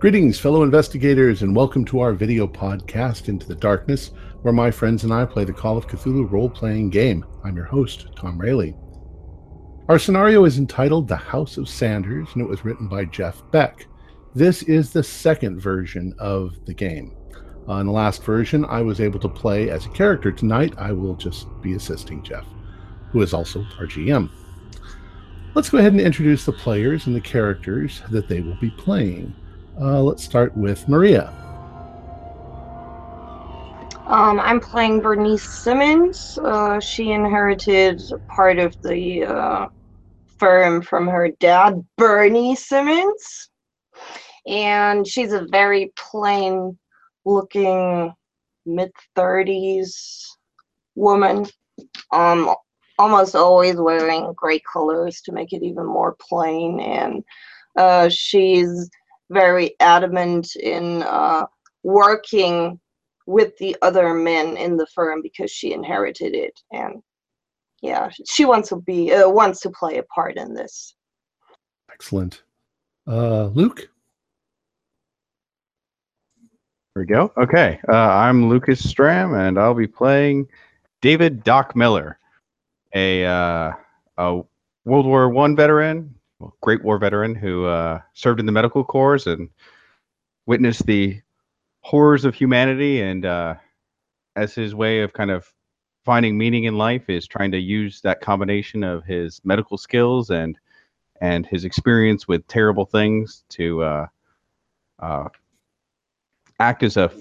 Greetings, fellow investigators, and welcome to our video podcast, Into the Darkness, where my friends and I play the Call of Cthulhu role playing game. I'm your host, Tom Rayleigh. Our scenario is entitled The House of Sanders, and it was written by Jeff Beck. This is the second version of the game. Uh, On the last version, I was able to play as a character. Tonight, I will just be assisting Jeff, who is also our GM. Let's go ahead and introduce the players and the characters that they will be playing. Uh, let's start with Maria. Um, I'm playing Bernice Simmons. Uh, she inherited part of the uh, firm from her dad, Bernie Simmons. And she's a very plain looking mid 30s woman. Um, almost always wearing gray colors to make it even more plain. And uh, she's very adamant in uh, working with the other men in the firm because she inherited it. And yeah, she wants to be uh, wants to play a part in this. Excellent. Uh, Luke. There we go. Okay, uh, I'm Lucas Stram, and I'll be playing David Doc Miller a uh, a World War One veteran, Great War veteran who uh, served in the medical corps and witnessed the horrors of humanity, and uh, as his way of kind of finding meaning in life is trying to use that combination of his medical skills and and his experience with terrible things to uh, uh, act as a,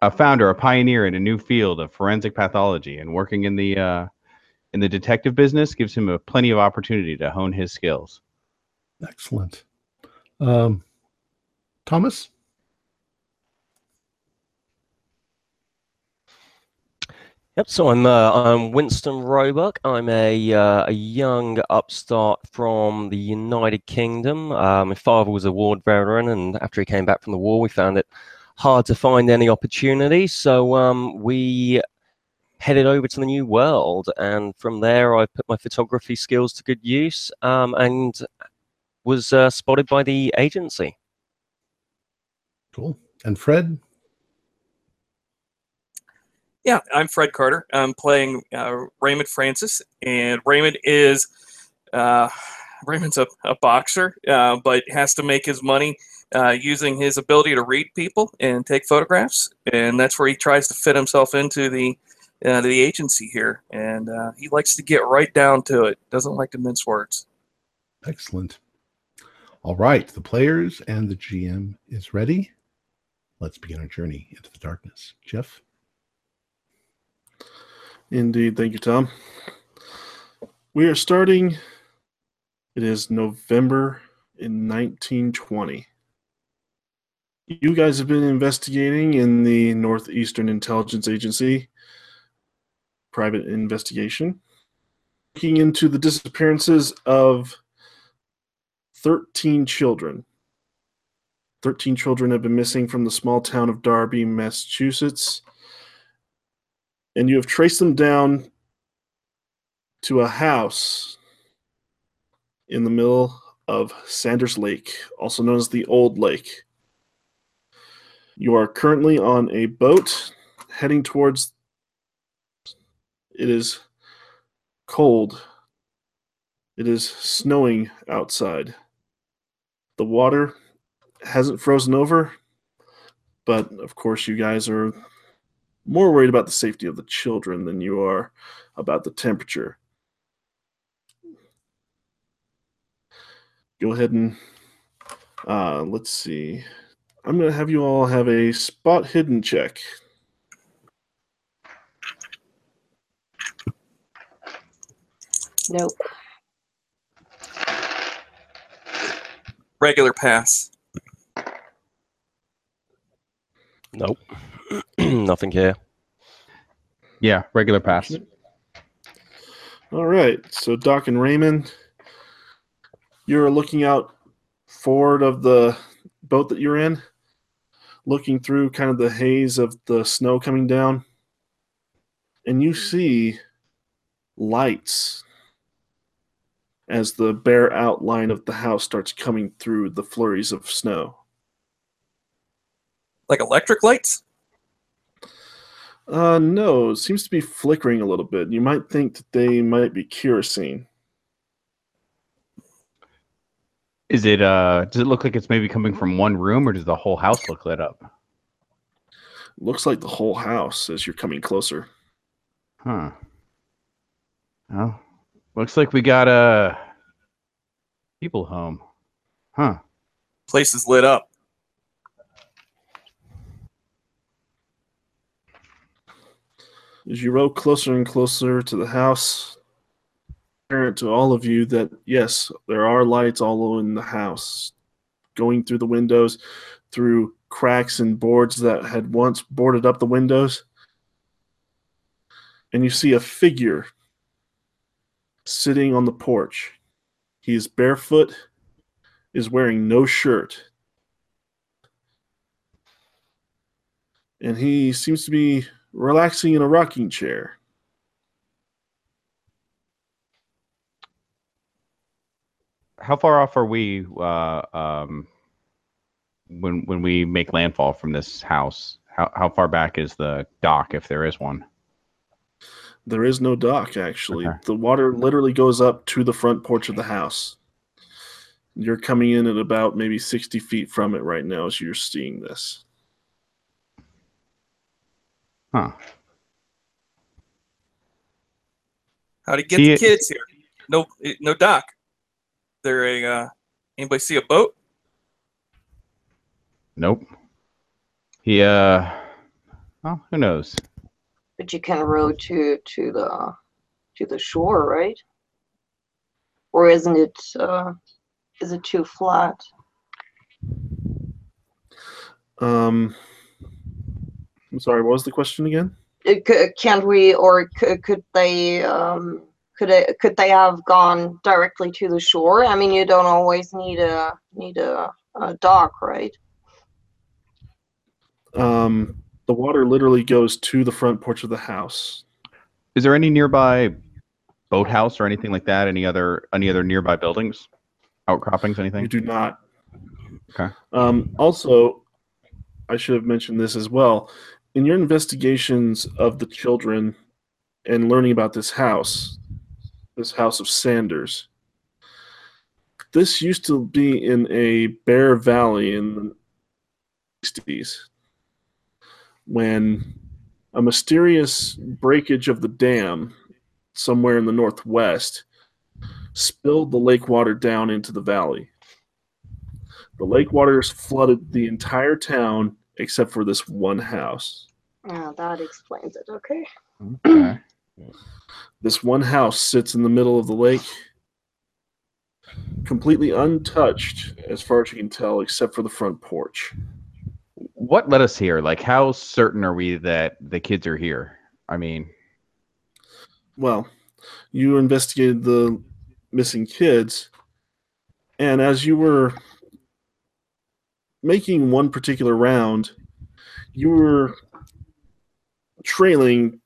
a founder, a pioneer in a new field of forensic pathology and working in the uh, in the detective business gives him a plenty of opportunity to hone his skills. Excellent. Um, Thomas? Yep. So I'm uh, I'm Winston Roebuck. I'm a uh, a young upstart from the United Kingdom. Uh, my father was a war veteran, and after he came back from the war, we found it hard to find any opportunity. So um, we headed over to the new world and from there i put my photography skills to good use um, and was uh, spotted by the agency cool and fred yeah i'm fred carter i'm playing uh, raymond francis and raymond is uh, raymond's a, a boxer uh, but has to make his money uh, using his ability to read people and take photographs and that's where he tries to fit himself into the uh, the agency here, and uh, he likes to get right down to it. Doesn't like to mince words. Excellent. All right, the players and the GM is ready. Let's begin our journey into the darkness. Jeff. Indeed, thank you, Tom. We are starting. It is November in 1920. You guys have been investigating in the Northeastern Intelligence Agency private investigation looking into the disappearances of 13 children. 13 children have been missing from the small town of Darby, Massachusetts. And you have traced them down to a house in the middle of Sanders Lake, also known as the Old Lake. You are currently on a boat heading towards it is cold. It is snowing outside. The water hasn't frozen over, but of course, you guys are more worried about the safety of the children than you are about the temperature. Go ahead and uh, let's see. I'm going to have you all have a spot hidden check. Nope. Regular pass. nope nothing here Yeah, regular pass. All right. So Doc and Raymond, you're looking out forward of the boat that you're in, looking through kind of the haze of the snow coming down, and you see lights as the bare outline of the house starts coming through the flurries of snow. Like electric lights? Uh, no, it seems to be flickering a little bit. You might think that they might be kerosene. Is it uh does it look like it's maybe coming from one room or does the whole house look lit up? Looks like the whole house as you're coming closer. Huh. Well, looks like we got a people home. Huh. Place is lit up. As you row closer and closer to the house, apparent to all of you that yes, there are lights all in the house, going through the windows, through cracks and boards that had once boarded up the windows. And you see a figure sitting on the porch. He is barefoot, is wearing no shirt. And he seems to be relaxing in a rocking chair. How far off are we uh um when when we make landfall from this house? How how far back is the dock if there is one? There is no dock, actually. Okay. The water literally goes up to the front porch of the house. You're coming in at about maybe 60 feet from it right now as you're seeing this. Huh. How'd he get He- the kids here? No, no dock. There a uh, anybody see a boat? Nope. He uh well, who knows? But you can row to to the to the shore, right? Or isn't it uh is it too flat? Um, I'm sorry, what was the question again? It, can't we or could they um could it could they have gone directly to the shore? I mean, you don't always need a need a, a dock, right? Um, the water literally goes to the front porch of the house. Is there any nearby boathouse or anything like that? Any other any other nearby buildings? Outcroppings, anything? You do not. Okay. Um, also, I should have mentioned this as well. In your investigations of the children and learning about this house, this house of Sanders, this used to be in a bare valley in the 60s when a mysterious breakage of the dam somewhere in the northwest spilled the lake water down into the valley. The lake waters flooded the entire town except for this one house. Yeah, that explains it. Okay. Okay. This one house sits in the middle of the lake, completely untouched as far as you can tell, except for the front porch. What led us here? Like how certain are we that the kids are here? I mean, Well, you investigated the missing kids, and as you were making one particular round, you were trailing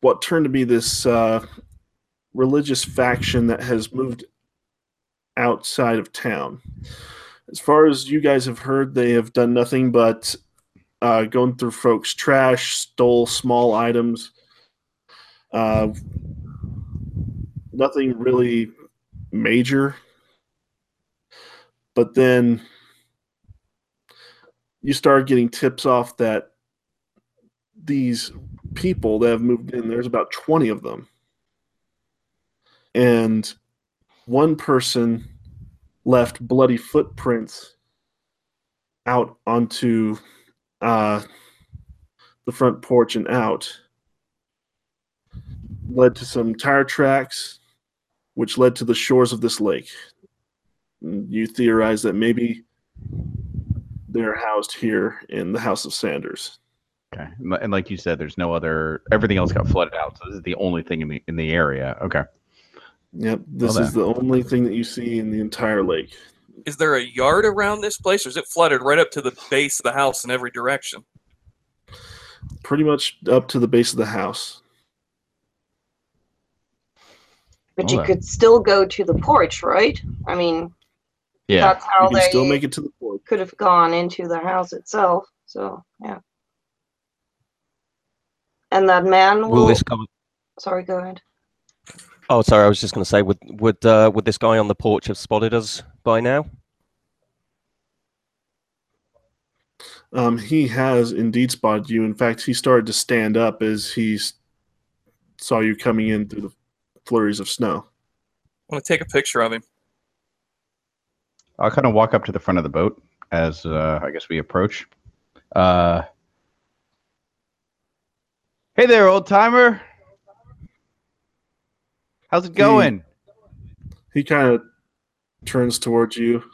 what turned to be this uh, religious faction that has moved outside of town. As far as you guys have heard, they have done nothing but uh, going through folks' trash, stole small items. Uh, nothing really major. But then you start getting tips off that these people that have moved in, there's about 20 of them. And one person left bloody footprints out onto uh, the front porch and out led to some tire tracks, which led to the shores of this lake. You theorize that maybe they're housed here in the House of Sanders. okay. And like you said, there's no other. Everything else got flooded out, so this is the only thing in the in the area. Okay. Yep, this Well, is the only thing that you see in the entire lake. Is there a yard around this place, or is it flooded right up to the base of the house in every direction? Pretty much up to the base of the house. But you Okay. could still go to the porch, right? I mean, Yeah. That's how you can they still make it to the porch. could have gone into the house itself. So yeah. And that man will. Will this guy? Sorry, go ahead. Oh, sorry. I was just going to say, would would uh, would this guy on the porch have spotted us by now? Um, he has indeed spotted you. In fact, he started to stand up as he saw you coming in through the flurries of snow. I'm gonna take a picture of him. I'll kind of walk up to the front of the boat as uh, I guess we approach. Uh, hey there, old timer. How's it going? He kind of turns towards you,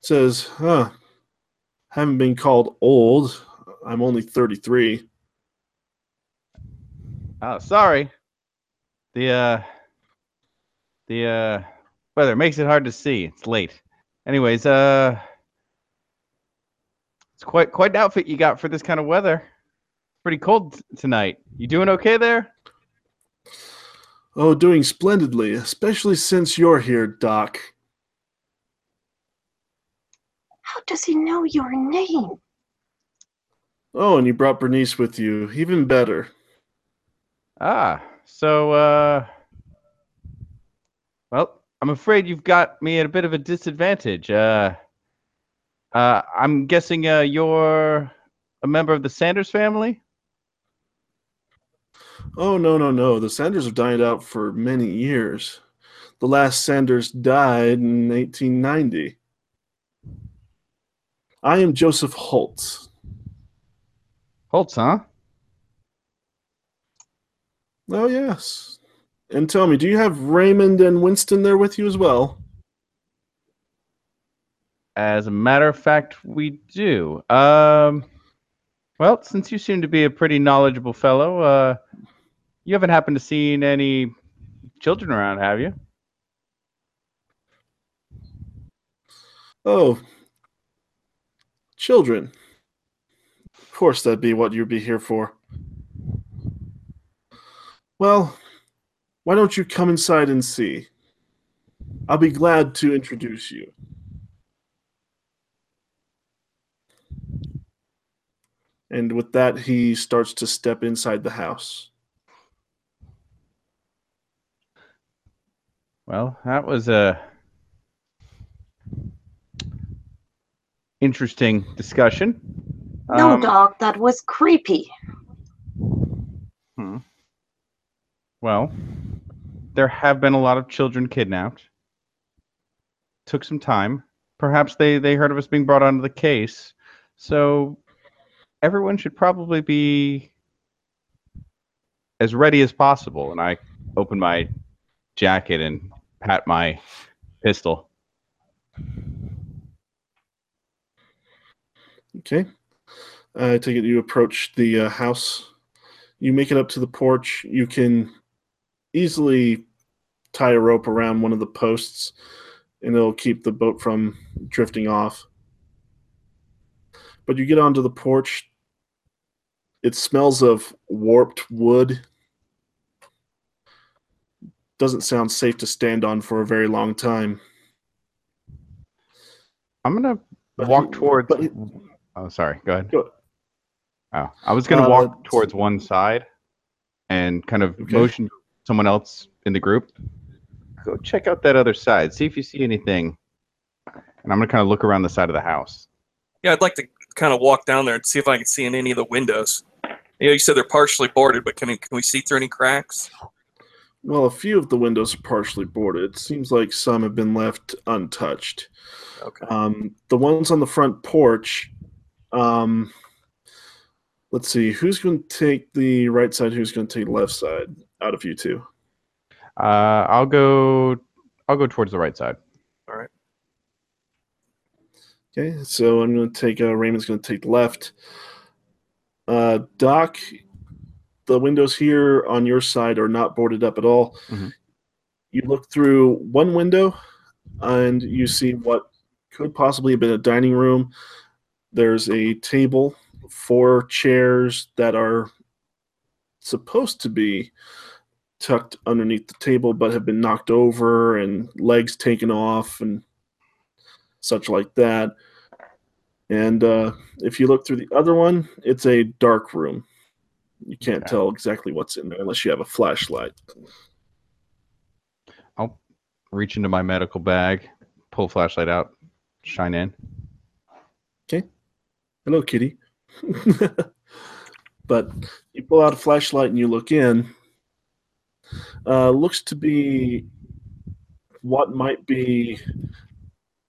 says, "Huh, haven't been called old. I'm only 33." Oh, sorry. The uh, the uh, weather makes it hard to see. It's late. Anyways, uh, it's quite quite an outfit you got for this kind of weather. It's Pretty cold t- tonight. You doing okay there? Oh, doing splendidly, especially since you're here, Doc. How does he know your name? Oh, and you brought Bernice with you. Even better. Ah, so uh well, I'm afraid you've got me at a bit of a disadvantage. Uh uh I'm guessing uh you're a member of the Sanders family? Oh, no, no, no. The Sanders have died out for many years. The last Sanders died in 1890. I am Joseph Holtz. Holtz, huh? Oh, yes. And tell me, do you have Raymond and Winston there with you as well? As a matter of fact, we do. Um well, since you seem to be a pretty knowledgeable fellow, uh you haven't happened to seen any children around, have you? Oh, children. Of course, that'd be what you'd be here for. Well, why don't you come inside and see? I'll be glad to introduce you. And with that, he starts to step inside the house. Well, that was a interesting discussion. No, Um, Doc, that was creepy. hmm. Well, there have been a lot of children kidnapped. Took some time. Perhaps they they heard of us being brought onto the case. So everyone should probably be as ready as possible. And I open my jacket and pat my pistol. Okay. I take it you approach the uh, house. You make it up to the porch. You can easily tie a rope around one of the posts, and it'll keep the boat from drifting off. But you get onto the porch. It smells of warped wood. Doesn't sound safe to stand on for a very long time. I'm gonna But walk he- towards. but he- oh, sorry. Go ahead. Go- Oh, I was gonna Uh, walk towards one side and kind of Okay. motion someone else in the group. Go check out that other side. See if you see anything. And I'm gonna kind of look around the side of the house. Yeah, I'd like to kind of walk down there and see if I can see in any of the windows. You know, you said they're partially boarded, but can, can we see through any cracks? Well, a few of the windows are partially boarded. It seems like some have been left untouched. Okay. Um, the ones on the front porch, um, let's see, who's going to take the right side? Who's going to take the left side out of you two? Uh, I'll go. I'll go towards the right side. All right. Okay, so I'm going to take uh, Raymond's going to take the left. Uh, Doc, the windows here on your side are not boarded up at all. Mhm. You look through one window and you see what could possibly have been a dining room. There's a table, four chairs that are supposed to be tucked underneath the table but have been knocked over and legs taken off and such like that. And uh, if you look through the other one, it's a dark room. You can't Okay. tell exactly what's in there unless you have a flashlight. I'll reach into my medical bag, pull a flashlight out, shine in. Okay. Hello, kitty. but you pull out a flashlight and you look in. Uh, looks to be what might be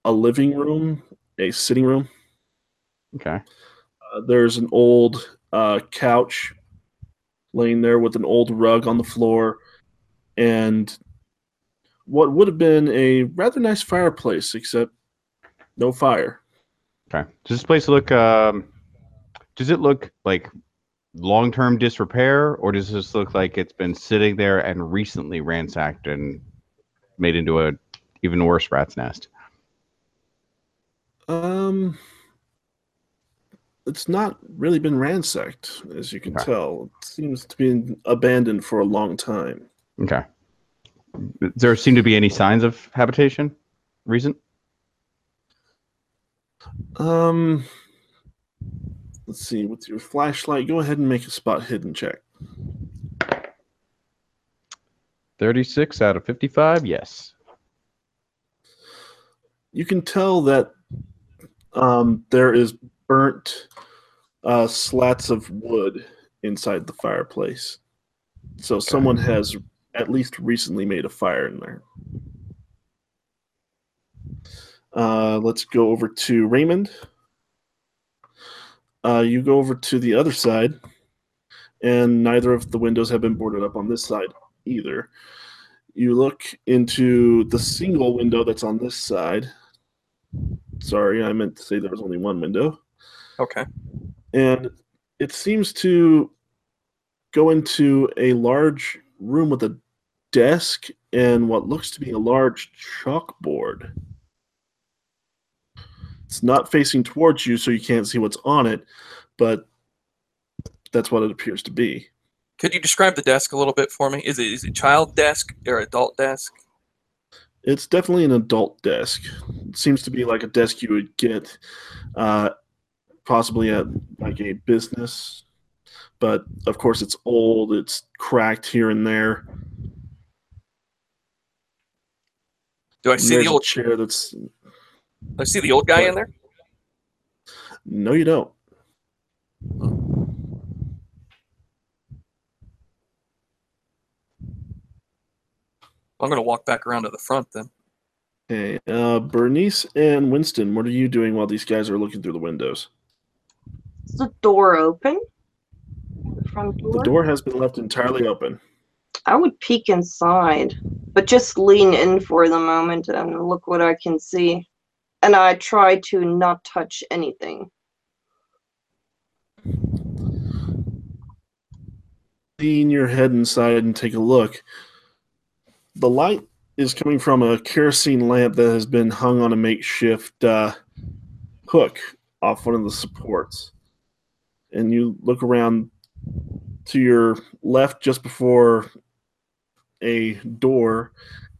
a living room, a sitting room. Okay. Uh, there's an old uh, couch laying there with an old rug on the floor and what would have been a rather nice fireplace, except no fire. Okay. Does this place look um does it look like long term disrepair or does this look like it's been sitting there and recently ransacked and made into a even worse rat's nest? Um, it's not really been ransacked, as you can Okay. tell. It seems to be abandoned for a long time. Okay. Does there seem to be any signs of habitation recent? Um, let's see. With your flashlight, go ahead and make a spot hidden check. 36 out of 55? Yes. You can tell that um, there is burnt uh, slats of wood inside the fireplace. So someone has at least recently made a fire in there. Uh, let's go over to Raymond. Uh, you go over to the other side, and neither of the windows have been boarded up on this side either. You look into the single window that's on this side. Sorry, I meant to say there was only one window. Okay. And it seems to go into a large room with a desk and what looks to be a large chalkboard. It's not facing towards you, so you can't see what's on it, but that's what it appears to be. Could you describe the desk a little bit for me? Is it is it child desk or adult desk? It's definitely an adult desk. It seems to be like a desk you would get uh, possibly at like a business, but of course it's old, it's cracked here and there. Do I see the old? chair that's I see the old guy in there. no, you don't. I'm gonna walk back around to the front then. Okay, uh, Bernice and Winston, what are you doing while these guys are looking through the windows? Is the door open? The front door? The door has been left entirely open. I would peek inside, but just lean in for the moment and look what I can see. And I try to not touch anything. lean your head inside and take a look. The light is coming from a kerosene lamp that has been hung on a makeshift uh, hook off one of the supports. And you look around to your left just before a door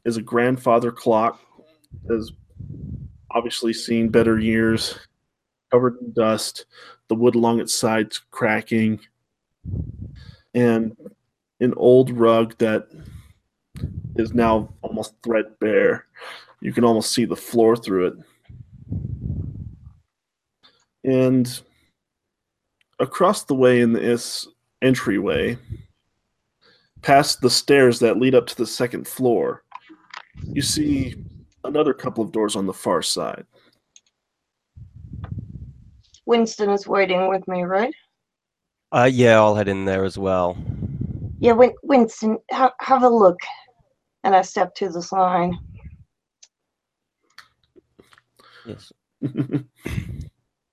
is a grandfather clock has obviously seen better years covered in dust the wood along its sides cracking and an old rug that is now almost threadbare. You can almost see the floor through it. And across the way in this entryway, past the stairs that lead up to the second floor, you see another couple of doors on the far side. Winston is waiting with me, right? Uh, yeah, I'll head in there as well. Yeah, Win- Winston, ha- have a look. And I step to the sign. Yes,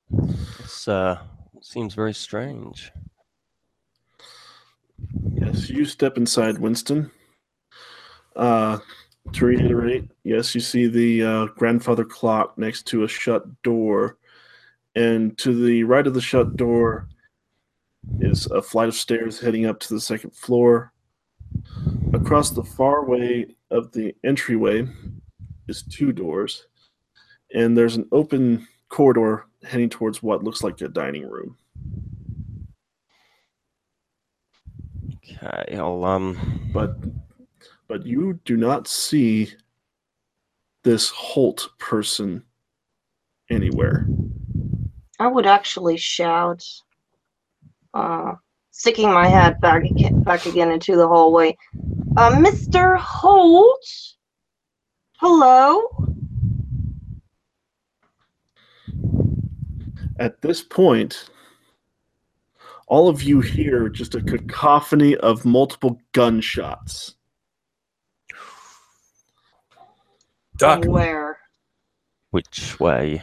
this uh, seems very strange. Yes, you step inside, Winston. Uh, to reiterate, yes, you see the uh, grandfather clock next to a shut door, and to the right of the shut door is a flight of stairs heading up to the second floor. Across the far way of the entryway is two doors, and there's an open corridor heading towards what looks like a dining room. Okay, I'll um. But but you do not see this Holt person anywhere. I would actually shout, uh, sticking my head back again, back again into the hallway. Uh, Mr. Holt? Hello? At this point, all of you hear just a cacophony of multiple gunshots. Duck. Where? Which way?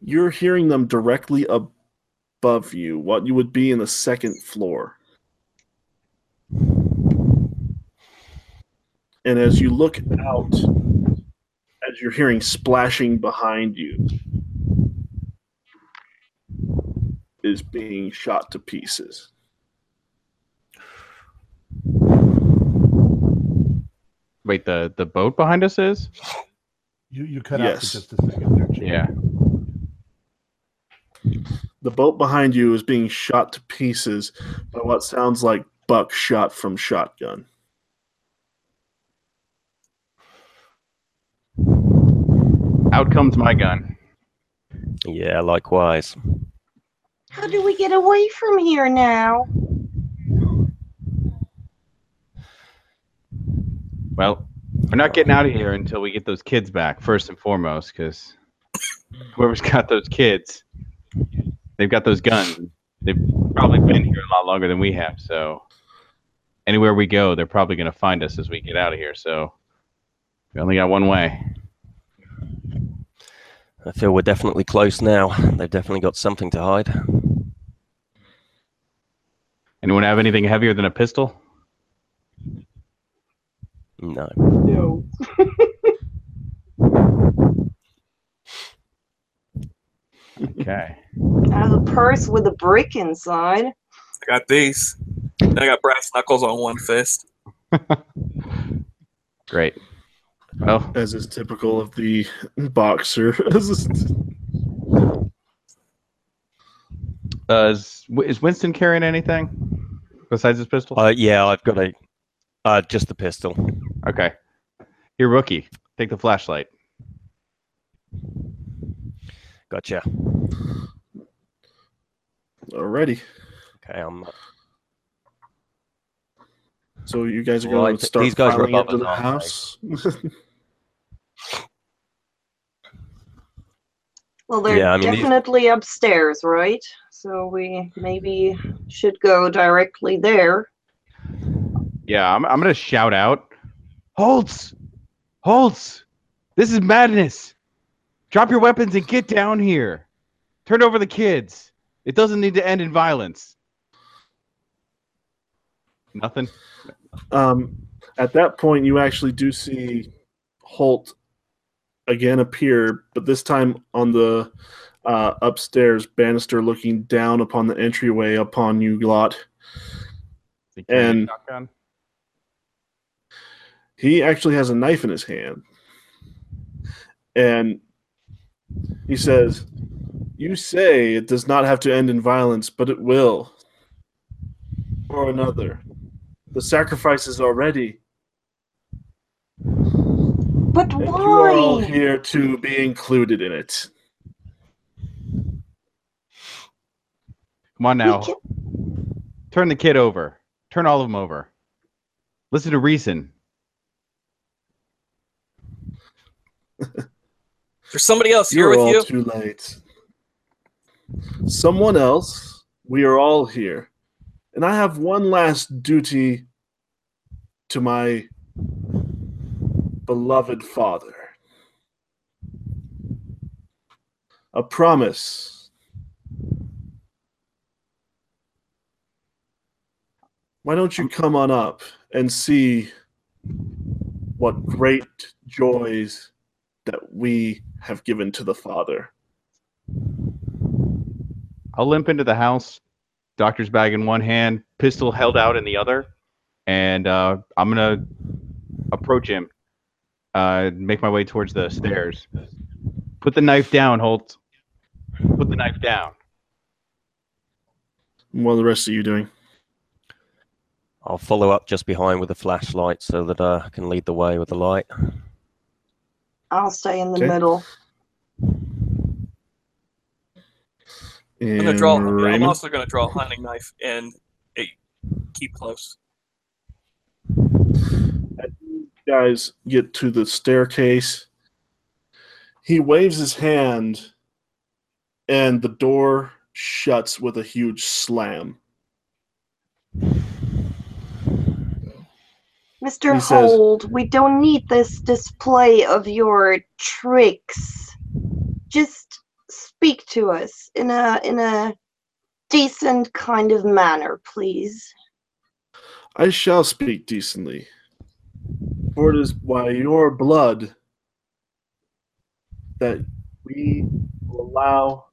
You're hearing them directly above you, what you would be in the second floor. And as you look out, as you're hearing splashing behind you, is being shot to pieces. Wait, the the boat behind us is? You you cut out for just a second there, Jim. Yeah. The boat behind you is being shot to pieces by what sounds like buckshot from shotgun. Out comes my gun. Yeah, likewise. How do we get away from here now? Well, we're not getting out of here until we get those kids back, first and foremost, because whoever's got those kids, they've got those guns. They've probably been here a lot longer than we have, so anywhere we go, they're probably going to find us as we get out of here. So we only got one way. I feel we're definitely close now. They've definitely got something to hide. Anyone have anything heavier than a pistol? No. No. Okay. I have a purse with a brick inside. I got these. I got brass knuckles on one fist. Great. Well, as is typical of the boxer. uh, is, is Winston carrying anything besides his pistol? Uh, yeah, I've got a. Uh, just the pistol. Okay. Here, rookie, take the flashlight. Gotcha. Alrighty. Okay, I'm. So you guys are Well, going I to start these guys are filing above into the us, aren't they? house. Well, they're Yeah, I mean, these- definitely upstairs, right? So we maybe should go directly there. Yeah, I'm, I'm going to shout out Holtz! Holtz! This is madness! Drop your weapons and get down here! Turn over the kids! It doesn't need to end in violence. Nothing? um, at that point, you actually do see Holt again appear, but this time on the uh, upstairs banister, looking down upon the entryway upon you lot. And- shotgun? He actually has a knife in his hand, and he says, "You say it does not have to end in violence, but it will." Or another. The sacrifice is already But And you are all here to be included in it. Come on now. Turn the kid over. Turn all of them over. Listen to reason. There's somebody else here You're with all you. too late. Someone else. We are all here. And I have one last duty to my beloved father. A promise. Why don't you come on up and see what great joys that we have given to the Father? I'll limp into the house, doctor's bag in one hand, pistol held out in the other, and uh, I'm gonna approach him. uh, make my way towards the stairs. Put the knife down, Holt. Put the knife down. What are the rest of you doing? I'll follow up just behind with a flashlight so that uh, I can lead the way with the light. I'll stay in the Okay. middle. I'm gonna And draw. I'm Raymond? also gonna draw a hunting knife and eh, keep close. guys get to the staircase. He waves his hand, and the door shuts with a huge slam. Mr. He says- Holt, we don't need this display of your tricks. Just speak to us in a in a decent kind of manner, please. I shall speak decently, for it is by your blood that we will allow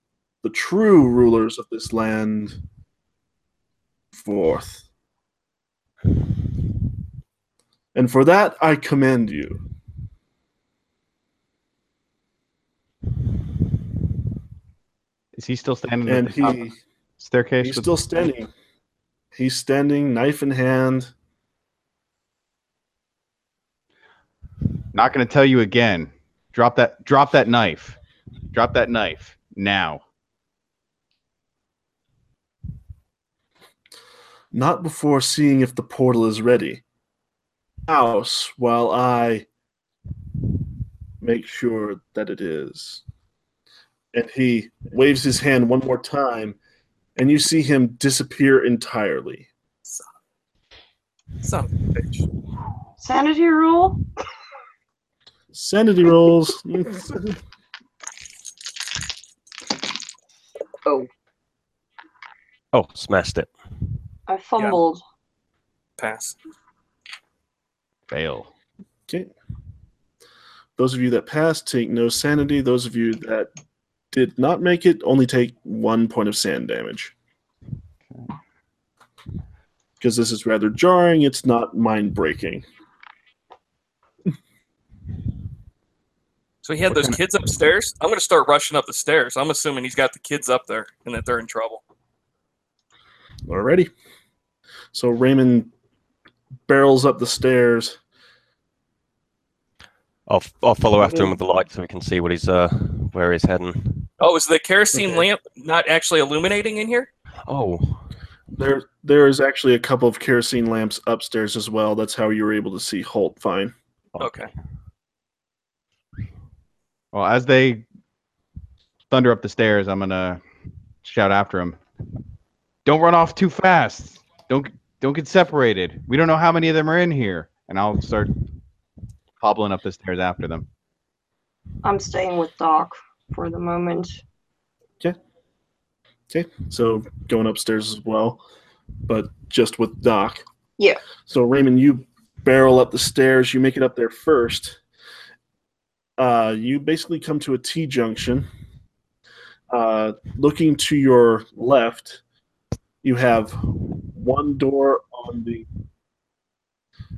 the true rulers of this land forth. And for that I commend you. Is he still standing And he staircase? he's still standing. He's standing, knife in hand. Not going to tell you again. Drop that. Drop that knife. Drop that knife now. not before seeing if the portal is ready. House while I make sure that it is. And he waves his hand one more time, and you see him disappear entirely. Son of a bitch. Sanity roll? Sanity rolls. Oh, Oh, smashed it. I fumbled. Pass. Fail. okay. Those of you that passed take no sanity. Those of you that did not make it only take one point of sand damage. Okay. Because this is rather jarring, it's not mind breaking. So he had those kids upstairs. I'm gonna start rushing up the stairs. I'm assuming he's got the kids up there and that they're in trouble. Alrighty. So Raymond barrels up the stairs. I'll, I'll follow after him with the light so we can see what he's uh where he's heading. Oh, is the kerosene Okay. lamp not actually illuminating in here? Oh, There, there is actually a couple of kerosene lamps upstairs as well. That's how you were able to see Holt fine. Okay. Well, as they thunder up the stairs, I'm gonna shout after him. Don't run off too fast. Don't don't get separated. We don't know how many of them are in here. And I'll start hobbling up the stairs after them. I'm staying with Doc for the moment. Okay, Okay. so going upstairs as well, but just with Doc. Yeah. So Raymond, you barrel up the stairs. You make it up there first. Uh, you basically come to a T junction. Uh, looking to your left, you have one door on the.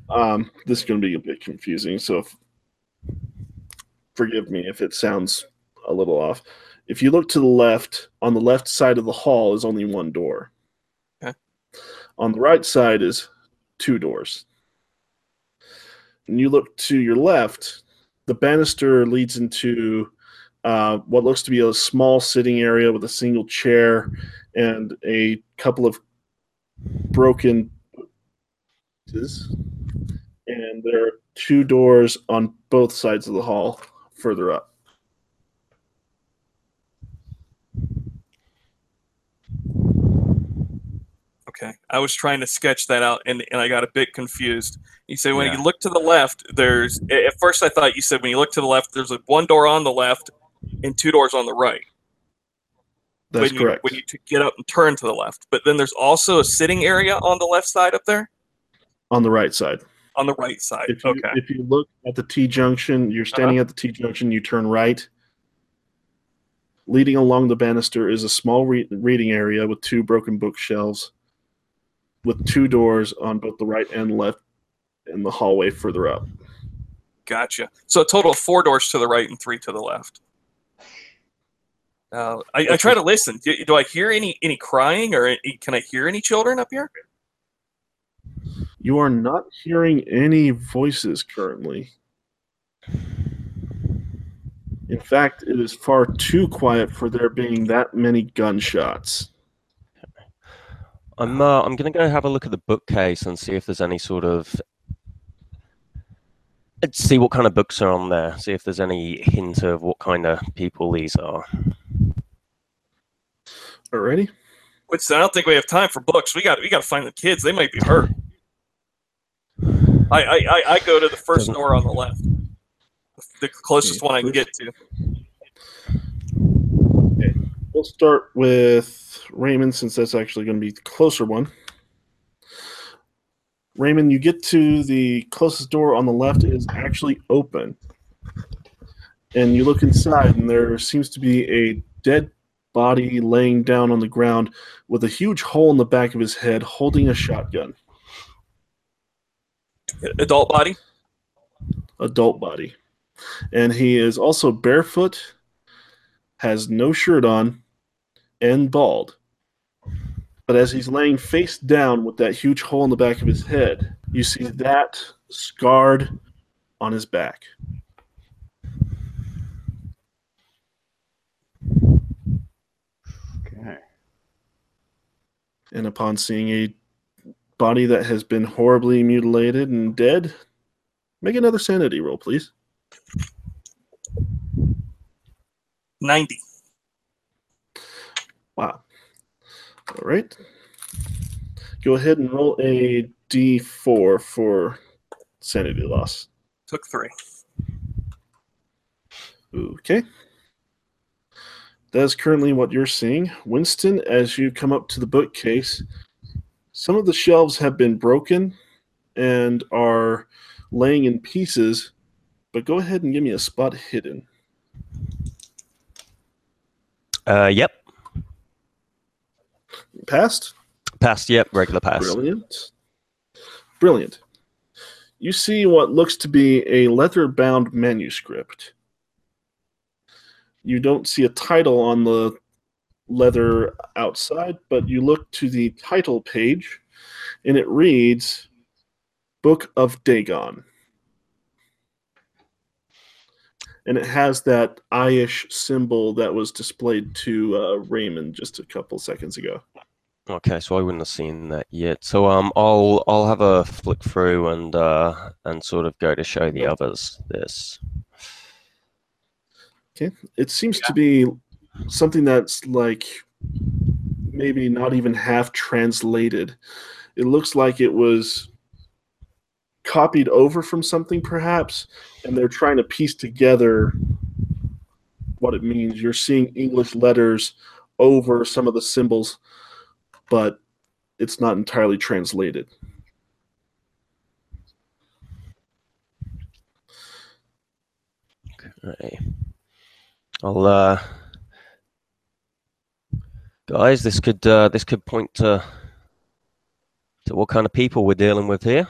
Um, this is going to be a bit confusing, so if, forgive me if it sounds a little off. If you look to the left, on the left side of the hall is only one door. Okay. On the right side is two doors. And you look to your left, the banister leads into uh, what looks to be a small sitting area with a single chair and a couple of broken and there are two doors on both sides of the hall further up. Okay. I was trying to sketch that out and, and I got a bit confused. You say when Yeah. you look to the left, there's at first I thought you said when you look to the left, there's a one door on the left and two doors on the right. That's when you, correct. When you get up and turn to the left, but then there's also a sitting area on the left side up there, on the right side. on the right side. If you, okay. if you look at the T junction, you're uh-huh. standing at the T junction, you turn right. Leading along the banister is a small re- reading area with two broken bookshelves, with two doors on both the right and left, in the hallway further up. Gotcha. So a total of four doors to the right and three to the left. Uh, I, I try to listen. Do, do I hear any any crying or any, can I hear any children up here? You are not hearing any voices currently. In fact, it is far too quiet for there being that many gunshots. I'm uh, I'm gonna go have a look at the bookcase and see if there's any sort of let's see what kind of books are on there. See if there's any hint of what kind of people these are. Alrighty. Which I don't think we have time for books. We got we got to find the kids. They might be hurt. I I, I, I go to the first door on the left, the closest one I can get to. We'll start with Raymond since that's actually going to be the closer one. Raymond, you get to the closest door on the left it is actually open. And you look inside, and there seems to be a dead body laying down on the ground with a huge hole in the back of his head holding a shotgun. Adult body. Adult body. And he is also barefoot, has no shirt on, and bald. But as he's laying face down with that huge hole in the back of his head, you see that scarred on his back. And upon seeing a body that has been horribly mutilated and dead, make another sanity roll, please. Ninety. Wow. All right. Go ahead and roll a d4 for sanity loss. Took three. Okay. That is currently what you're seeing. Winston, as you come up to the bookcase, some of the shelves have been broken and are laying in pieces, but go ahead and give me a spot hidden. Uh, yep, Passed? passed. Yep, regular pass. Brilliant. Brilliant. You see what looks to be a leather bound manuscript. You don't see a title on the leather outside, but you look to the title page and it reads Book of Dagon. And it has that eye-ish symbol that was displayed to uh, Raymond just a couple seconds ago. Okay, so I wouldn't have seen that yet. So um, I'll I'll have a flick through and uh and sort of go to show the others this. Okay. It seems to be something that's like maybe not even half translated. It looks like it was copied over from something, perhaps, and they're trying to piece together what it means. You're seeing English letters over some of the symbols, but it's not entirely translated. Okay. I'll uh guys, this could uh this could point to to what kind of people we're dealing with here.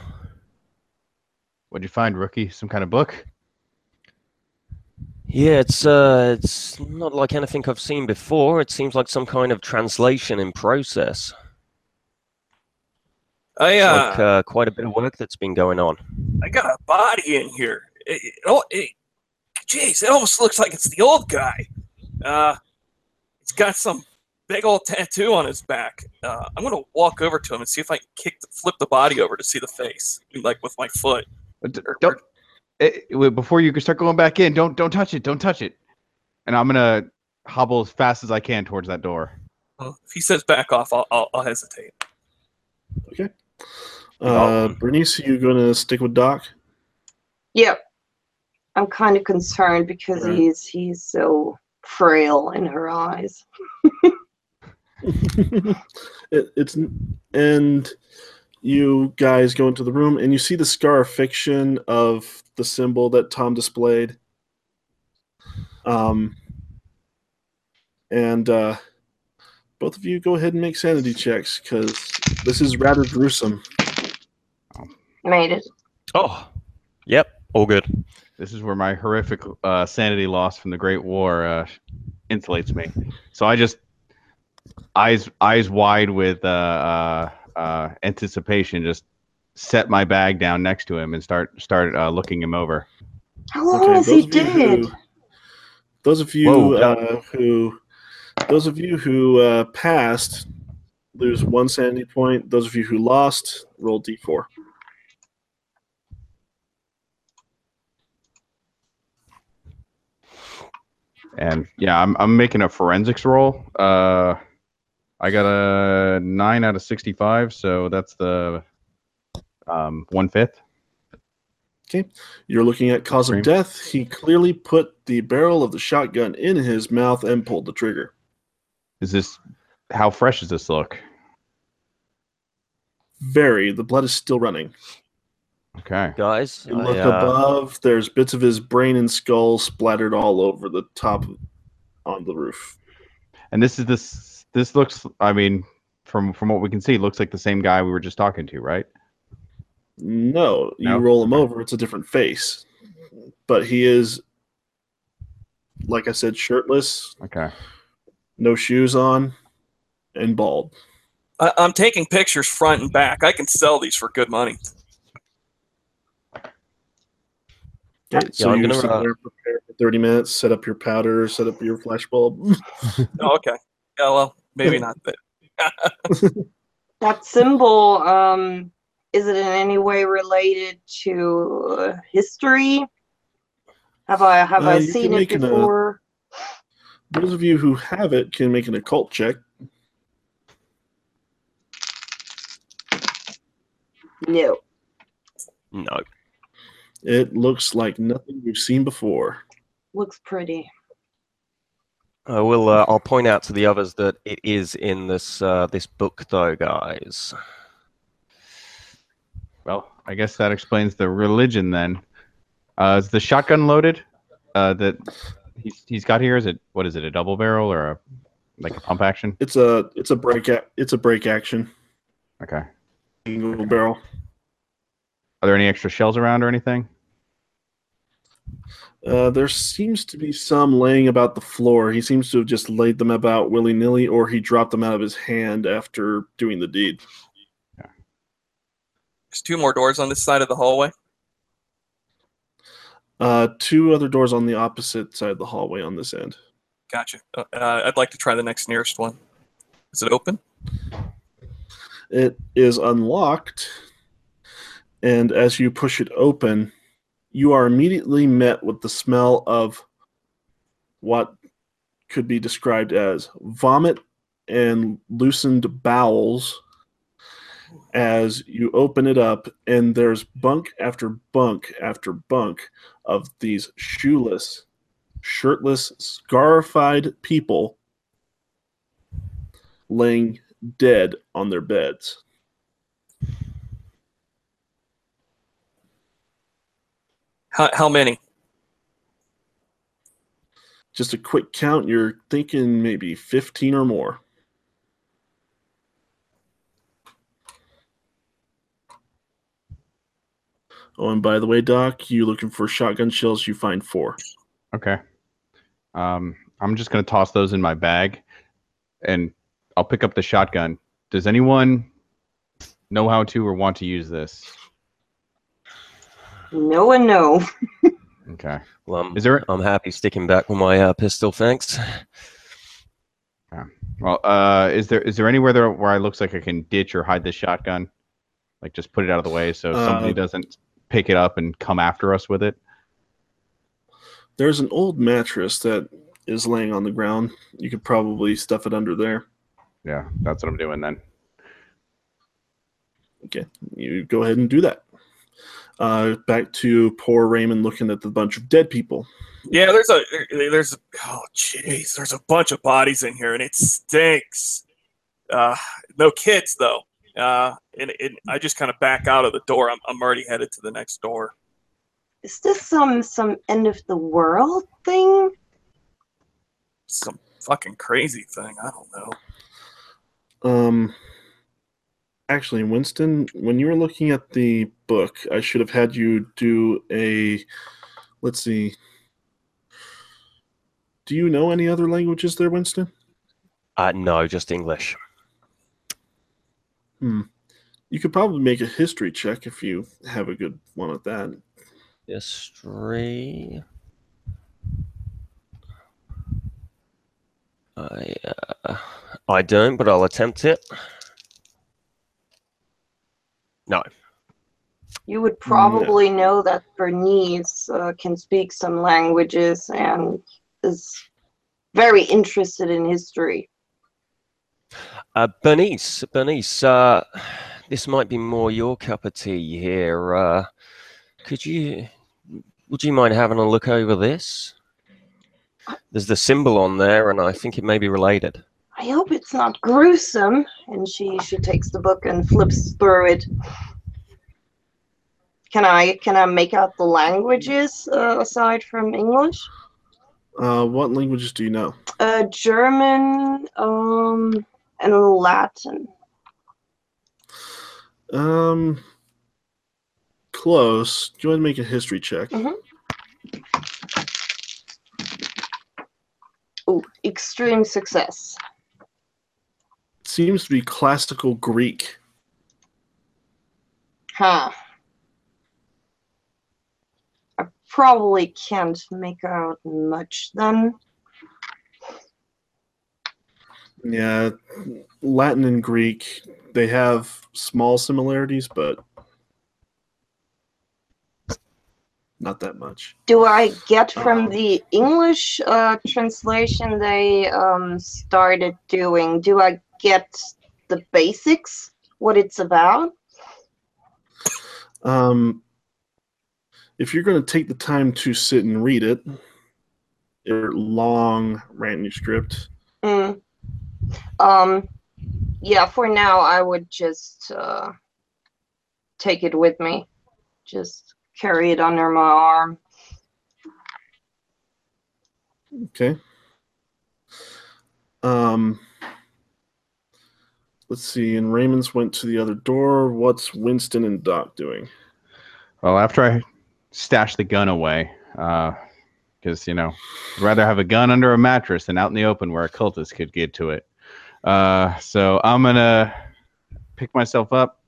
What'd you find, rookie? Some kind of book? Yeah, it's uh it's not like anything I've seen before. It seems like some kind of translation in process. I It's uh, like uh, quite a bit of work that's been going on. I got a body in here. It, it, oh, it, jeez, it almost looks like it's the old guy. Uh, he's got some big old tattoo on his back. Uh, I'm gonna walk over to him and see if I can kick, the, flip the body over to see the face, like with my foot. Don't. wait, before you can start going back in, don't don't touch it. Don't touch it. And I'm gonna hobble as fast as I can towards that door. Uh, if he says back off, I'll, I'll, I'll hesitate. Okay. Uh, Bernice, you going to stick with Doc? Yep. I'm kind of concerned because Right. he's he's so frail in her eyes. it, it's and you guys go into the room and you see the scarification of the symbol that Tom displayed. Um, and uh, both of you go ahead and make sanity checks because this is rather gruesome. Made it. Oh, yep, all good. This is where my horrific uh, sanity loss from the Great War uh, insulates me. So I just eyes eyes wide with uh, uh, uh, anticipation, just set my bag down next to him and start start uh, looking him over. How long is he those of you dead? who- those of you Whoa. uh, who, those of you who uh, passed, lose one sanity point. Those of you who lost, roll d4. And yeah, I'm I'm making a forensics roll. Uh, I got a nine out of sixty-five, so that's the um, one fifth. Okay, You're looking at cause of death. He clearly put the barrel of the shotgun in his mouth and pulled the trigger. Is this how fresh does this look? Very. The blood is still running. Okay. Guys, You I, look uh, above. There's bits of his brain and skull splattered all over the top on the roof. And this is this this looks. I mean, from from what we can see, looks like the same guy we were just talking to, right? No, you No? roll him over. It's a different face, but he is, like I said, shirtless, Okay. no shoes on, and bald. I, I'm taking pictures front and back. I can sell these for good money. Okay, so I'm you gonna, sit uh, there, prepare for thirty minutes, set up your powder, set up your flash bulb. Oh, okay. Yeah, well, maybe not. But That symbol, um, is it in any way related to history? Have I have Uh, I seen it make an, uh, before? Those of you who have it can make an occult check. No. no. It looks like nothing you've seen before. Looks pretty. I will. Uh, I'll point out to the others that it is in this uh, this book, though, guys. Well, I guess that explains the religion then. Uh, is the shotgun loaded? Uh, that he's he's got here. Is it what is it? A double barrel or a like a pump action? It's a it's a break a, it's a break action Okay. single barrel. Are there any extra shells around or anything? Uh, there seems to be some laying about the floor. He seems to have just laid them about willy nilly, or he dropped them out of his hand after doing the deed. there's two more doors on this side of the hallway. Uh, two other doors on the opposite side of the hallway on this end. Gotcha. Uh, uh, I'd like to try the next nearest one. Is it open? It is unlocked, and as you push it open, you are immediately met with the smell of what could be described as vomit and loosened bowels as you open it up and there's bunk after bunk after bunk of these shoeless shirtless scarified people laying dead on their beds How, how many? just a quick count you're thinking maybe 15 or more oh and by the way doc you looking for shotgun shells you find four Okay. Um, I'm just gonna toss those in my bag, and I'll pick up the shotgun. Does anyone know how to or want to use this? No and no. Okay. Well, I'm, Is there? I'm happy sticking back with my uh, pistol. Thanks. Well, uh, is there is there anywhere there where it looks like I can ditch or hide this shotgun? Like just put it out of the way so somebody Uh, doesn't pick it up and come after us with it. there's an old mattress that is laying on the ground you could probably stuff it under there Yeah, that's what I'm doing then. okay you go ahead and do that uh, back to poor raymond looking at the bunch of dead people Yeah, there's a there's oh jeez, there's a bunch of bodies in here and it stinks. Uh, no kids though. Uh, and, and I just kind of back out of the door. I'm I'm already headed to the next door. Is this some some end of the world thing? Some fucking crazy thing. I don't know. Um, actually, Winston, when you were looking at the book, I should have had you do a let's see. Do you know any other languages there, Winston? Uh, no, just English. Hmm. You could probably make a history check if you have a good one at that. History. I uh, I don't, but I'll attempt it. No. You would probably know that Bernice uh, can speak some languages and is very interested in history. Uh, Bernice, Bernice, uh, this might be more your cup of tea here. Uh, could you, would you mind having a look over this? There's the symbol on there, and I think it may be related. I hope it's not gruesome. And she she takes the book and flips through it. Can I can I make out the languages uh, aside from English? Uh, what languages do you know? Uh, German, um, and Latin. Um, close. Do you want to make a history check? Mhm. Oh, extreme success. Seems to be classical Greek. Huh. I probably can't make out much then. Yeah, Latin and Greek, they have small similarities, but not that much. Do I get from Um, the English uh, translation they um, started doing? Do I get the basics, what it's about? Um, if you're going to take the time to sit and read it, a long manuscript. Mm. Um, yeah, for now, I would just uh, take it with me. Just carry it under my arm. Okay. Um, let's see. And Raymond's went to the other door. What's Winston and Doc doing? Well, after I stash the gun away, because you know, I'd rather have a gun under a mattress than out in the open where a cultist could get to it. Uh, so I'm gonna pick myself up,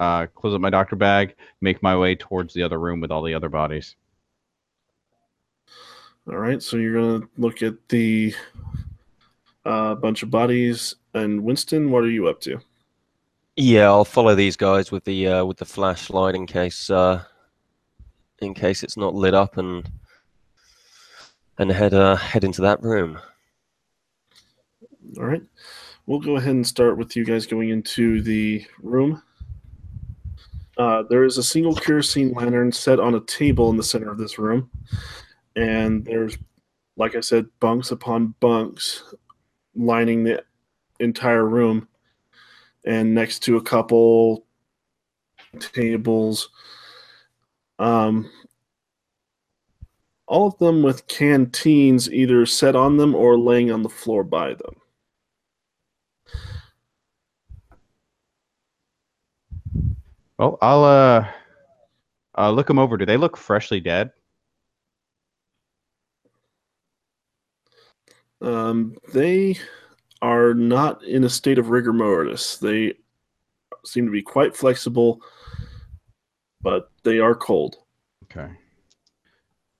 uh, close up my doctor bag, make my way towards the other room with all the other bodies. All right. So you're going to look at the uh, bunch of bodies. And Winston, what are you up to? Yeah, I'll follow these guys with the uh, with the flashlight in case uh, in case it's not lit up and and head uh, head into that room. All right. We'll go ahead and start with you guys going into the room. Uh, there is a single kerosene lantern set on a table in the center of this room. And there's, like I said, bunks upon bunks lining the entire room. And next to a couple tables. Um, all of them with canteens either set on them or laying on the floor by them. Well, I'll uh, uh look them over. Do they look freshly dead? Um, they are not in a state of rigor mortis. They seem to be quite flexible, but they are cold. Okay.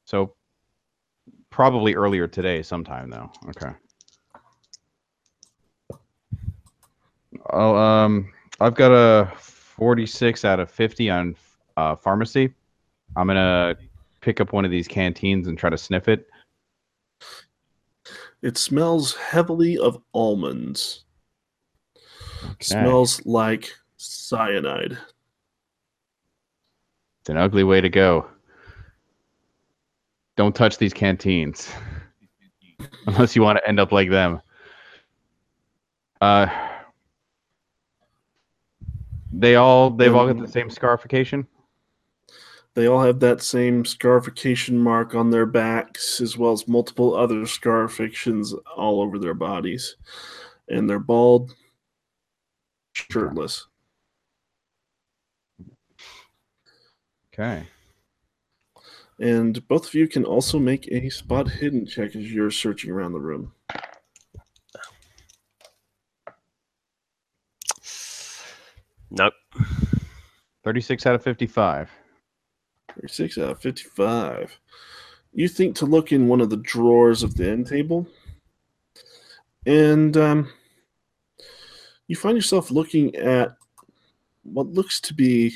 So probably earlier today, sometime though. Okay. Oh, um, I've got a 46 out of 50 on uh, pharmacy. I'm gonna pick up one of these canteens and try to sniff it. It smells heavily of almonds. Okay. Smells like cyanide. It's an ugly way to go. Don't touch these canteens unless you want to end up like them. Uh, they all they've all got the same scarification. They all have that same scarification mark on their backs, as well as multiple other scarifications all over their bodies. And they're bald, shirtless. Okay. And both of you can also make a spot hidden check as you're searching around the room. Nope. 36 out of 55. 36 out of 55. You think to look in one of the drawers of the end table, and um, you find yourself looking at what looks to be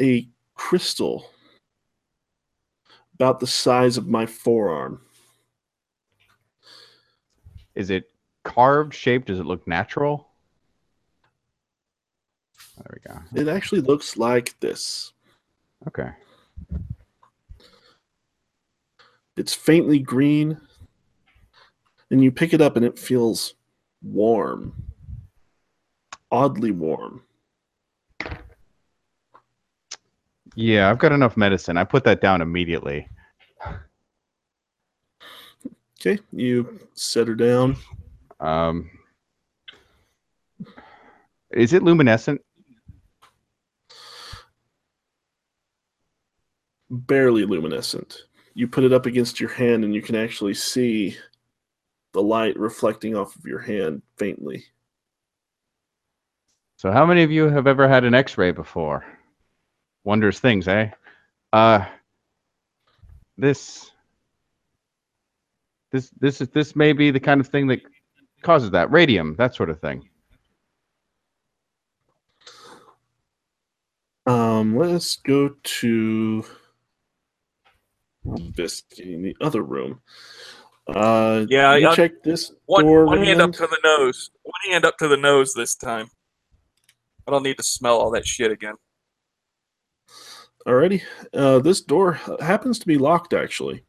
a crystal about the size of my forearm. Is it carved, shaped? Does it look natural? There we go. It actually looks like this. Okay. It's faintly green, and you pick it up and it feels warm, oddly warm. Yeah, I've got enough medicine. I put that down immediately. Okay, you set her down. Um, is it luminescent? Barely luminescent. You put it up against your hand and you can actually see the light reflecting off of your hand faintly. So, how many of you have ever had an X-ray before? Wondrous things, eh? Uh, this, this, this is this may be the kind of thing that causes that radium, that sort of thing. Um, let's go to investigating the other room. Uh, Yeah, you check this One, door. one hand up to the nose. One hand up to the nose this time. I don't need to smell all that shit again. Alrighty. Uh, this door happens to be locked, actually.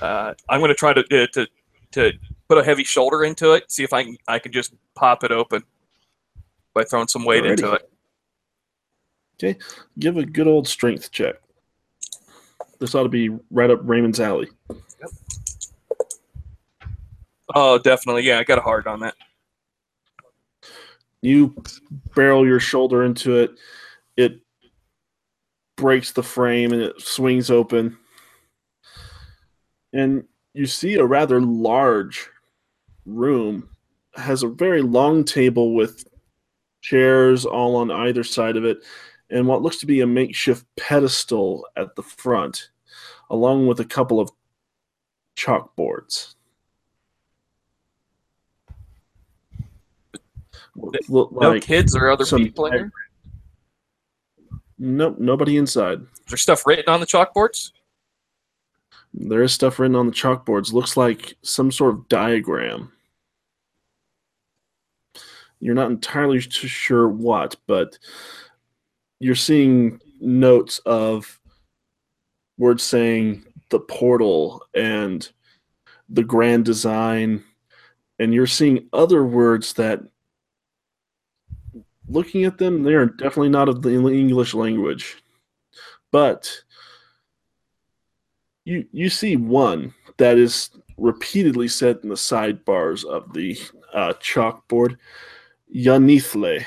Uh, I'm going to try to, uh, to to put a heavy shoulder into it. See if I can I can just pop it open by throwing some weight into it. Okay, Give a good old strength check. This ought to be right up Raymond's alley. Yep. Oh, definitely. Yeah, I got a hard on that. You barrel your shoulder into it. It breaks the frame and it swings open. And you see a rather large room. Has a very long table with chairs all on either side of it and what looks to be a makeshift pedestal at the front, along with a couple of chalkboards. No like kids or other people in there. Nope, nobody inside. Is there stuff written on the chalkboards? There is stuff written on the chalkboards. Looks like some sort of diagram. You're not entirely sure what, but you're seeing notes of words saying the portal and the grand design. And you're seeing other words that, looking at them, they are definitely not of the English language. But you you see one that is repeatedly said in the sidebars of the uh, chalkboard, Yanithle.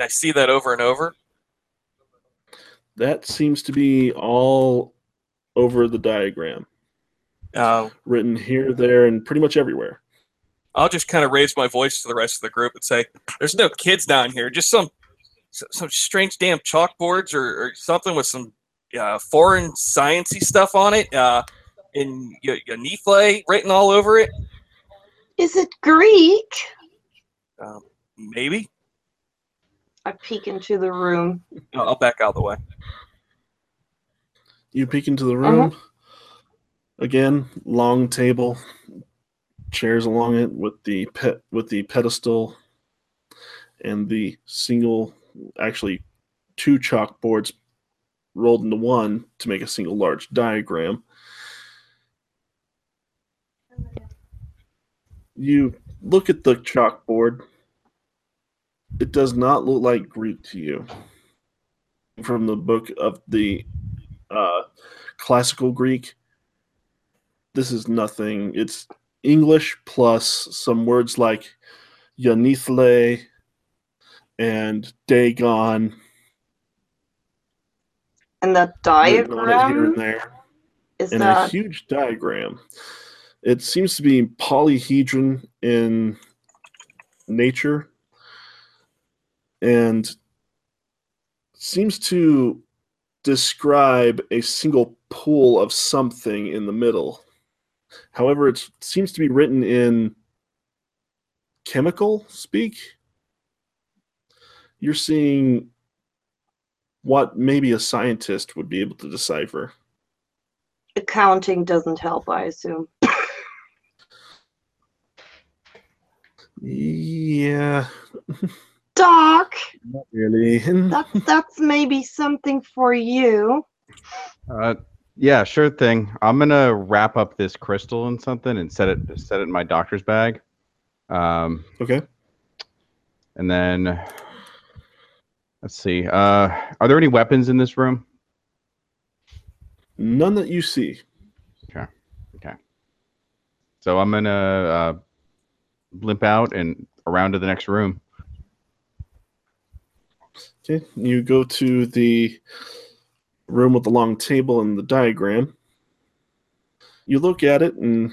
I see that over and over. That seems to be all over the diagram, Uh, written here, there, and pretty much everywhere. I'll just kind of raise my voice to the rest of the group and say, "There's no kids down here. Just some some strange damn chalkboards or, or something with some uh, foreign sciency stuff on it, uh, and y- Yanithle written all over it. Is it Greek? Um, maybe I peek into the room. I'll I'll back out of the way. You peek into the room. Uh-huh. Again, long table, chairs along it with the pet with the pedestal and the single actually two chalkboards rolled into one to make a single large diagram. You look at the chalkboard. It does not look like Greek to you. From the book of the uh, classical Greek. This is nothing. It's English plus some words like Yanithle and Dagon And the it here diagram and there. is in a huge diagram. It seems to be polyhedron in nature and seems to describe a single pool of something in the middle. However, it seems to be written in chemical speak. You're seeing what maybe a scientist would be able to decipher. accounting doesn't help, I assume. Yeah, Doc, not really. that that's maybe something for you. Uh, yeah, sure thing. I'm gonna wrap up this crystal in something and set it set it in my doctor's bag. Um, Okay. and then let's see. Uh, are there any weapons in this room? None that you see. Okay. Okay. So I'm gonna uh, limp out and around to the next room. Okay. You go to the room with the long table and the diagram. You look at it, and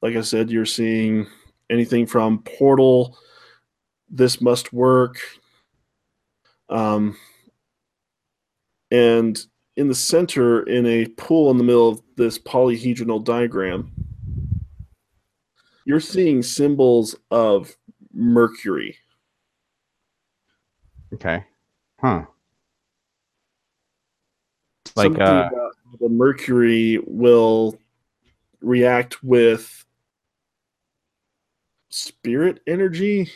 like I said, you're seeing anything from portal, this must work. Um, and in the center, in a pool in the middle of this polyhedral diagram, you're seeing symbols of Mercury. Okay. Huh. Like uh, the mercury will react with spirit energy.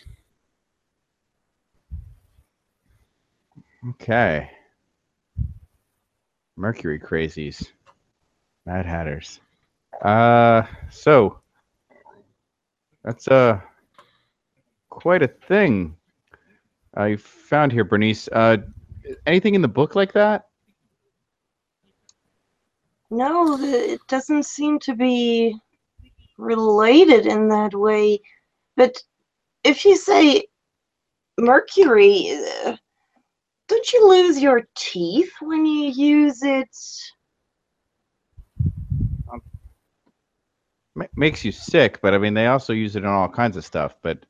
okay. Mercury crazies. Mad Hatters. Uh so that's uh quite a thing I found here, Bernice. Uh anything in the book like that? No, it doesn't seem to be related in that way. But if you say mercury, uh, don't you lose your teeth when you use it? Ma- makes you sick, but I mean they also use it in all kinds of stuff. But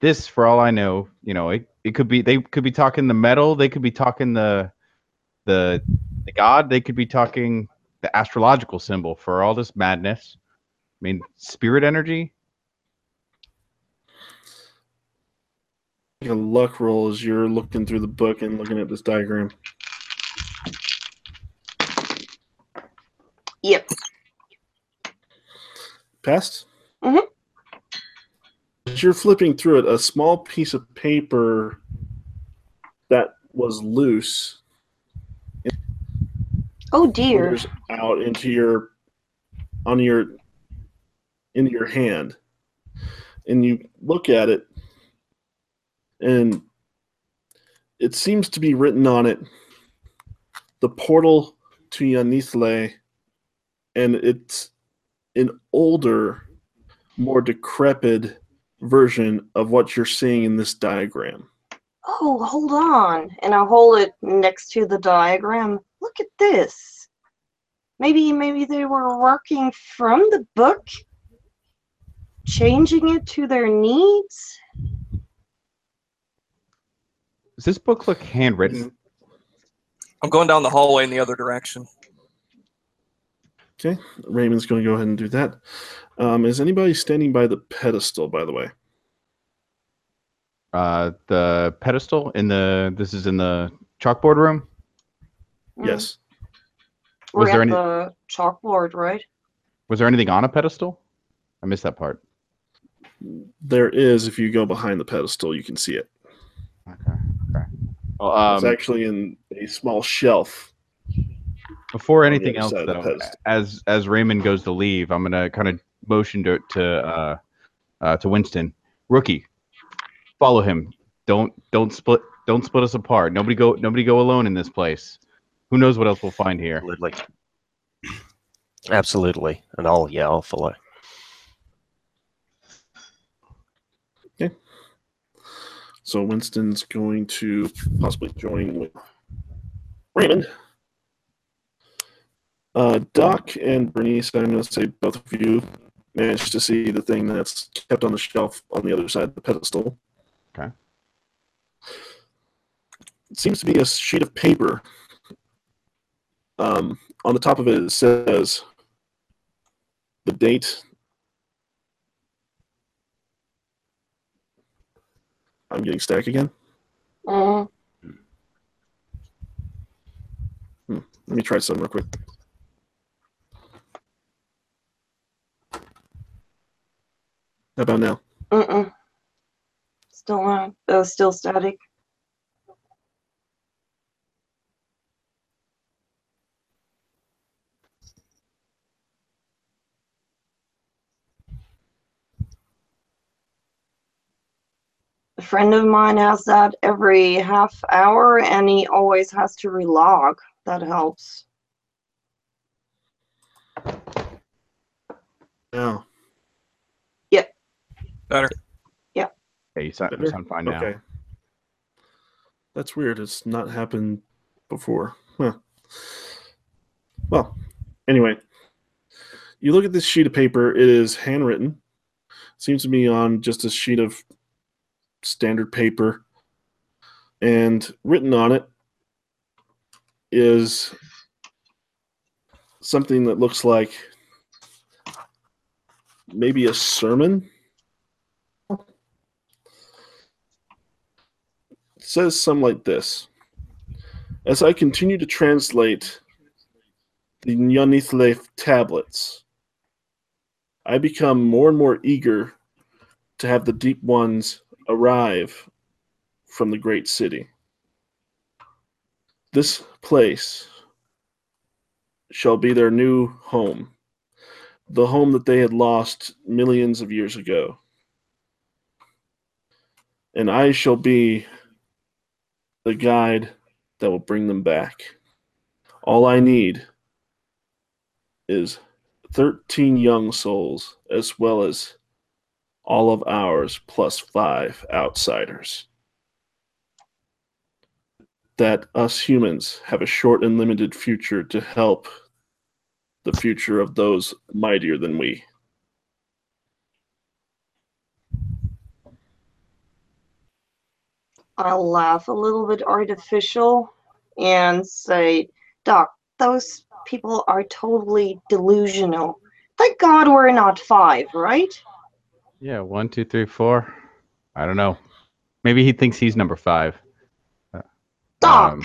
this, for all I know, you know, it, it could be they could be talking the metal, they could be talking the the the god, they could be talking the astrological symbol for all this madness. I mean, spirit energy. Like a luck roll as you're looking through the book and looking at this diagram. Yep. Passed? Mhm. As you're flipping through it, a small piece of paper that was loose Oh dear. out into your on your into your hand and you look at it and it seems to be written on it the portal to Yanithle and it's an older more decrepit version of what you're seeing in this diagram Oh, hold on. And I'll hold it next to the diagram. Look at this. Maybe maybe they were working from the book, changing it to their needs. Does this book look handwritten? I'm going down the hallway in the other direction. Okay, Raymond's going to go ahead and do that. Um, is anybody standing by the pedestal, by the way? Uh, the pedestal in the this is in the chalkboard room. Mm. Yes. We're Was at there any- the chalkboard, right? Was there anything on a pedestal? I missed that part. There is, if you go behind the pedestal, you can see it. Okay. Okay. Well, it's um, actually in a small shelf. Before anything else, side of the though, as as Raymond goes to leave, I'm gonna kind of motion to to uh, uh, to Winston, rookie, follow him. Don't don't split don't split us apart. Nobody go nobody go alone in this place. Who knows what else we'll find here? Absolutely. Absolutely. And I'll, yeah, I'll follow. Okay, so Winston's going to possibly join with Raymond. Uh, Doc and Bernice, I'm going to say both of you managed to see the thing that's kept on the shelf on the other side of the pedestal. Okay. It seems to be a sheet of paper. Um, on the top of it, it says the date. I'm getting static again. Mm, Let me try some real quick. How about now? mm-mm. Still on. Still static. A friend of mine has that every half hour and he always has to relog. That helps. Now. Better. Yeah. Hey, you sound, you sound fine now. Okay. That's weird. It's not happened before. Huh. Well, anyway, you look at this sheet of paper. It is handwritten. Seems to be on just a sheet of standard paper. And written on it is something that looks like maybe a sermon. Says something like this. As I continue to translate the Nyanithle tablets, I become more and more eager to have the deep ones arrive from the great city. This place shall be their new home, the home that they had lost millions of years ago. And I shall be the guide that will bring them back. All I need is 13 young souls, as well as all of ours, plus five outsiders. That us humans have a short and limited future to help the future of those mightier than we. I'll laugh a little bit artificial and say, Doc, those people are totally delusional. Thank God we're not five, right? Yeah, one, two, three, four. I don't know. Maybe he thinks he's number five. Doc! Um,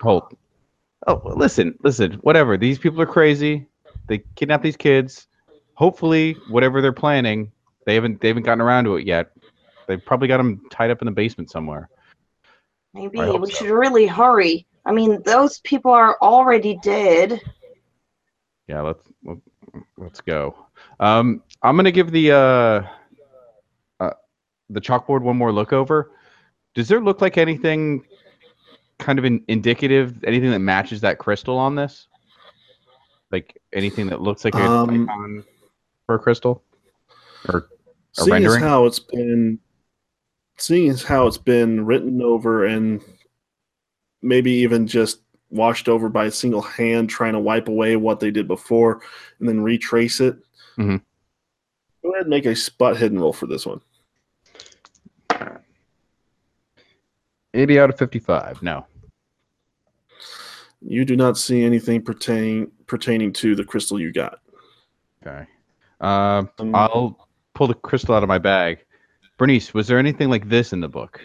Holt. Oh, listen, listen. Whatever. These people are crazy. They kidnap these kids. Hopefully, whatever they're planning, they haven't they haven't gotten around to it yet. They've probably got them tied up in the basement somewhere. Maybe I hope we so. should really hurry. I mean, those people are already dead. Yeah, let's let- let's go. Um, I'm gonna give the uh, uh, the chalkboard one more look over. Does there look like anything kind of in, indicative, anything that matches that crystal on this? Like anything that looks like a Um, icon for a crystal? Or A seeing as rendering? how it's been seeing as how it's been written over and maybe even just washed over by a single hand trying to wipe away what they did before and then retrace it Mhm. go ahead and make a spot hidden roll for this one 80 out of 55. No. you do not see anything pertaining pertaining to the crystal you got Okay. Uh, Um, I'll pull the crystal out of my bag. Bernice, was there anything like this in the book?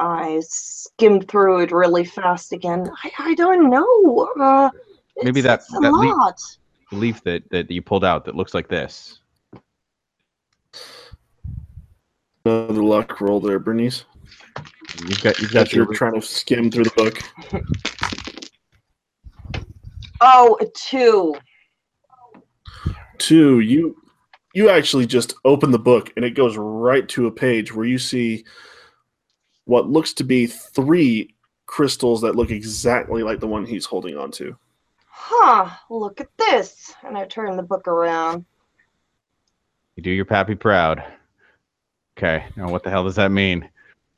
I skimmed through it really fast again. I, I don't know. Uh, Maybe that- that leap- lot. The leaf that, that you pulled out that looks like this. another luck roll there bernice You've got you've got as you're your trying to skim through the book Oh, a two. Two, you you actually just open the book and it goes right to a page where you see what looks to be three crystals that look exactly like the one he's holding on to. Huh, look at this. And I turn the book around. you do your pappy proud. Okay. Now, what the hell does that mean?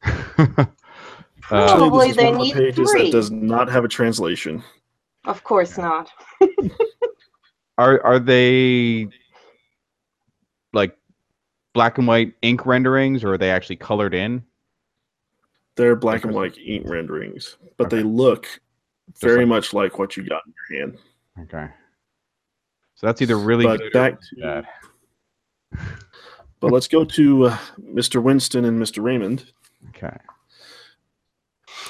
Uh, Probably this is they one of the need pages three. that does not have a translation. Of course not. are are they like black and white ink renderings, or are they actually colored in? They're black and white ink renderings, but they look very much like what you got in your hand. Okay. So that's either really But good back or to- bad. But let's go to uh, Mr. Winston and Mr. Raymond. Okay.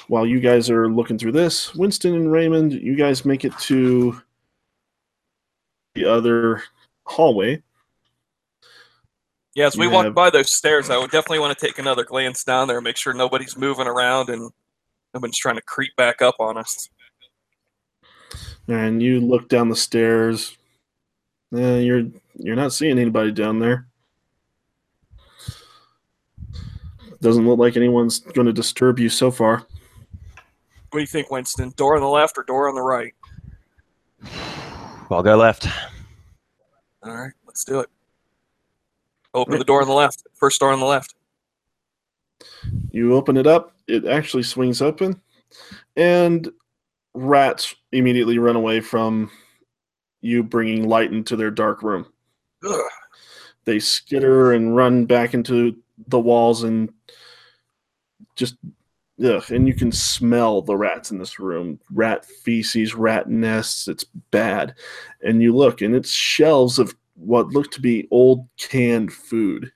While you guys are looking through this, Winston and Raymond, you guys make it to the other hallway. Yeah, as we You walk by those stairs, I would definitely want to take another glance down there, make sure nobody's moving around and nobody's trying to creep back up on us. and you look down the stairs. Eh, you're you're not seeing anybody down there. Doesn't look like anyone's going to disturb you so far. What do you think, Winston? Door on the left or door on the right? I'll go left. All right, let's do it. Open the door on the left. First door on the left. You open it up, it actually swings open, and rats immediately run away from you, bringing light into their dark room. Ugh. They skitter and run back into the walls and just ugh, and you can smell the rats in this room rat feces rat nests it's bad and you look and it's shelves of what looked to be old canned food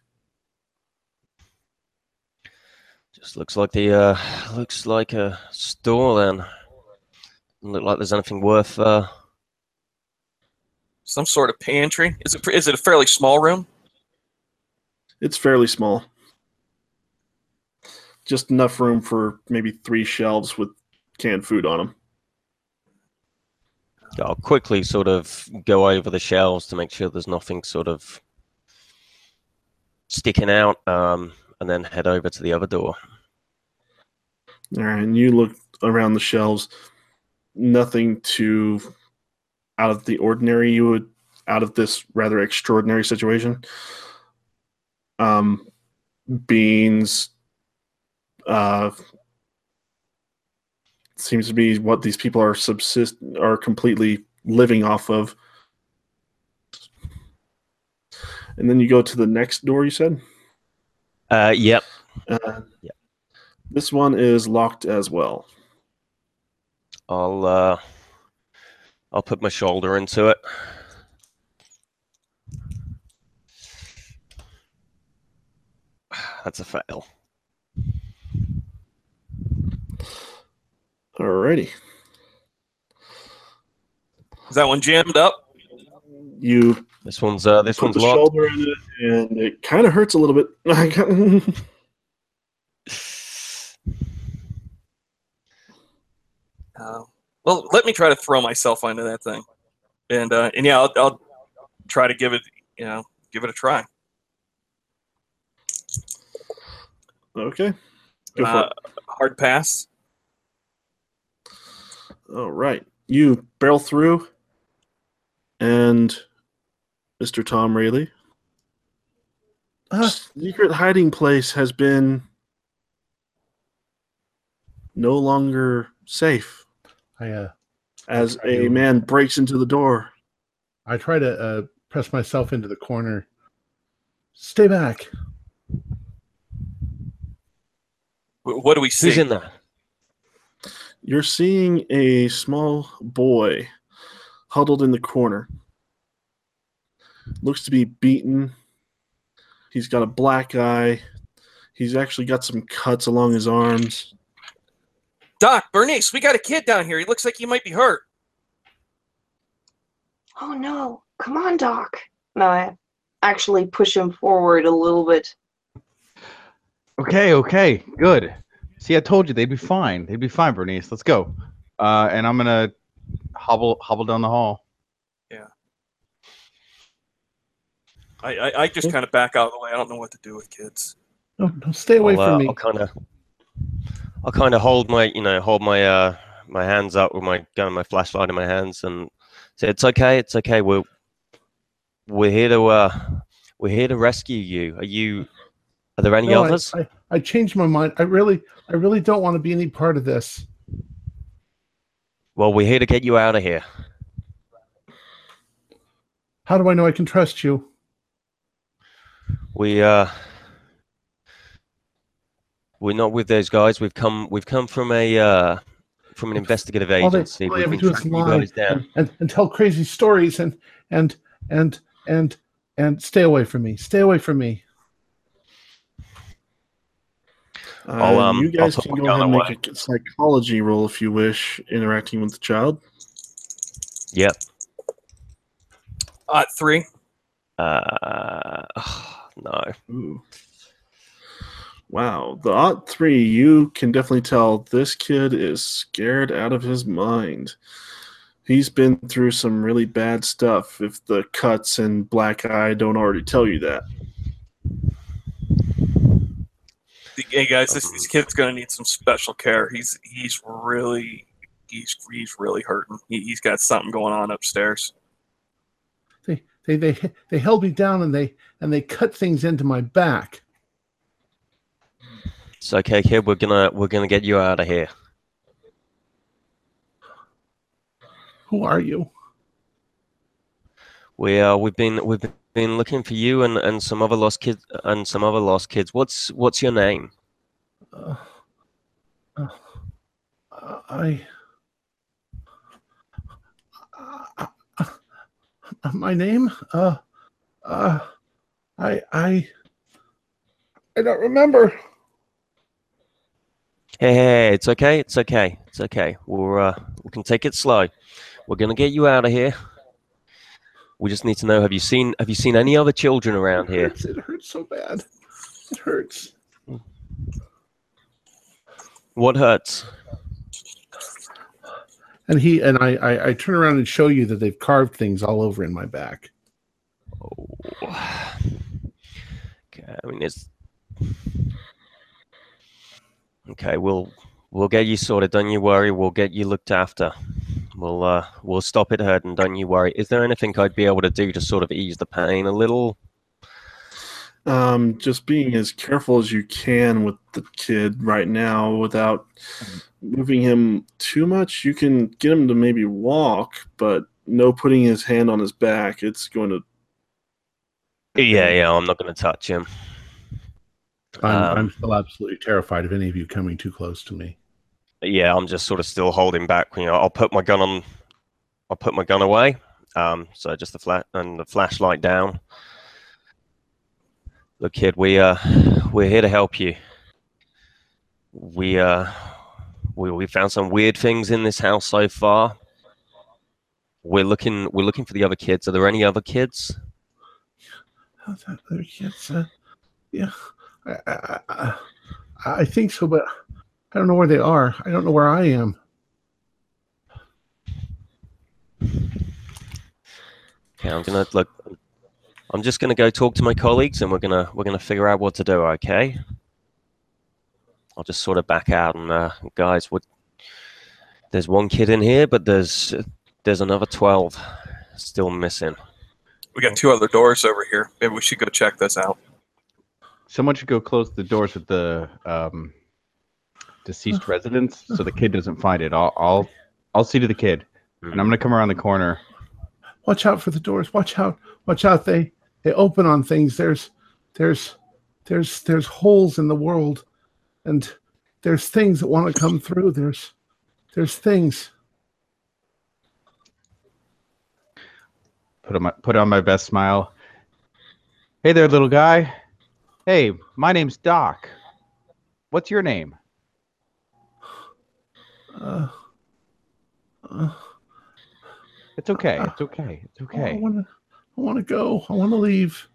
Just looks like the uh, looks like a store then. Doesn't look like there's anything worth. Uh, Some sort of pantry. Is it is it a fairly small room? it's fairly small just enough room for maybe three shelves with canned food on them I'll quickly sort of go over the shelves to make sure there's nothing sort of sticking out, um, and then head over to the other door. All right, and you look around the shelves, nothing too out of the ordinary. You would out of this rather extraordinary situation. Um, beans, uh, seems to be what these people are subsist are completely living off of. And then you go to the next door. You said. Uh, yep. Uh, Yeah. This one is locked as well. I'll uh, I'll put my shoulder into it. That's a fail. Alrighty. Is that one jammed up? You This one's uh, this put one's the locked. shoulder in it, and it kind of hurts a little bit. Uh, well, let me try to throw myself onto that thing, and uh, and yeah, I'll, I'll try to give it you know give it a try. okay. Go for Uh, hard pass. It. All right. You barrel through, and Mr. Tom Rayleigh. A secret hiding place has been no longer safe I uh, as Are a man breaks into the door. I try to uh, press myself into the corner. Stay back. What do we see? Who's in there? You're seeing a small boy huddled in the corner. Looks to be beaten. He's got a black eye. He's actually got some cuts along his arms. Doc, Bernice, we got a kid down here. He looks like he might be hurt. Oh no! Come on, Doc. No, I actually push him forward a little bit. Okay, okay, good. See, I told you they'd be fine. They'd be fine, Bernice. Let's go. Uh, and I'm gonna hobble hobble down the hall. I I, I just kind of back out of the way. I don't know what to do with kids. No, no, stay away I'll, from uh, me. I'll kind of, I'll kind of hold my, you know, hold my uh my hands up with my gun, and my flashlight in my hands, and say, "It's okay, it's okay. We're we're here to uh we're here to rescue you. Are you Are there any No, I- others? I, I changed my mind. I really, I really don't want to be any part of this. Well, we're here to get you out of here. How do I know I can trust you? We uh we're not with those guys. We've come we've come from a uh from an investigative All they, agency. all they We've been do is tracking you lie guys down. and, and, and tell crazy stories and and and and and stay away from me. Stay away from me. I'll, Uh, um, you I'll guys can go ahead and away. make a psychology roll if you wish, interacting with the child. Yep. Uh, three. Uh no. Ooh. Wow, the odd three, you can definitely tell this kid is scared out of his mind. He's been through some really bad stuff if the cuts and black eye don't already tell you that. Hey guys, this, this kid's gonna need some special care. He's he's really he's he's really hurting. He, he's got something going on upstairs. They they they they held me down and they and they cut things into my back. It's okay, kid. We're gonna we're gonna get you out of here. Who are you? We uh we've been we've been looking for you and, and some other lost kids and some other lost kids. What's what's your name? Uh, uh, I. Uh, uh, my name? Uh, uh, I, I, I don't remember. Hey, hey, hey, it's okay. It's okay. It's okay. We're uh, we can take it slow. We're gonna get you out of here. We just need to know: Have you seen Have you seen any other children around It here? It hurts so bad. It hurts. What hurts? And he and I, I, I turn around and show you that they've carved things all over in my back. Oh. Okay, I mean it's okay. We'll we'll get you sorted. Don't you worry. We'll get you looked after. We'll uh we'll stop it hurting. Don't you worry. Is there anything I'd be able to do to sort of ease the pain a little? Um, just being as careful as you can with the kid right now without moving him too much. You can get him to maybe walk, but no putting his hand on his back. It's going to Yeah, yeah. I'm not going to touch him. I'm, Um, I'm still absolutely terrified of any of you coming too close to me. Yeah, I'm just sort of still holding back. You know, I'll put my gun on. I'll put my gun away. Um, so just the flat and the flashlight down. Look, kid, we uh, we're here to help you. We uh, we we found some weird things in this house so far. We're looking we're looking for the other kids. Are there any other kids? Other kids, uh, yeah, I, I, I, I think so, but I don't know where they are. I don't know where I am. Okay, I'm gonna look. I'm just gonna go talk to my colleagues, and we're gonna we're gonna figure out what to do. Okay. I'll just sort of back out and uh, guys, what? There's one kid in here, but there's there's another twelve still missing. We got two other doors over here. Maybe we should go check this out. Someone should go close the doors with the um, deceased residents so the kid doesn't find it. I'll I'll I'll see to the kid, and I'm mm-hmm. gonna come around the corner. Watch out for the doors. Watch out. Watch out. They they open on things. There's there's there's there's holes in the world, and there's things that want to come through. There's there's things. Put on my put on my best smile. Hey there, little guy. Hey, my name's Doc. What's your name? Uh, uh, It's okay. It's okay. It's I okay. want to I want to go. I want to leave.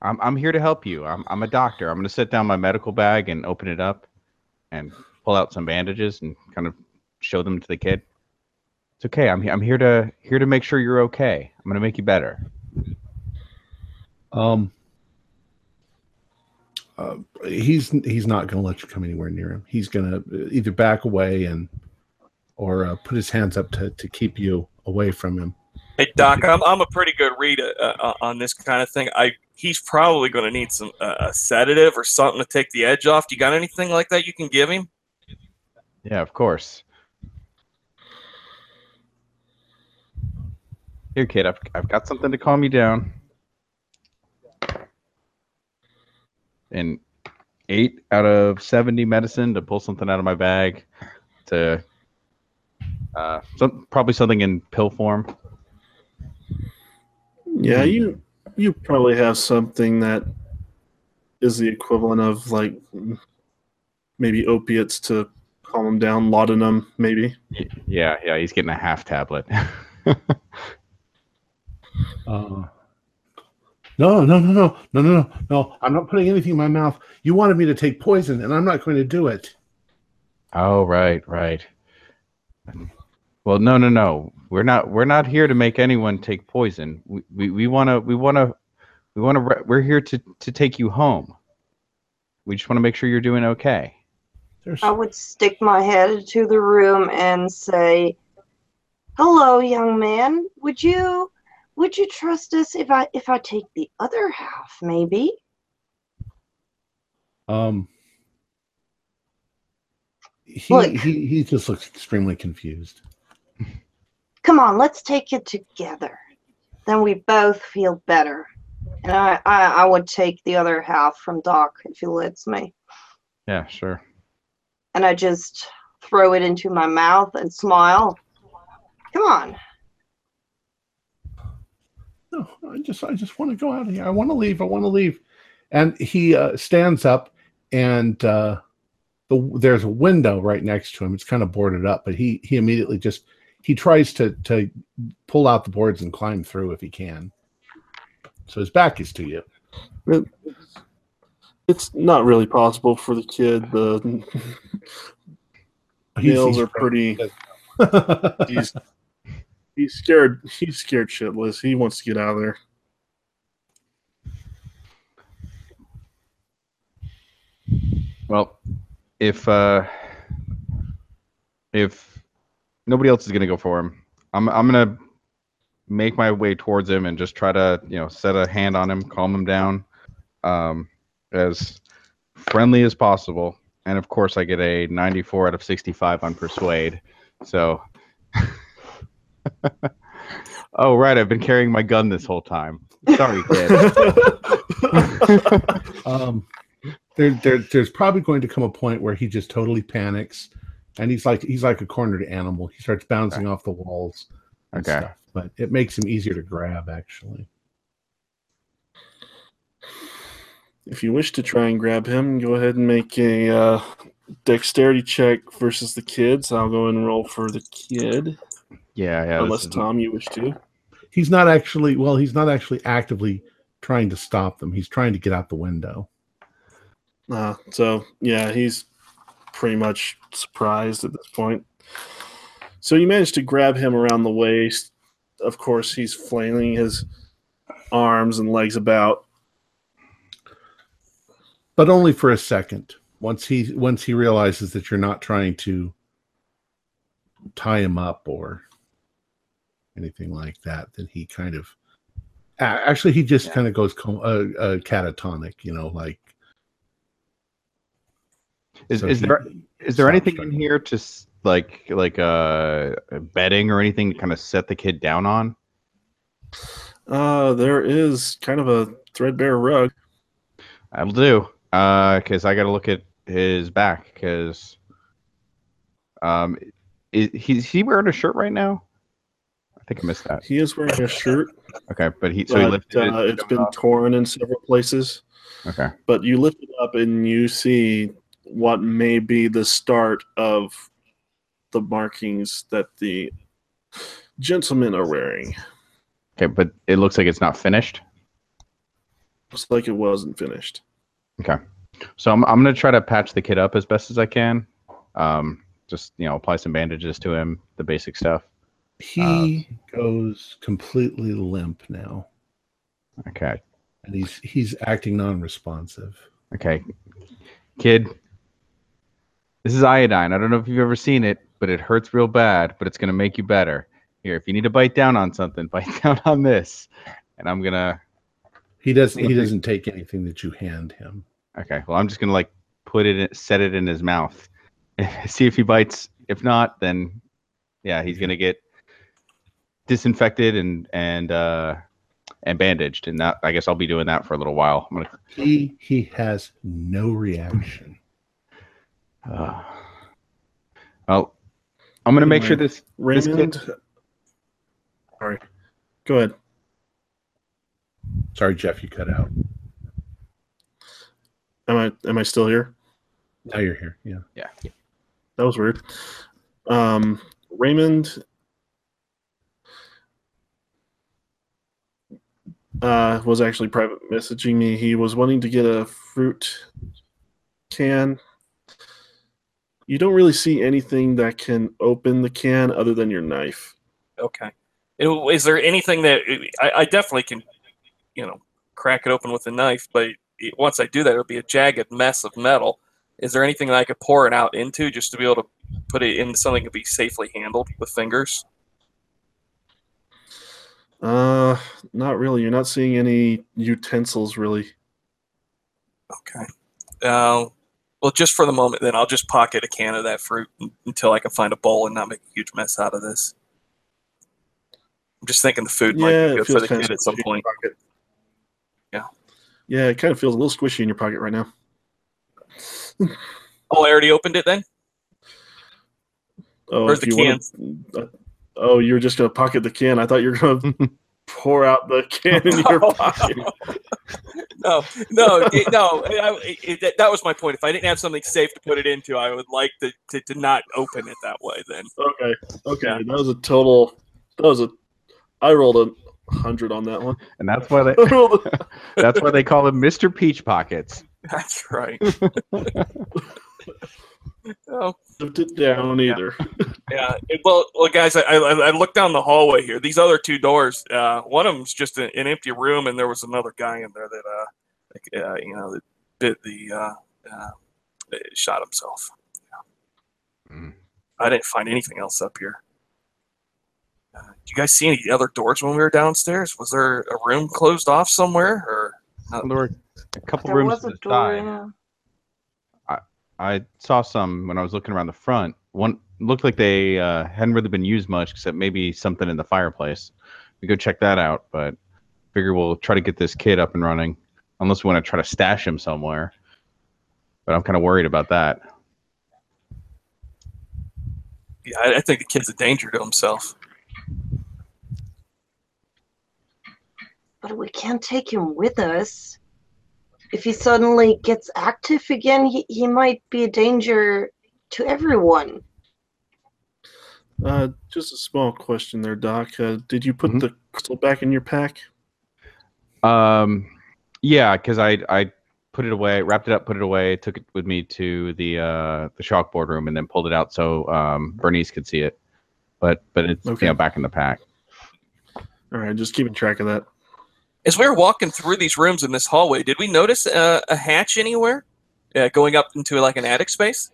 I'm I'm here to help you. I'm I'm a doctor. I'm gonna set down my medical bag and open it up, and pull out some bandages and kind of show them to the kid. It's okay. I'm he- I'm here to here to make sure you're okay. I'm gonna make you better. Um. Uh, he's he's not going to let you come anywhere near him. He's going to either back away and or uh, put his hands up to, to keep you away from him. Hey Doc, I'm I'm a pretty good read uh, uh, on this kind of thing. I he's probably going to need some uh, a sedative or something to take the edge off. Do you got anything like that you can give him? Yeah, of course. Here, kid, I've, I've got something to calm you down. And eight out of 70 medicine to pull something out of my bag to uh, some, probably something in pill form. Yeah, you you probably have something that is the equivalent of like maybe opiates to calm him down, laudanum, maybe. Yeah, yeah, he's getting a half tablet. Uh, no, no, no, no, no, no, no, no. I'm not putting anything in my mouth. You wanted me to take poison, and I'm not going to do it. oh, right, right. Well, no, no, no. We're not. We're not here to make anyone take poison. We we, we want to. We want to. We want to. We're here to to take you home. We just want to make sure you're doing okay. There's, I would stick my head into the room and say, "Hello, young man. Would you would you trust us if I if I take the other half, maybe?" um, he, Look. he he just looks extremely confused. Come on, let's take it together. Then we both feel better. And I, I, I would take the other half from Doc if he lets me. Yeah, sure. And I just throw it into my mouth and smile. Come on. No, I just I just want to go out of here. I want to leave. I want to leave. And he uh, stands up, and uh, the there's a window right next to him. It's kind of boarded up, but he he immediately just he tries to to pull out the boards and climb through if he can. So his back is to you. It's not really possible for the kid. The nails are pretty. He's he's scared. He's scared shitless. He wants to get out of there. Well, if uh, if nobody else is gonna go for him, I'm I'm gonna make my way towards him and just try to you know set a hand on him, calm him down, um, as friendly as possible. And of course, I get a 94 out of 65 on persuade. So, oh right, I've been carrying my gun this whole time. Sorry, kid. um, there, there, there's probably going to come a point where he just totally panics, and he's like he's like a cornered animal. He starts bouncing off the walls. and Okay. stuff, but it makes him easier to grab. Actually, If you wish to try and grab him, go ahead and make a uh, dexterity check versus the kids. I'll go and roll for the kid, Yeah, yeah. unless Tom you wish to. he's not actually well. He's not actually actively trying to stop them. He's trying to get out the window. Uh, so yeah, he's pretty much surprised at this point. So you managed to grab him around the waist. Of course, he's flailing his arms and legs about. but only for a second. Once he once he realizes that you're not trying to tie him up or anything like that, then he kind of actually he just kind of goes co- uh, uh, catatonic. You know, like Is, so is he- there is there stops anything in here to like like uh bedding or anything to kind of set the kid down on? Uh, there is kind of a threadbare rug. I'll do. Uh, because I got to look at his back. Because um, is he is he wearing a shirt right now? I think I missed that. He is wearing a shirt, Okay, but he so he lifted it. uh, it's been torn in several places. Okay. But you lift it up and you see what may be the start of the markings that the gentlemen are wearing. Okay, but it looks like it's not finished. Looks like it wasn't finished. Okay. So I'm I'm gonna try to patch the kid up as best as I can. Um, just you know, apply some bandages to him, the basic stuff. He uh, goes completely limp now, Okay. and he's he's acting non-responsive. Okay. Kid, this is iodine. I don't know if you've ever seen it, but it hurts real bad, but it's going to make you better. Here, if you need to bite down on something, bite down on this. And I'm going to He doesn't. He doesn't take anything that you hand him. Okay. Well, I'm just gonna like put it, in, set it in his mouth, see if he bites. If not, then yeah, he's gonna get disinfected and and uh and bandaged, and that I guess I'll be doing that for a little while. I'm gonna. He he has no reaction. Uh, well, I'm gonna make sure this. This kid- Raymond. Sorry. Go ahead. Sorry, Jeff, you cut out. Am I am I still here? Now you're here. Yeah. Yeah. That was weird. Um, Raymond uh, was actually private messaging me. He was wanting to get a fruit can. You don't really see anything that can open the can other than your knife. Okay. Is there anything that I, I definitely can, you know, crack it open with a knife, but once I do that, it'll be a jagged mess of metal. Is there anything that I could pour it out into just to be able to put it into something that be safely handled with fingers? Uh, not really. You're not seeing any utensils really. Okay. Uh, well, just for the moment, then I'll just pocket a can of that fruit until I can find a bowl and not make a huge mess out of this. I'm just thinking the food might be good for the kid at some point. Yeah. Yeah, it kind of feels a little squishy in your pocket right now. Oh, I already opened it then? Oh, Where's the you wanna- uh, oh, you're just gonna pocket the can. I thought you were gonna pour out the can in your No. pocket. no, no, it- no. I, it, that- that was my point. If I didn't have something safe to put it into, I would like to, to, to not open it that way. Then Okay, okay, that was a total. That was a. I rolled a hundred on that one. and that's why they I that's why they call him Mr. Peach Pockets. that's right. Oh, Lived it down either. yeah. It- well, well, guys, I, I, I looked down the hallway here. These other two doors. Uh, one of them's just a, an empty room, and there was another guy in there that, uh, like, uh you know, that bit the, uh, uh, shot himself. Mm. I didn't find anything else up here. Uh, did you guys see any other doors when we were downstairs? Was there a room closed off somewhere, or There were a couple There rooms was to a the door. side. Yeah. I saw some when I was looking around the front. One looked like they uh, hadn't really been used much, except maybe something in the fireplace. We go check that out, but figure we'll try to get this kid up and running, unless we want to try to stash him somewhere. But I'm kind of worried about that. yeah, I, I think the kid's a danger to himself. But we can't take him with us. If he suddenly gets active again, he, he might be a danger to everyone. Uh, just a small question there, Doc. Uh, did you put Mhm. the crystal back in your pack? Um, yeah, because I I put it away, wrapped it up, put it away, took it with me to the uh, the chalkboard room, and then pulled it out so um, Bernice could see it. But but it's Okay. you know back in the pack. All right, just keeping track of that. As we were walking through these rooms in this hallway, did we notice uh, a hatch anywhere, uh, going up into like an attic space?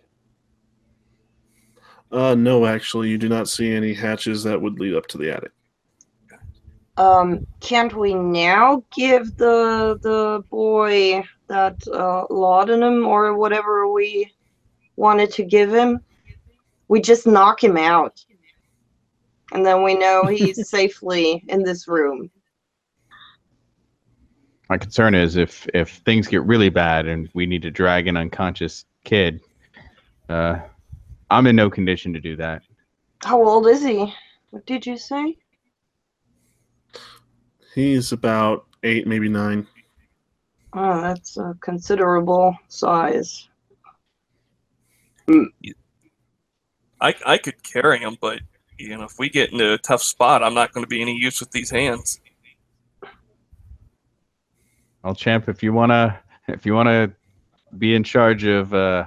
Uh, no, actually, you do not see any hatches that would lead up to the attic. Um, can't we now give the the boy that uh, laudanum or whatever we wanted to give him? We just knock him out, and then we know he's safely in this room. My concern is if if things get really bad and we need to drag an unconscious kid, uh, I'm in no condition to do that. How old is he? What did you say? He's about eight, maybe nine. Oh, that's a considerable size. I I could carry him, but you know, if we get into a tough spot, I'm not going to be any use with these hands. Well, champ, if you wanna if you wanna be in charge of uh,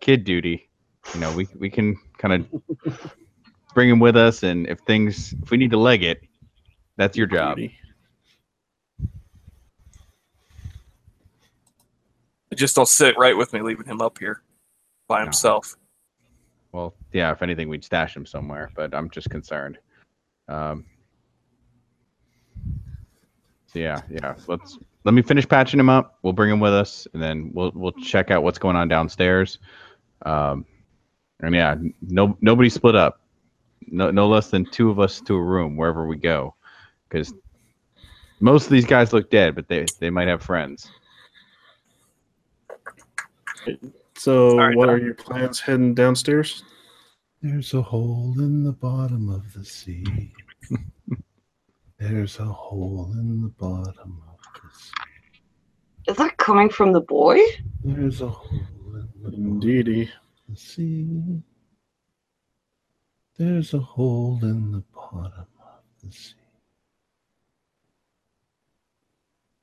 kid duty, you know we we can kind of bring him with us, and if things if we need to leg it, that's your job. Just don't sit right with me, leaving him up here by No. himself. Well, yeah, if anything, we'd stash him somewhere, but I'm just concerned. Um, so yeah, yeah, let's let me finish patching him up. We'll bring him with us, and then we'll we'll check out what's going on downstairs. Um, and yeah, no nobody split up. No no less than two of us to a room wherever we go, because most of these guys look dead, but they they might have friends. So, Sorry, what Doc. are your plans heading downstairs? There's a hole in the bottom of the sea. There's a hole in the bottom of the sea. Is that coming from the boy? There's a hole in the bottom Indeedy. of the sea. There's a hole in the bottom of the sea.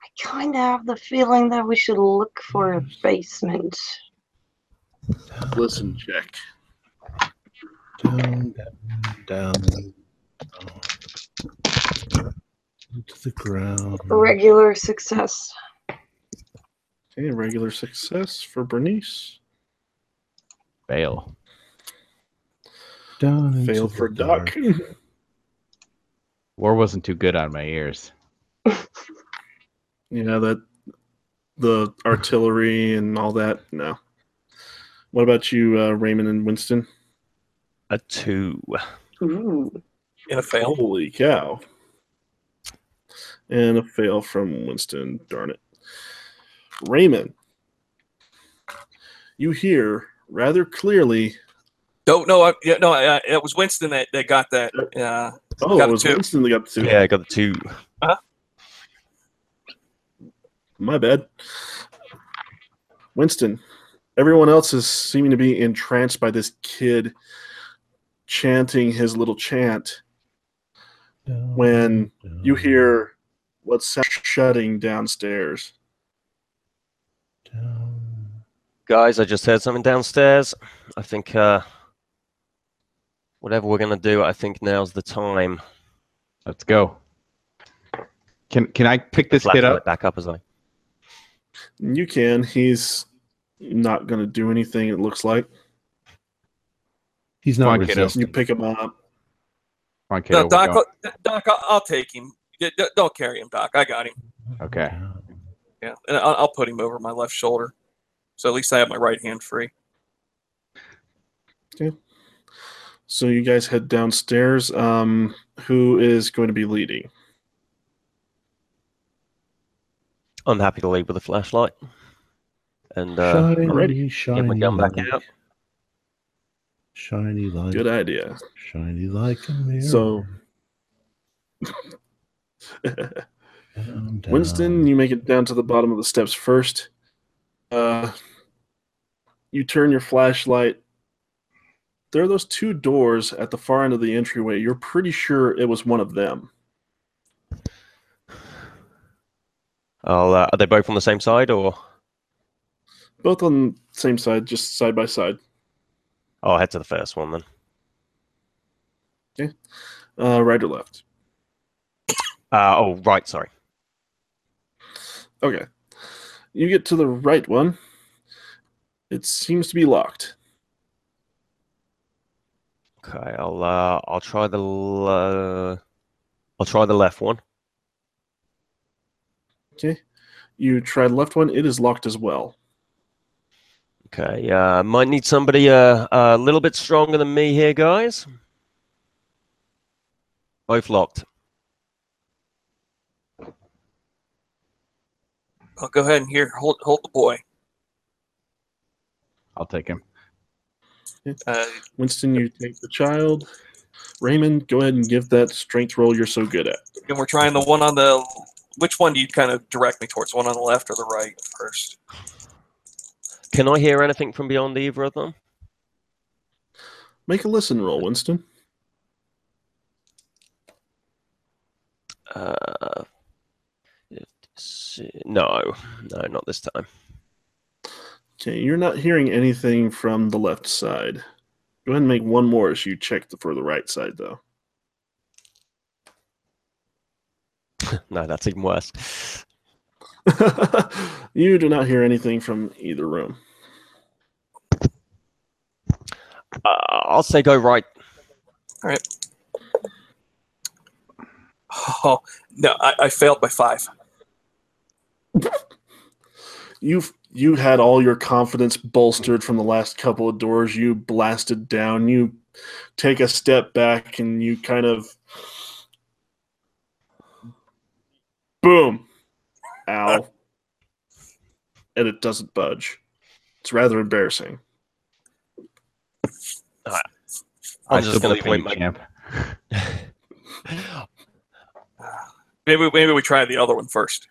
I kind of have the feeling that we should look for a basement. Listen, check. Down, down, down, down. To the ground. Regular success. Okay, regular success for Bernice. Fail. Down into Fail the for dark. Doc. War wasn't too good on my ears. yeah, that the artillery and all that. No. What about you, uh, Raymond and Winston? A two. Ooh. In a fail. Holy cow. And a fail from Winston, darn it. Raymond, you hear rather clearly. No, no, I, yeah, no. Uh, it was Winston that, that got that. Uh, Oh, Got it was two. Winston that got the two. Yeah, I got the two. My bad. Winston, everyone else is seeming to be entranced by this kid chanting his little chant when you hear what's sound shutting downstairs. Down. Guys, I just heard something downstairs. I think uh, whatever we're gonna do, I think now's the time. Let's go. Can can I pick this kid up? back up as I. You can. He's not going to do anything, it looks like. He's Come not on, kiddo. resisting. You pick him up. Come on, kid. no, Doc, I'll- Doc, I'll, I'll take him. Yeah, d- Don't carry him, Doc. I got him. Okay. Down. Yeah, and I'll, I'll put him over my left shoulder, so at least I have my right hand free. Okay. So you guys head downstairs. Um, who is going to be leading? I'm happy to lead with a flashlight. And uh, shiny, already. get my gun back light. out. Shiny light. Good idea. Shiny like a mirror. So- Down, down. Winston, you make it down to the bottom of the steps first. Uh, you turn your flashlight. There are those two doors at the far end of the entryway. You're pretty sure it was one of them. Uh, are they both on the same side or? Both on the same side, just side by side. Oh, I'll head to the first one then. Uh, right or left? Uh, oh, right. Sorry. Okay. You get to the right one. It seems to be locked. Okay. I'll uh, I'll try the uh, I'll try the left one. Okay. You try the left one. It is locked as well. Okay. Uh, might need somebody uh, a little bit stronger than me here, guys. Both locked. I'll go ahead and here hold hold the boy. I'll take him. Uh, Winston, you take the child. Raymond, go ahead and give that strength roll you're so good at. and we're trying the one on the. Which one do you kind of direct me towards? One on the left or the right first? Can I hear anything from beyond either of them? Make a listen roll, Winston. Uh, fifty- no, no, not this time. Okay, you're not hearing anything from the left side. Go ahead and make one more as you check the, for the right side, though. No, that's even worse. you do not hear anything from either room. Uh, I'll say go right. All right. Oh no, I, I failed by five. You've you had all your confidence bolstered from the last couple of doors. You blasted down. You take a step back and you kind of boom, ow, and it doesn't budge. It's rather embarrassing. I'm I just going to believe point my. champ. Maybe maybe we try the other one first.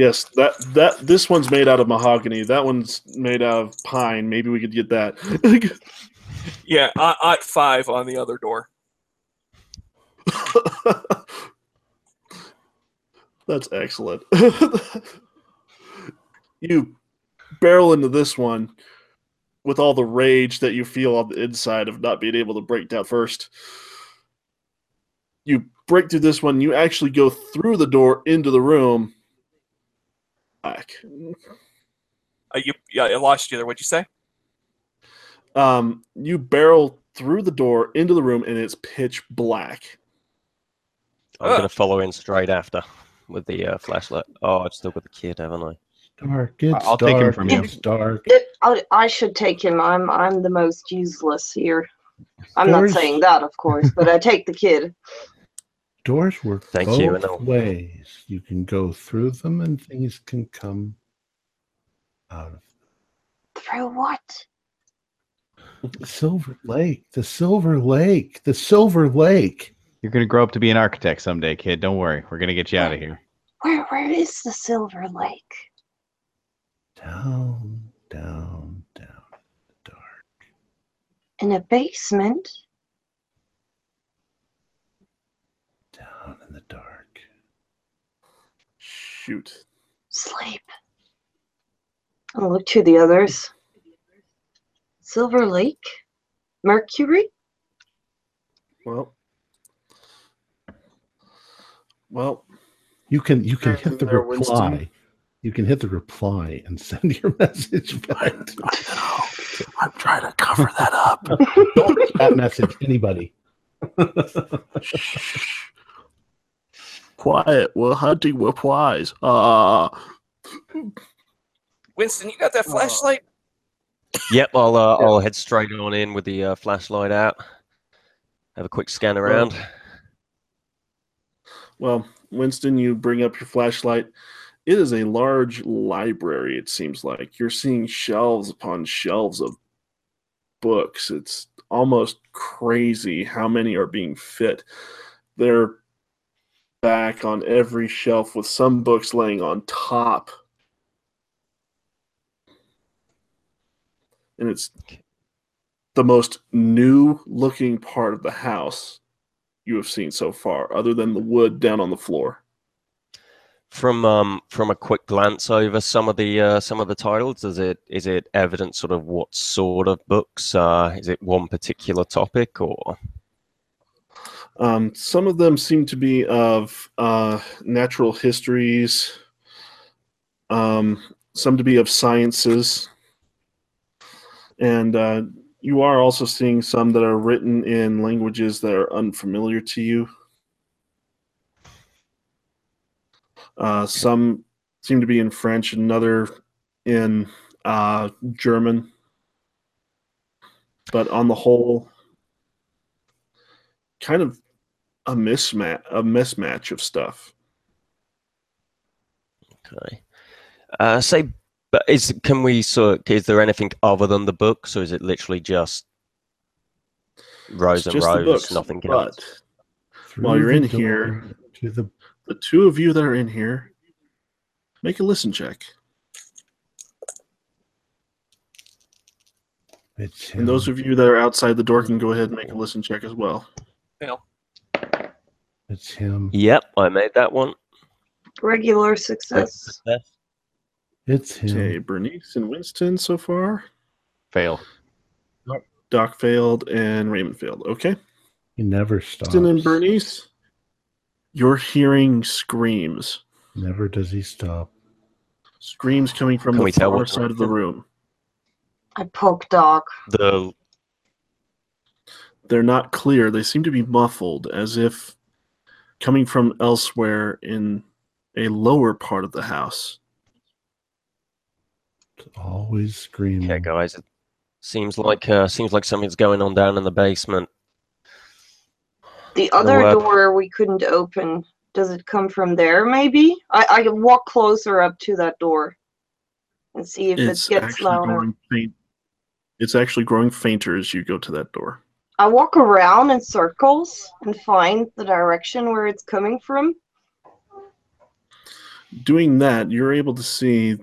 Yes, that that this one's made out of mahogany. That one's made out of pine. Maybe we could get that. Yeah, I five on the other door. That's excellent. you barrel into this one with all the rage that you feel on the inside of not being able to break down first. You break through this one, you actually go through the door into the room. Back. Uh, you, yeah, I lost you there. What'd you say? Um, you barrel through the door into the room and it's pitch black. I'm going to follow in straight after with the uh, flashlight. Oh, I've still got the kid, haven't I? Dark. It's I'll dark. take him from you. It's dark. It, I, I should take him. I'm I'm the most useless here. I'm not saying that, of course, but I take the kid. Doors work Thank both you, and I'll- ways. You can go through them, and things can come out of Through what? the Silver Lake. The Silver Lake. The Silver Lake. You're gonna grow up to be an architect someday, kid. Don't worry. We're gonna get you out of here. Where where is the Silver Lake? Down, down, down. Dark. In a basement? Down in the dark. Shoot. Sleep. I'll look to the others. Silver Lake? Mercury? Well. Well, You can you can hit the there, reply. Winston. You can hit the reply and send your message back. I'm trying to cover that up. Don't read that message anybody. Quiet. We're hunting replies. Ah. Winston, you got that flashlight? Yep, I'll uh, I'll head straight on in with the uh, flashlight out. Have a quick scan around. Well, Winston, you bring up your flashlight. It is a large library, it seems like. You're seeing shelves upon shelves of books. It's almost crazy how many are being fit. They're back on every shelf with some books laying on top. And it's the most new looking part of the house you have seen so far, other than the wood down on the floor. From um from a quick glance over some of the uh, some of the titles, is it is it evident sort of what sort of books? Uh, is it one particular topic or? Um, some of them seem to be of uh, natural histories, um, some to be of sciences, and uh, you are also seeing some that are written in languages that are unfamiliar to you. Uh, some seem to be in French, another in uh, German. But on the whole, kind of a mismatch, a mismatch of stuff. Okay. Uh, say, but is can we sort? Is there anything other than the books, or is it literally just rows It's and just the rows, books, nothing but else? While you're in here- to the the two of you that are in here, make a listen check. And those of you that are outside the door can go ahead and make a listen check as well. It's him. Yep, I made that one. Regular success. It's him. Okay, Bernice and Winston so far. Fail. Doc failed and Raymond failed. Okay. He never stops. Winston and Bernice, you're hearing screams. Never does he stop. Screams coming from Can the tell far side of the room. I poke Doc. The They're not clear. They seem to be muffled, as if coming from elsewhere in a lower part of the house. It's always screaming. Yeah, guys. It seems like uh, seems like something's going on down in the basement. The other uh, door we couldn't open. Does it come from there? Maybe I I can walk closer up to that door and see if it gets louder. faint. It's actually growing fainter as you go to that door. I walk around in circles and find the direction where it's coming from. Doing that, you're able to see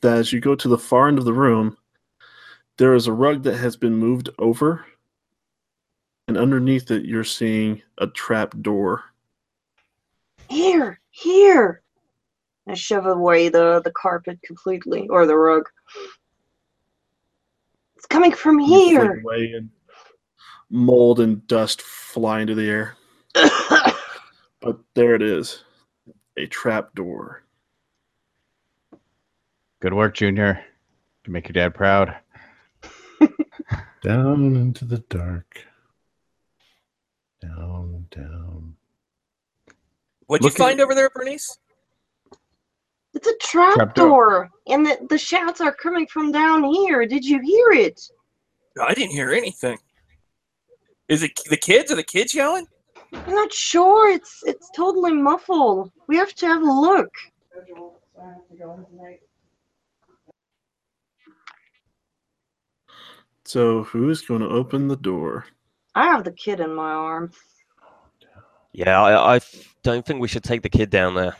that as you go to the far end of the room, there is a rug that has been moved over, and underneath it, you're seeing a trap door. Here, here. I shove away the the carpet completely or the rug. It's coming from here. Away and mold and dust fly into the air. But there it is, a trap door. Good work, Junior. To make your dad proud. Down into the dark. Down, down. What'd Look you at- find over there, Bernice? It's a trap, Trap door. door. And the, the shouts are coming from down here. Did you hear it? I didn't hear anything. Is it the kids? Are the kids yelling? I'm not sure. It's it's totally muffled. We have to have a look. So who's going to open the door? I have the kid in my arm. Yeah, I, I don't think we should take the kid down there.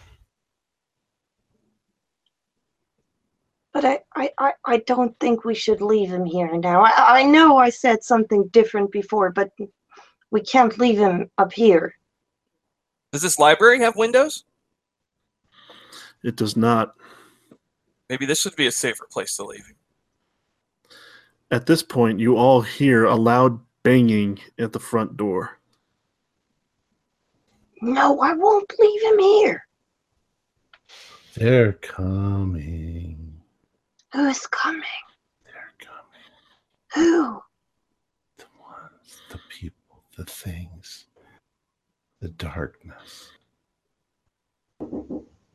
But I, I, I, I don't think we should leave him here now. I, I know I said something different before, but we can't leave him up here. Does this library have windows? It does not. Maybe this would be a safer place to leave him. At this point, you all hear a loud banging at the front door. No, I won't leave him here. They're coming. Who's coming? They're coming. Who? The ones, the people, the things, the darkness.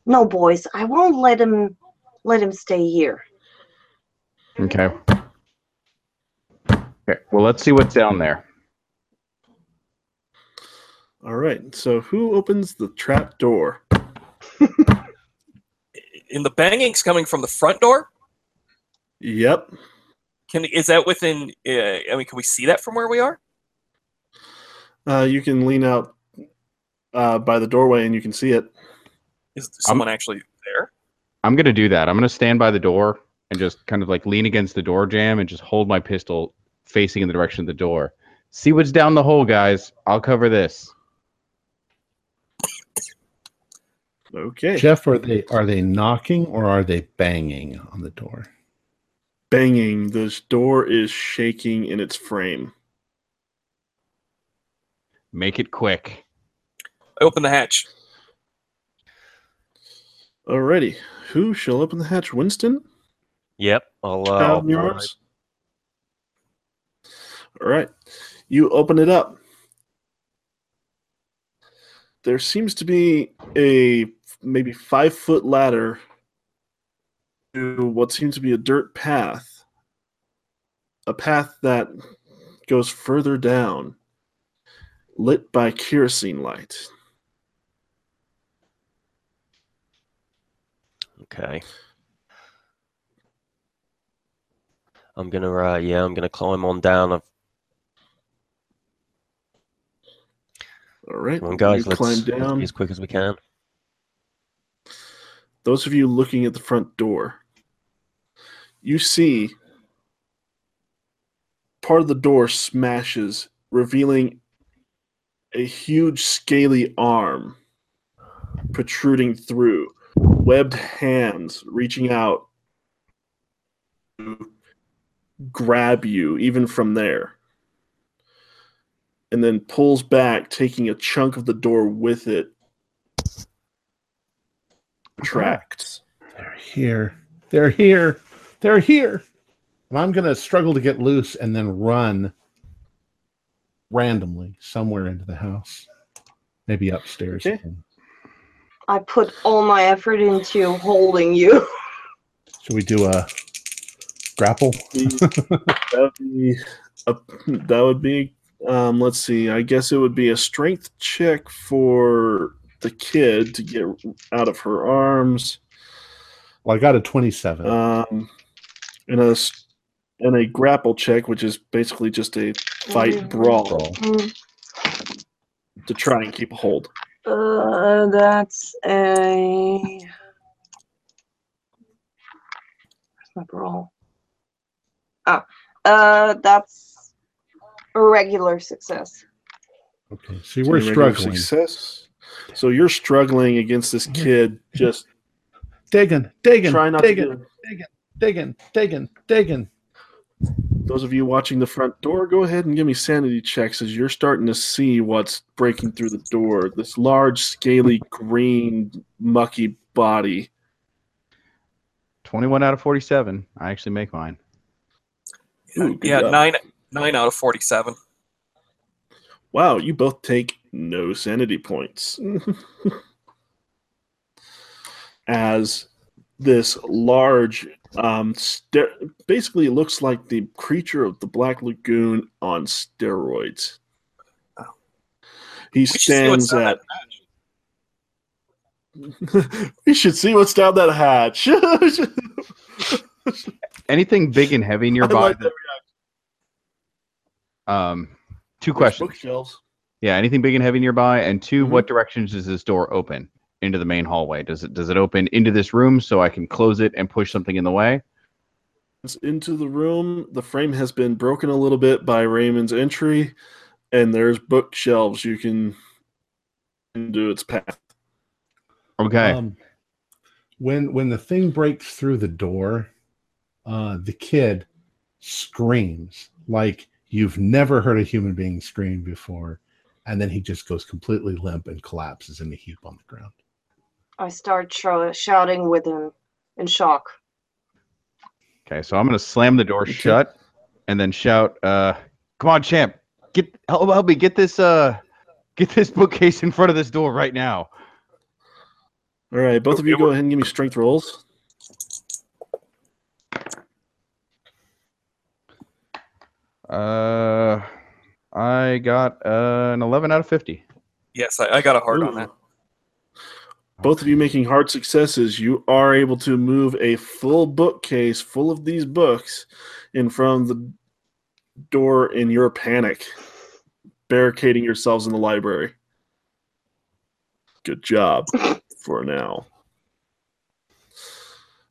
No, boys, I won't let him let him stay here. Okay. Okay. Well, let's see what's down there. All right. So who opens the trap door? And the banging's coming from the front door. Yep. Can is that within? Uh, I mean, can we see that from where we are? Uh, you can lean out uh, by the doorway and you can see it. Is someone actually there? I'm gonna do that. I'm gonna stand by the door and just kind of like lean against the door jamb and just hold my pistol facing in the direction of the door. See what's down the hole, guys. I'll cover this. Okay. Jeff, are they are they knocking or are they banging on the door? Banging. This door is shaking in its frame. Make it quick. I open the hatch. Alrighty. Who shall open the hatch? Winston? Yep, I'll. Uh, Out I'll in? All right. You open it up. There seems to be a maybe five foot ladder to what seems to be a dirt path. A path that goes further down, lit by kerosene light. Okay. I'm gonna. Uh, yeah, I'm gonna climb on down. I've, All right. come on, guys. Let's, climb down. as quick as we can. those of you looking at the front door, you see part of the door smashes, revealing a huge scaly arm protruding through, webbed hands reaching out to grab you, even from there. And then pulls back, taking a chunk of the door with it. Tracks. They're here. They're here. They're here. And I'm going to struggle to get loose and then run randomly somewhere into the house. Maybe upstairs. Okay. again. I put all my effort into holding you. Should we do a grapple? that would be a, that would be um, let's see i guess it would be a strength check for the kid to get out of her arms Well, I got a 27. um, and a s- and a grapple check which is basically just a fight Mhm. brawl Brawl. Mm, to try and keep a hold Uh, that's a. Where's my brawl? Oh, uh, that's a regular success. Okay, see, So we're you regular struggling. success so you're struggling against this kid just Digging, digging, try not digging, to get digging, digging, digging. Those of you watching the front door, go ahead and give me sanity checks as you're starting to see what's breaking through the door. This large, scaly, green, mucky body. 21 out of 47. I actually make mine. Ooh, yeah, job. nine nine out of forty-seven. Wow, you both take no sanity points. As this large, um, ster- basically it looks like the creature of the Black Lagoon on steroids. Oh. He should see what's stands down at. we should see what's down that hatch. Anything big and heavy nearby? like that, um, two There's questions. Bookshelves. Yeah, anything big and heavy nearby? And 2 Mhm. what directions does this door open into the main hallway? Does it does it open into this room so I can close it and push something in the way? into the room. The frame has been broken a little bit by Raymond's entry, and there's bookshelves you can do its path. Okay. Um, when when the thing breaks through the door, uh, the kid screams like you've never heard a human being scream before, and then he just goes completely limp and collapses in a heap on the ground. I start sh- shouting with him in shock. Okay, so I'm gonna slam the door shut and then shout, uh, come on, champ, get help, help me get this uh get this bookcase in front of this door right now. All right, both of you go ahead and give me strength rolls. Uh I got uh, an 11 out of 50. Yes, I, I got a heart on that. Both of you making hard successes, you are able to move a full bookcase full of these books in front of the door in your panic, barricading yourselves in the library. Good job for now.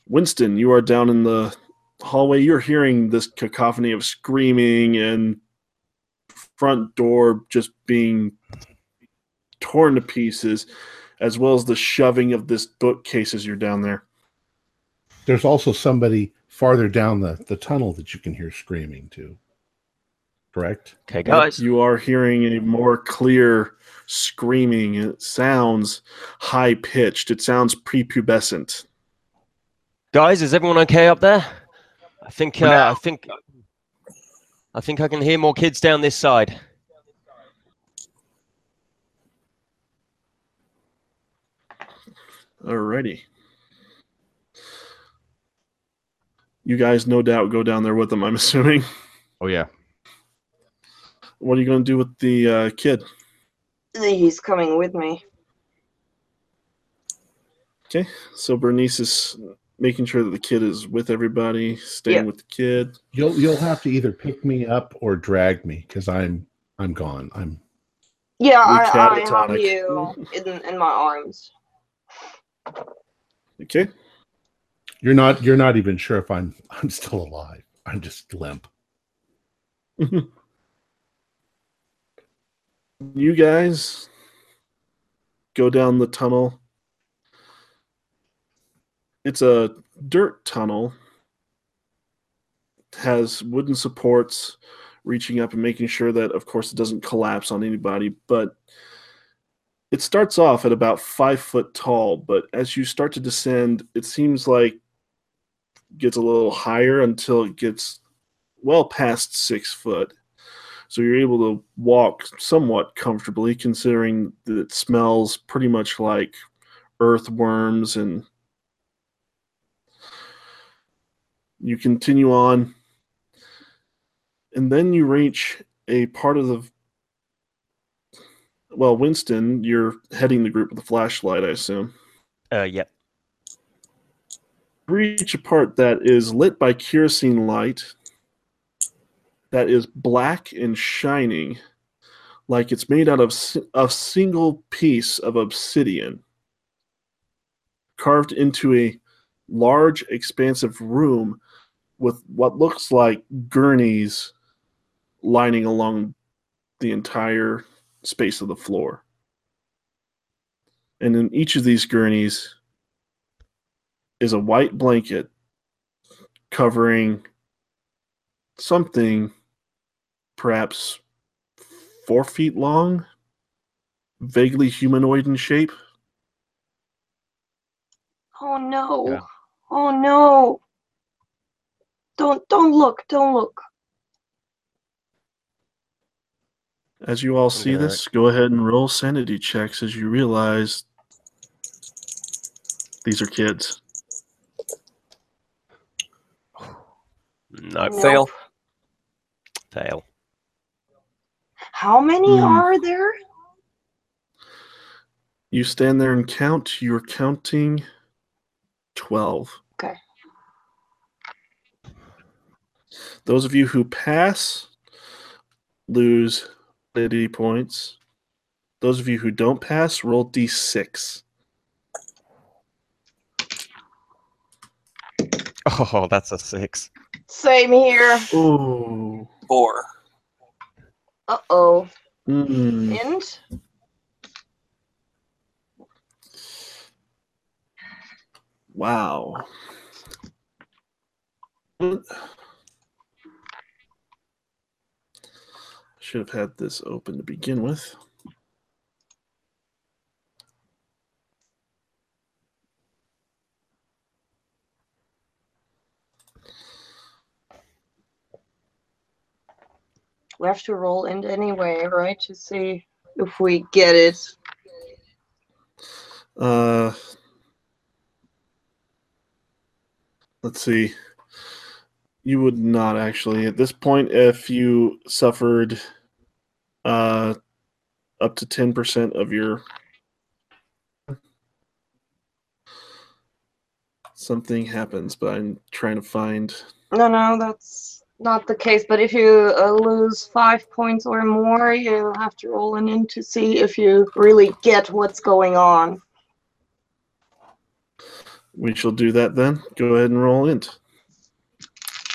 Winston, you are down in the hallway. You're hearing this cacophony of screaming and front door just being torn to pieces as well as the shoving of this bookcase as you're down there. There's also somebody farther down the, the tunnel that you can hear screaming too. Correct? Okay, guys. You are hearing a more clear screaming. It sounds high pitched. It sounds prepubescent. Guys, is everyone okay up there? I think uh, now. I think I think I can hear more kids down this side. Alrighty. You guys, no doubt, go down there with them. I'm assuming. Oh yeah. What are you going to do with the uh, kid? He's coming with me. Okay, so Bernice is making sure that the kid is with everybody, staying Yeah. with the kid. You'll you'll have to either pick me up or drag me because I'm I'm gone. I'm Yeah, I, We're I have you in, in my arms. Okay, you're not you're not even sure if I'm I'm still alive. I'm just limp. you guys go down the tunnel. It's a dirt tunnel. Has wooden supports reaching up and making sure that of course it doesn't collapse on anybody, but it starts off at about five foot tall, but as you start to descend, it seems like gets a little higher until it gets well past six foot. So you're able to walk somewhat comfortably, considering that it smells pretty much like earthworms and you continue on and then you reach a part of the well winston you're heading the group with a flashlight i assume Uh, yep. reach a part that is lit by kerosene light that is black and shining like it's made out of a single piece of obsidian carved into a large expansive room with what looks like gurneys lining along the entire space of the floor and in each of these gurneys is a white blanket covering something perhaps four feet long, vaguely humanoid in shape. Oh no. Yeah. Oh no. Don't don't look, don't look. As you all see Yeah. this, go ahead and roll sanity checks as you realize these are kids. Nope. Nope. Fail. Fail. How many Hmm. are there? You stand there and count. You're counting 12. Okay. Those of you who pass lose 80 points. Those of you who don't pass roll d6. Oh, that's a six. Same here. Ooh. Four. Uh oh. Mm. And Wow. Should have had this open to begin with. we have to roll in anyway, right? To see if we get it. Uh, let's see. You would not actually at this point if you suffered uh, up to ten percent of your something happens, but I'm trying to find. No, no, that's not the case. But if you uh, lose five points or more, you have to roll in in to see if you really get what's going on. We shall do that then. Go ahead and roll int.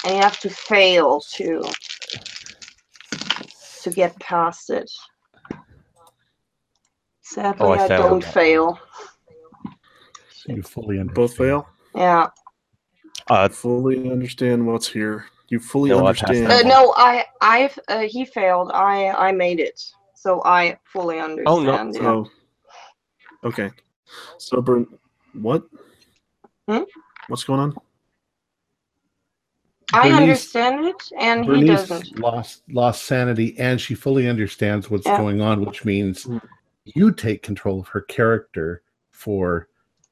And you have to fail to to get past it. Sadly, Oh, I I, don't fail. You fully understand. Both fail. Yeah. Uh, Fully understand what's here. You fully No, understand. Uh, no, I, I've, uh, he failed. I, I made it. So I fully understand. Oh, no. yeah. So, okay. So, Bern, what? Hmm? What's going on? I Bernice- understand it, and he doesn't. lost lost sanity, and she fully understands what's Yeah. going on, which means Mm. you take control of her character for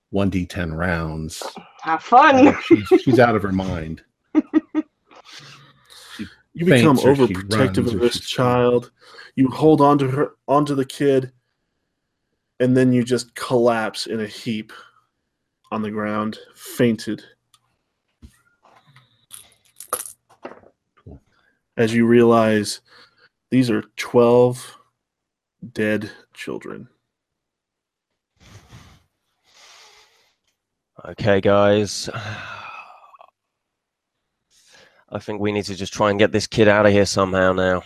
one d10 rounds. Have fun. she's, she's out of her mind. You become faints or she overprotective of this she's- child. You hold on to her, onto the kid, and then you just collapse in a heap on the ground, fainted. As you realize these are 12 dead children. okay, guys. I think we need to just try and get this kid out of here somehow now.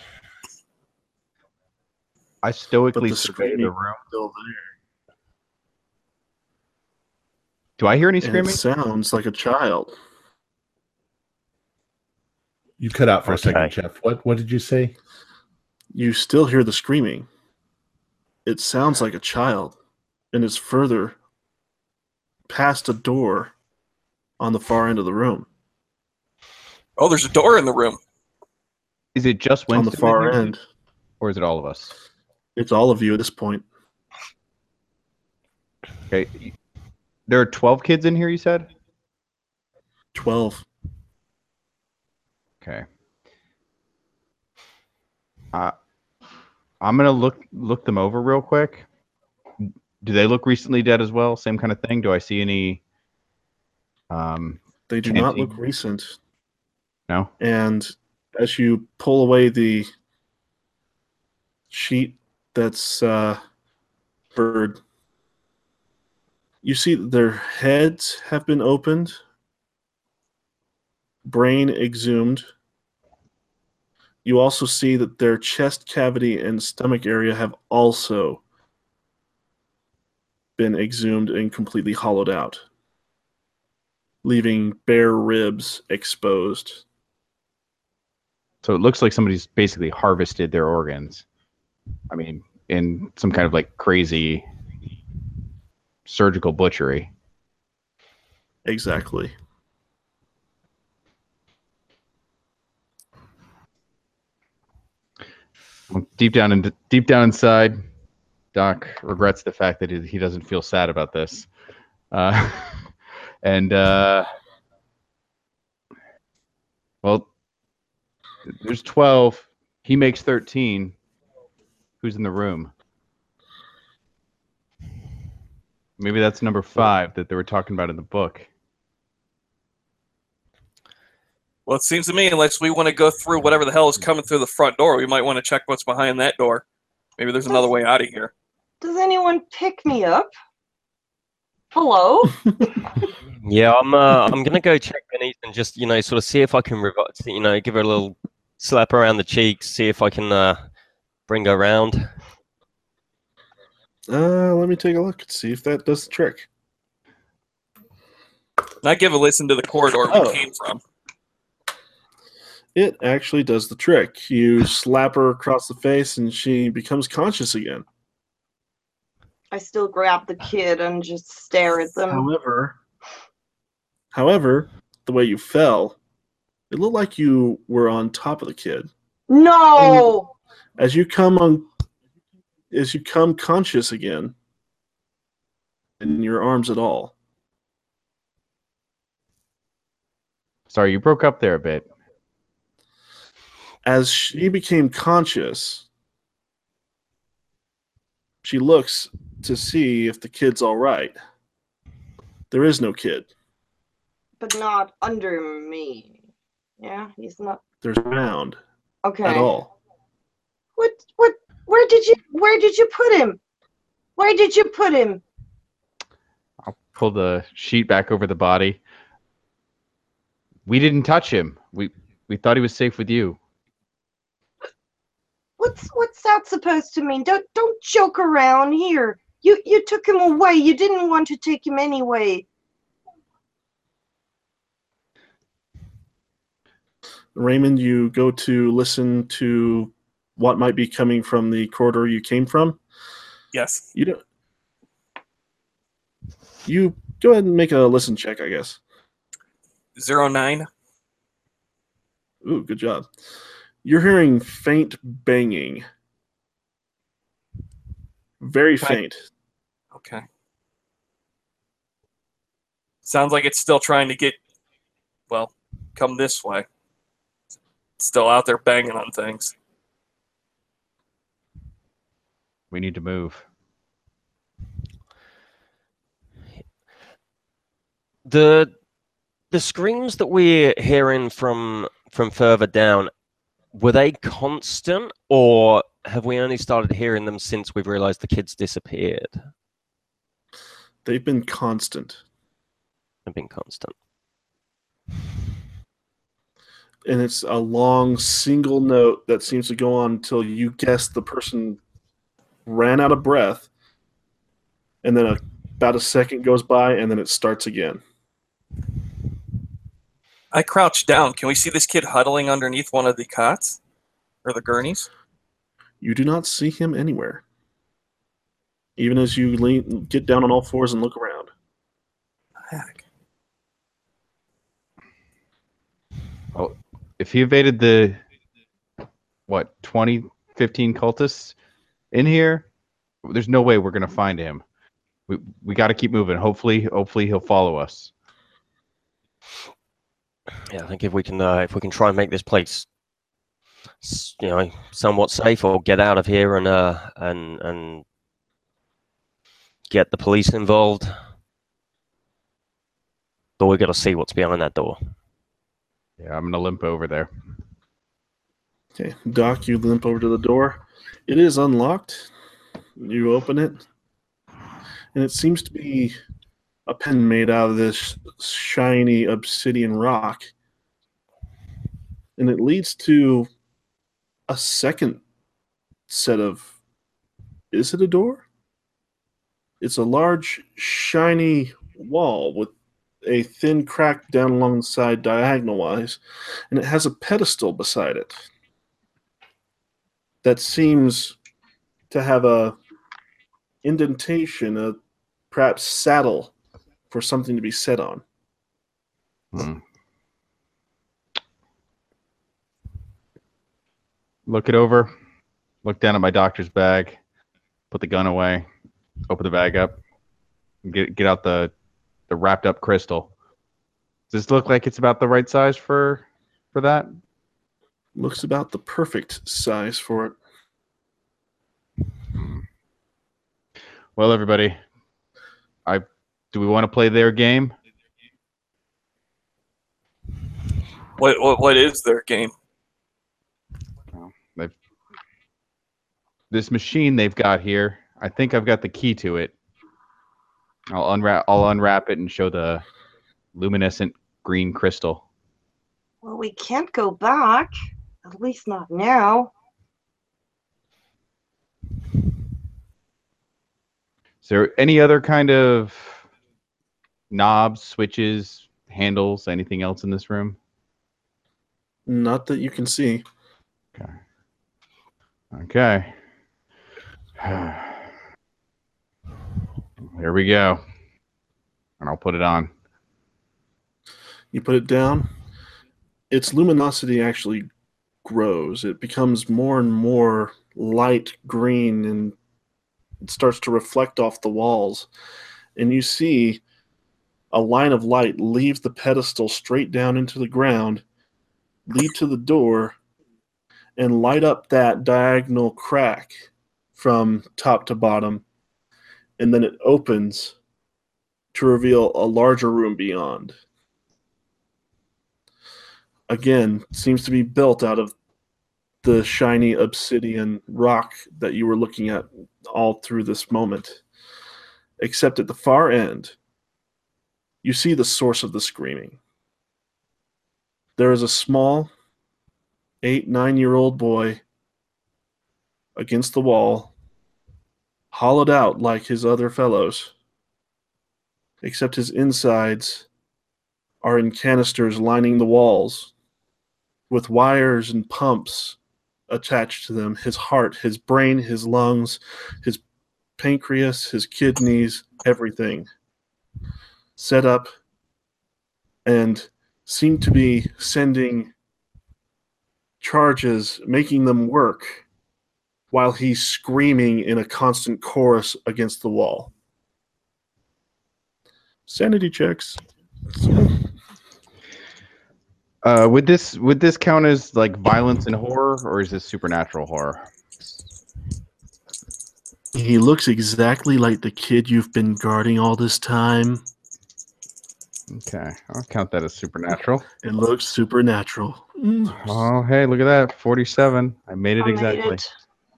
I stoically the survey the room. Still there. Do I hear any And screaming? it sounds like a child. You cut out for a second, Jeff. What what did you say? You still hear the screaming. It sounds like a child, and it's further past a door on the far end of the room. Oh, there's a door in the room. Is it just on the far end. or is it all of us? It's all of you at this point. Okay. there are 12 kids in here, you said? 12. Okay. Uh, I'm gonna look look them over real quick. Do they look recently dead as well? Same kind of thing. Do I see any? Um, They do not look recent. no. And as you pull away the sheet that's uh, bird, you see that their heads have been opened, brain exhumed. You also see that their chest cavity and stomach area have also been exhumed and completely hollowed out, leaving bare ribs exposed. So it looks like somebody's basically harvested their organs. I mean, in some kind of like crazy surgical butchery. Exactly. Deep down and deep down inside, Doc regrets the fact that he doesn't feel sad about this. Uh, and uh, well, there's 12. He makes 13. Who's in the room? Maybe that's number five that they were talking about in the book. Well, it seems to me, unless we want to go through whatever the hell is coming through the front door, we might want to check what's behind that door. Maybe there's another way out of here. Does anyone pick me up? Hello? Yeah, I'm. Uh, I'm gonna go check beneath and just you know sort of see if I can revive. You know, give her a little slap around the cheeks, see if I can uh, bring her around. Uh, let me take a look and see if that does the trick. Not give a listen to the corridor we Oh. came from. It actually does the trick. You slap her across the face and she becomes conscious again. I still grab the kid and just stare at them. However, however, the way you fell, it looked like you were on top of the kid. No! As you come on, as you come conscious again, in your arms at all. Sorry, you broke up there a bit. As she became conscious, she looks to see if the kid's all right. There is no kid. But not under me. Yeah, he's not. There's no Okay. at all. What? What? Where did you? Where did you put him? Where did you put him? I'll pull the sheet back over the body. We didn't touch him. We we thought he was safe with you. What's What's that supposed to mean? Don't Don't joke around here. You You took him away. You didn't want to take him anyway. Raymond, you go to listen to what might be coming from the corridor you came from. Yes. You don't. You go ahead and make a listen check, I guess. Zero nine. Ooh, good job. You're hearing faint banging. Very Okay. faint. Okay. Sounds like it's still trying to get, well, come this way. Still out there banging on things. We need to move. The the screams that we're hearing from from further down were they constant, or have we only started hearing them since we've realised the kids disappeared? They've been constant. They've been constant. And it's a long single note that seems to go on until you guess the person ran out of breath. And then a, about a second goes by and then it starts again. I crouched down. Can we see this kid huddling underneath one of the cots or the gurneys? You do not see him anywhere. Even as you lean, get down on all fours and look around. Heck. Oh, If he evaded the what 20, 15 cultists in here, there's no way we're gonna find him. we we got to keep moving. Hopefully, hopefully he'll follow us. Yeah, I think if we can uh, if we can try and make this place, you know, somewhat safe, or get out of here and uh and and get the police involved. But we got to see what's behind that door. Yeah, I'm gonna limp over there. Okay, Doc, you limp over to the door. It is unlocked. You open it, and it seems to be a pen made out of this shiny obsidian rock. And it leads to a second set of. Is it a door? It's a large, shiny wall with a thin crack down along the side diagonal wise, and it has a pedestal beside it that seems to have a indentation, a perhaps saddle for something to be set on. Hmm. Look it over. Look down at my doctor's bag. Put the gun away. Open the bag up. Get get out the the wrapped up crystal. Does this look like it's about the right size for for that? Looks about the perfect size for it. Well, everybody, do we want to play their game? What what what is their game? They've this machine they've got here. I think I've got the key to it. I'll unwrap. I'll unwrap it and show the luminescent green crystal. Well, we can't go back. At least not now. Is there any other kind of knobs, switches, handles, anything else in this room? Not that you can see. Okay. Okay. Here we go. And I'll put it on. You put it down, its luminosity actually grows. It becomes more and more light green and it starts to reflect off the walls. And you see a line of light leaves the pedestal straight down into the ground, lead to the door, and light up that diagonal crack from top to bottom. And then it opens to reveal a larger room beyond again seems to be built out of the shiny obsidian rock that you were looking at all through this moment. Except at the far end, you see the source of the screaming. There is a small, eight, nine year old boy against the wall, hollowed out like his other fellows, except his insides are in canisters lining the walls with wires and pumps attached to them his heart, his brain, his lungs, his pancreas, his kidneys, everything set up and seem to be sending charges, making them work while he's screaming in a constant chorus against the wall. Sanity checks. Uh, would this would this count as like violence and horror, or is this supernatural horror? He looks exactly like the kid you've been guarding all this time. Okay, I'll count that as supernatural. It looks supernatural. Mm. Oh, hey, look at that, forty-seven. I made it I made exactly.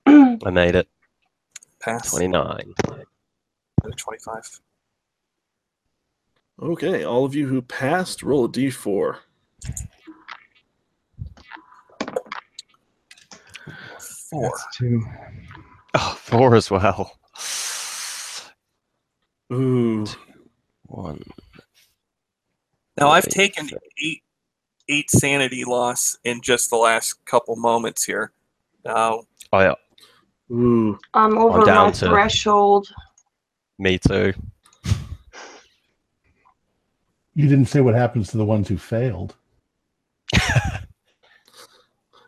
it. I made it. Pass. 29. 25. Okay, all of you who passed, roll a d4. Four. That's two. Oh, four as well. Ooh, One. Now I've taken eight eight sanity loss in just the last couple moments here. Uh, Oh, yeah. ooh. I'm over my down to- threshold. Me too. You didn't say what happens to the ones who failed.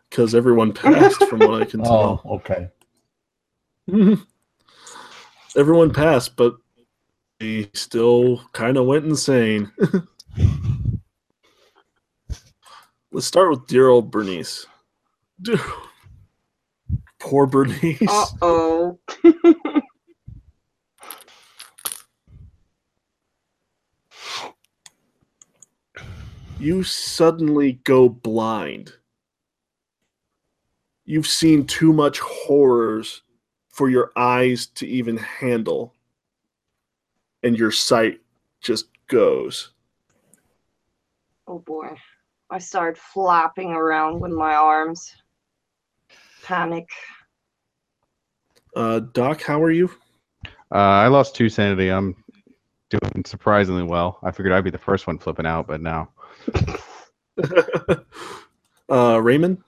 Because everyone passed, from what I can tell. Oh, tell. okay. everyone passed, but He still kind of went insane. Let's start with dear old Bernice. Dude. Poor Bernice. Uh oh. you suddenly go blind. You've seen too much horrors for your eyes to even handle, and your sight just goes. Oh boy. I started flapping around with my arms. Panic. Uh, Doc, how are you? Uh, I lost two sanity. I'm doing surprisingly well. I figured I'd be the first one flipping out, but no. uh, Raymond?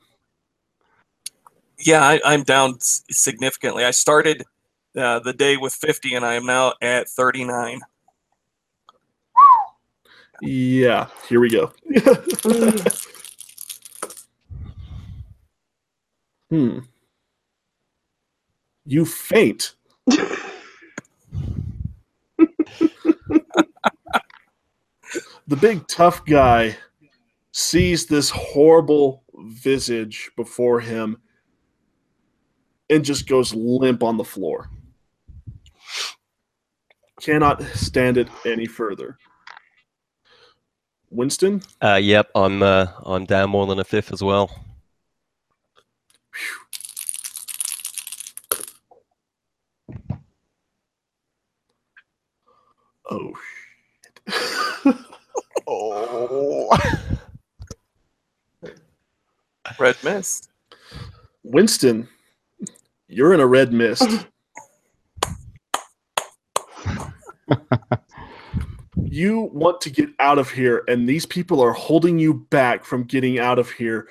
Yeah, I, I'm down significantly. I started uh, the day with 50, and I am now at 39. Yeah, here we go. hmm. You faint. the big tough guy sees this horrible visage before him and just goes limp on the floor. Cannot stand it any further. Winston? Uh, yep, I'm uh, I'm down more than a fifth as well. Oh, Oh. Red mist. Winston, you're in a red mist. you want to get out of here, and these people are holding you back from getting out of here.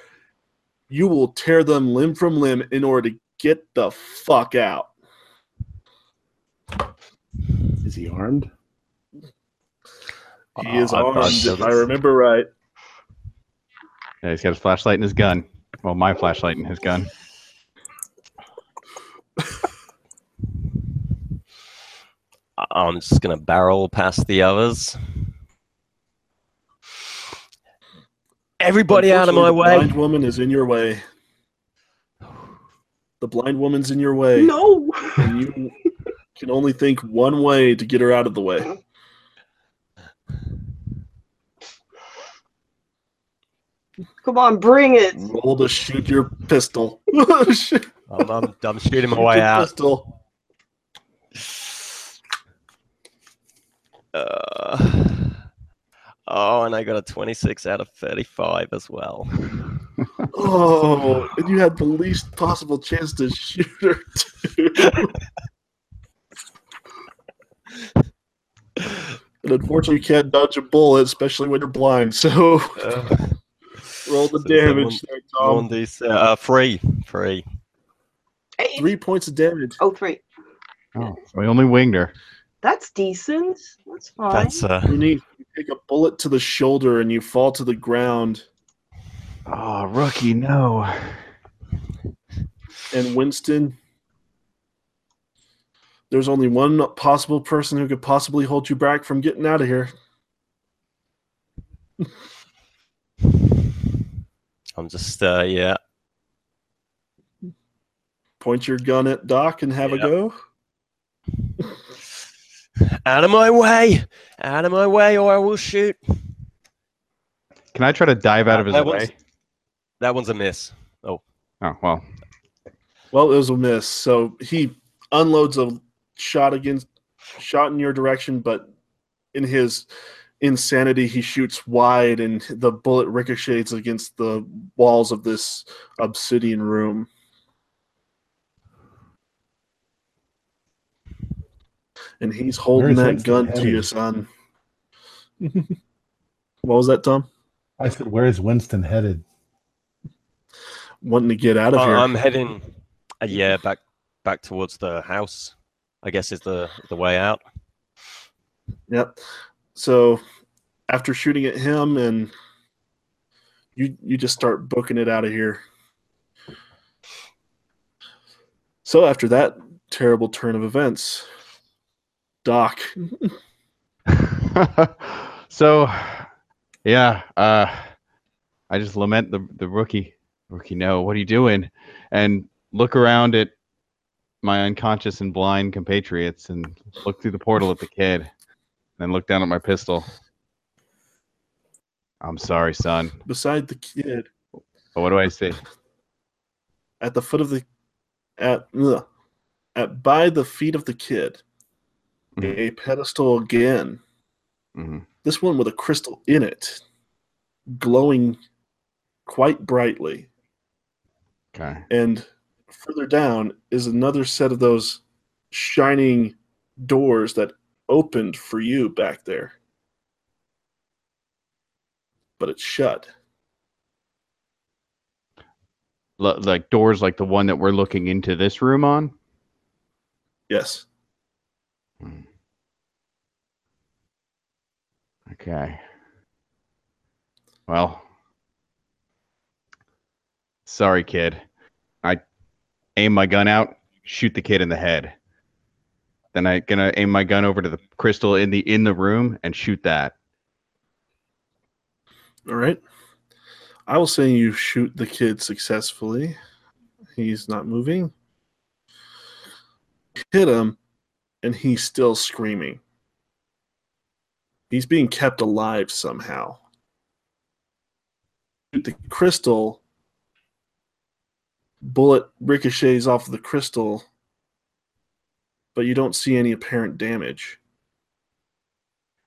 You will tear them limb from limb in order to get the fuck out. Is he armed? He is Oh, I armed, if I remember right. Yeah, he's got his flashlight and his gun. Well, my flashlight and his gun. I'm just gonna barrel past the others. Everybody out of my Unfortunately, way! The blind woman is in your way. The blind woman's in your way. No. and you can only think one way to get her out of the way. Come on, bring it. Roll to shoot your pistol. I'm, I'm, I'm shooting my your way out. pistol. Uh, oh, and I got a 26 out of 35 as well. Oh, and you had the least possible chance to shoot her too. and unfortunately, you can't dodge a bullet, especially when you're blind. So Uh, roll the So damage there, Tom. one d uh, three, three. Hey. Three points of damage. Oh, three. Oh, so he only winged her. That's decent. That's fine. That's uh, You need you take a bullet to the shoulder and you fall to the ground. Oh, rookie, no. and Winston, there's only one possible person who could possibly hold you back from getting out of here. I'm just uh, yeah. Point your gun at Doc and have a go. Out of my way! Out of my way, or I will shoot. Can I try to dive out of his That one's- way? That one's a miss. Oh. Oh, well. Well, it was a miss. So he unloads a shot against shot in your direction, but in his insanity, he shoots wide, and the bullet ricochets against the walls of this obsidian room. And he's holding that gun to headed? you, son. what was that, Tom? I said, where is Winston headed? Wanting to get out of Uh, here. I'm heading. Uh, yeah, back back towards the house. I guess is the the way out. Yep. So after shooting at him and you you just start booking it out of here. So after that terrible turn of events, Doc, so, yeah, uh, I just lament the the rookie. Rookie, no, what are you doing? And look around at my unconscious and blind compatriots, and look through the portal at the kid, and look down at my pistol. I'm sorry, son. Beside the kid, But what do I see? at the foot of the at ugh, at by the feet of the kid, Mhm. a pedestal again. hmm This one with a crystal in it, glowing quite brightly. Okay. And further down is another set of those shining doors that opened for you back there. But it's shut. L- like doors like the one that we're looking into this room on. Yes. Hmm. Okay. Well, sorry, kid. I aim my gun out, shoot the kid in the head. Then I gonna aim my gun over to the crystal in the in the room and shoot that. All right. I will say you shoot the kid successfully. He's not moving. Hit him, and he's still screaming. He's being kept alive somehow. The crystal. Bullet ricochets off the crystal, but you don't see any apparent damage.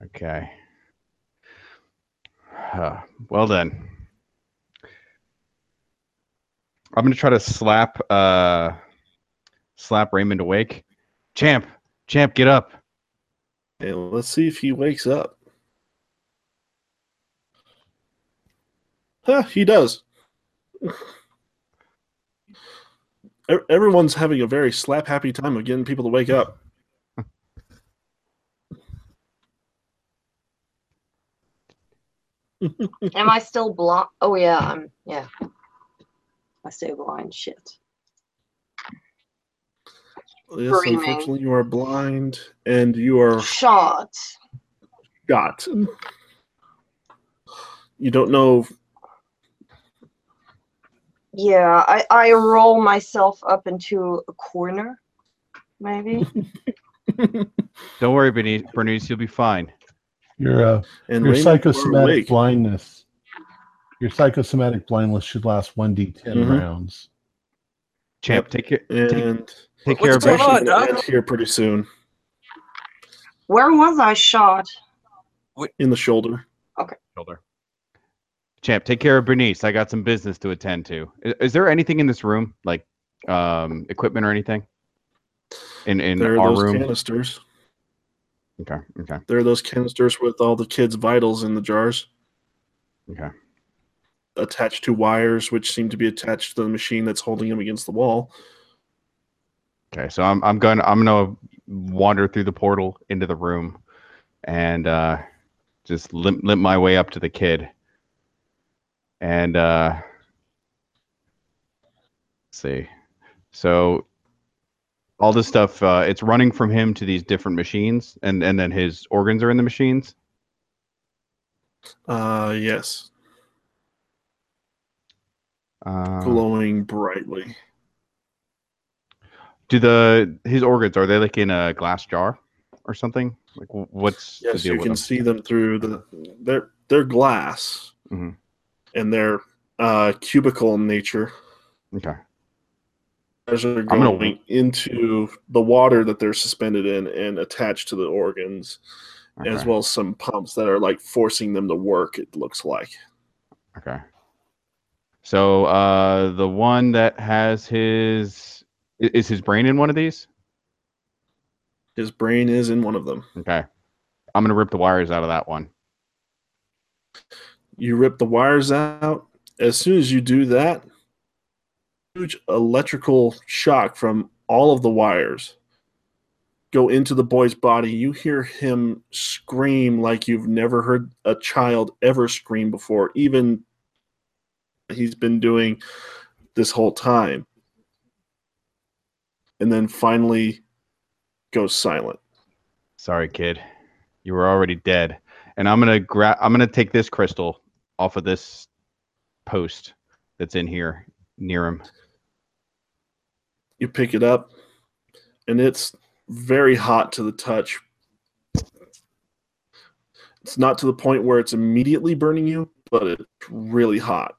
Okay. Uh, well then. I'm gonna try to slap uh slap Raymond awake. Champ, champ, get up. And let's see if he wakes up. Huh, he does. E- Everyone's having a very slap happy time of getting people to wake up. Am I still blind? Oh yeah, I'm. Yeah, I stay blind. Shit. Yes, Screaming. unfortunately, you are blind and you are Shot. shot. You don't know. Yeah, I I roll myself up into a corner, maybe. Don't worry, Bernice, Bernice you'll be fine. Your uh, And your Raymond, you are psychosomatic awake. blindness. Your psychosomatic blindness should last one d10 Mhm. rounds. Champ, Yep. take care take, And take What's care of going it's on? Bernice. going to end here pretty soon Where was I shot? in the shoulder. Okay. Shoulder. Champ, take care of Bernice. I got some business to attend to. Is, is there anything in this room, like um equipment or anything? In in There are our those room? canisters. Okay, okay, There are those canisters with all the kids' vitals in the jars. okay. attached to wires which seem to be attached to the machine that's holding him against the wall. Okay, so I'm I'm gonna I'm gonna wander through the portal into the room, and uh, just limp limp my way up to the kid, and uh, let's see, so all this stuff uh, it's running from him to these different machines, and and then his organs are in the machines. Uh yes, Uh, glowing brightly. Do the his organs are they like in a glass jar or something? Like wh- what's Yes, the deal you can them? see them through the they're they're glass Mhm. and they're uh cubical in nature. Okay. As they're gonna- going into the water that they're suspended in and attached to the organs, as well as some pumps that are like forcing them to work. It looks like. Okay. So uh the one that has his is his brain in one of these? His brain is in one of them. Okay. I'm gonna rip the wires out of that one. You rip the wires out. As soon as you do that, huge electrical shock from all of the wires go into the boy's body. You hear him scream like you've never heard a child ever scream before, even he's been doing this whole time. And then finally goes silent. Sorry, kid. You were already dead. And I'm gonna grab. I'm gonna take this crystal off of this post that's in here near him. You pick it up, and it's very hot to the touch. It's not to the point where it's immediately burning you, but it's really hot.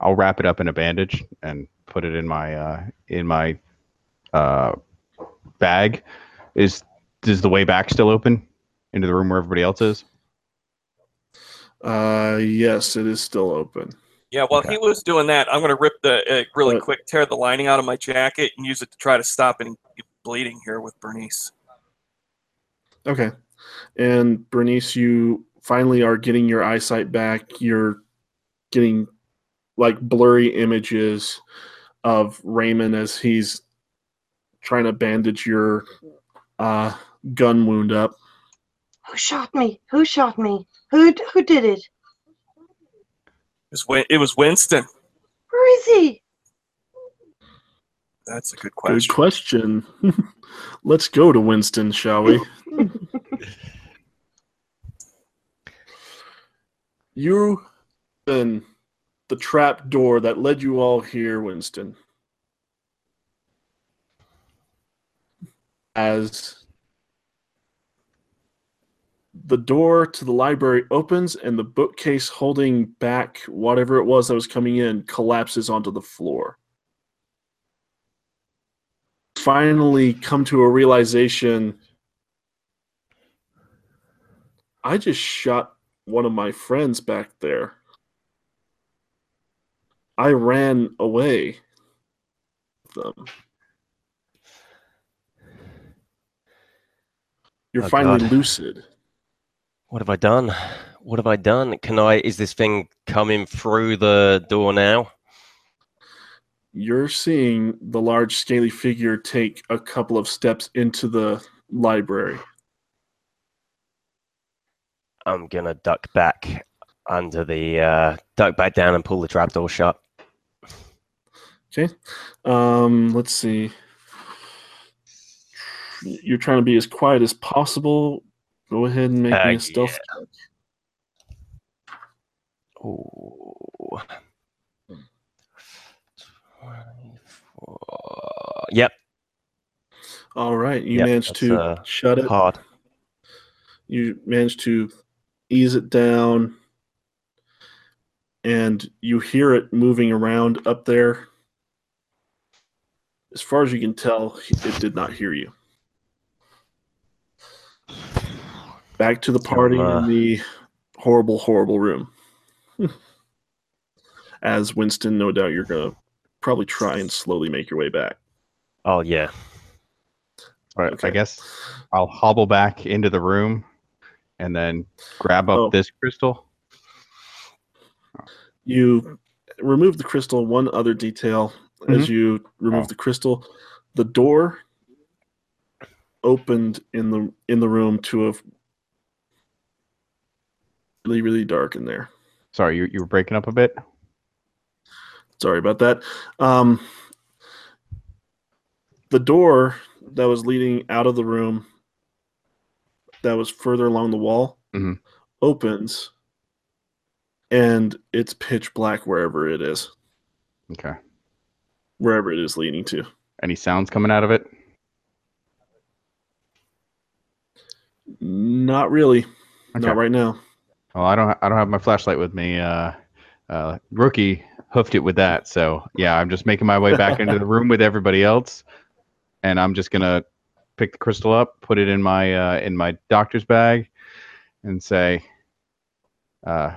I'll wrap it up in a bandage and put it in my uh, in my uh, bag. Is is the way back still open into the room where everybody else is? Uh, yes, it is still open. Yeah, while Okay. he was doing that, I'm going to rip the uh, really What? quick, tear the lining out of my jacket, and use it to try to stop any bleeding here with Bernice. Okay. And Bernice, you finally are getting your eyesight back. You're getting like blurry images of Raymond as he's trying to bandage your uh, gun wound up. Who shot me? Who shot me? Who who did it? It was, Win- it was Winston. Where is he? That's a good question. Good question. question. Let's go to Winston, shall we? you and the trap door that led you all here, Winston. As the door to the library opens and the bookcase holding back whatever it was that was coming in collapses onto the floor finally come to a realization I just shot one of my friends back there. I ran away them. You're Oh, finally God. lucid. What have I done? What have I done? Can I? Is this thing coming through the door now? You're seeing the large scaly figure take a couple of steps into the library. I'm gonna duck back under the uh, duck back down and pull the trapdoor shut. Okay. Um, let's see. You're trying to be as quiet as possible. Go ahead and make Uh, me a stealth check. 24. Yep, All right. You Yep, managed to uh, shut it. hard. You managed to ease it down. And you hear it moving around up there. As far as you can tell, it did not hear you. Back to the party uh, in the horrible, horrible room. As Winston, no doubt you're going to probably try and slowly make your way back. Oh yeah. All right, Okay. I guess I'll hobble back into the room and then grab up Oh. this crystal. You remove the crystal. One other detail as you remove Oh. the crystal, the door opened in the in the room to a really really dark in there. Sorry, you, you were breaking up a bit. Sorry about that. Um, the door that was leading out of the room, that was further along the wall, mm-hmm. opens, and it's pitch black wherever it is, Okay. wherever it is leading to. Any sounds coming out of it? Not really. Okay. Not right now. Well, I don't. I don't have my flashlight with me. Uh, uh, rookie hoofed it with that. So yeah, I'm just making my way back into the room with everybody else, and I'm just gonna pick the crystal up, put it in my uh, in my doctor's bag, and say, uh,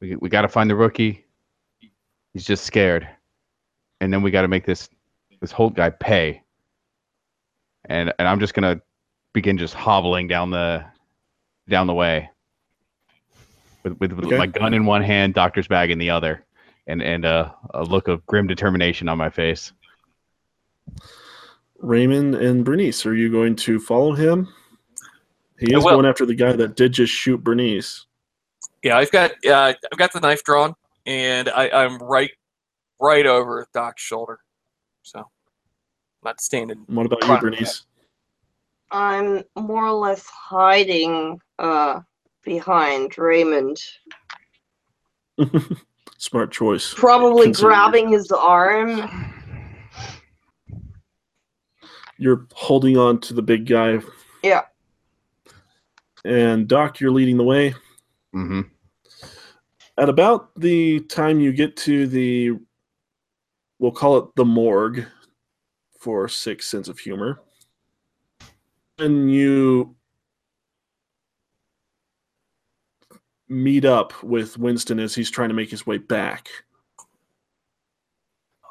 "We we got to find the rookie. He's just scared, and then we got to make this this Holt guy pay." And and I'm just gonna begin just hobbling down the down the way with, with, with Okay. my gun in one hand, doctor's bag in the other, and and uh, a look of grim determination on my face. Raymond and Bernice, are you going to follow him? He is going after the guy that did just shoot Bernice. Yeah, I've got uh, I've got the knife drawn, and I, I'm right right over Doc's shoulder. So, not standing. What about you, Right. Bernice? I'm more or less hiding uh behind Raymond. Smart choice. Probably Consider- grabbing his arm. You're holding on to the big guy. Yeah. And Doc, you're leading the way. hmm At about the time you get to the, we'll call it the morgue for Six Sense of Humor, and you meet up with Winston as he's trying to make his way back.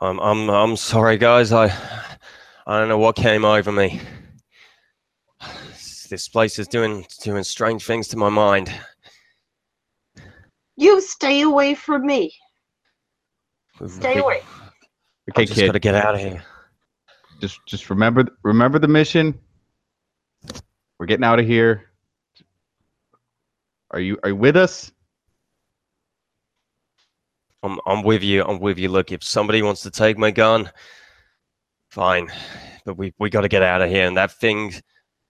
I'm I'm I'm sorry, guys. I I don't know what came over me. This place is doing doing strange things to my mind. You stay away from me. Stay We- away. Okay, I just kid. gotta get out of here. Just just remember remember the mission. We're getting out of here. Are you are you with us? I'm I'm with you. I'm with you. Look, if somebody wants to take my gun, fine. But we we got to get out of here. And that thing,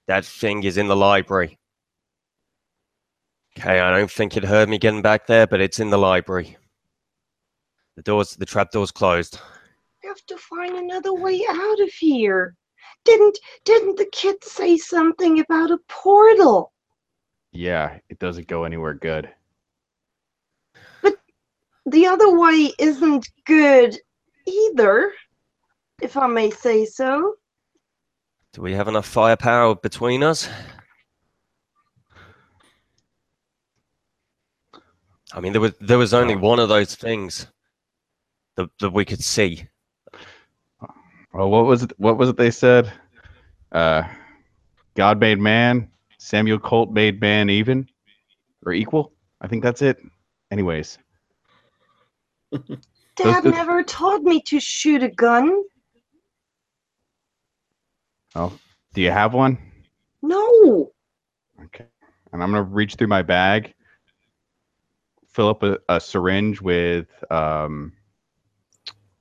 that thing is in the library. Okay, I don't think it heard me getting back there, but it's in the library. The doors, the trap door's closed. We have to find another way out of here. Didn't didn't the kid say something about a portal? Yeah, it doesn't go anywhere good. But the other way isn't good either, if I may say so. Do we have enough firepower between us? I mean, there was there was only one of those things that, that we could see. Well, what was it? What was it they said? Uh, God made man. Samuel Colt made man even or equal. I think that's it. Anyways, Dad never taught me to shoot a gun. Oh, do you have one? No. Okay. And I'm gonna reach through my bag, fill up a, a syringe with um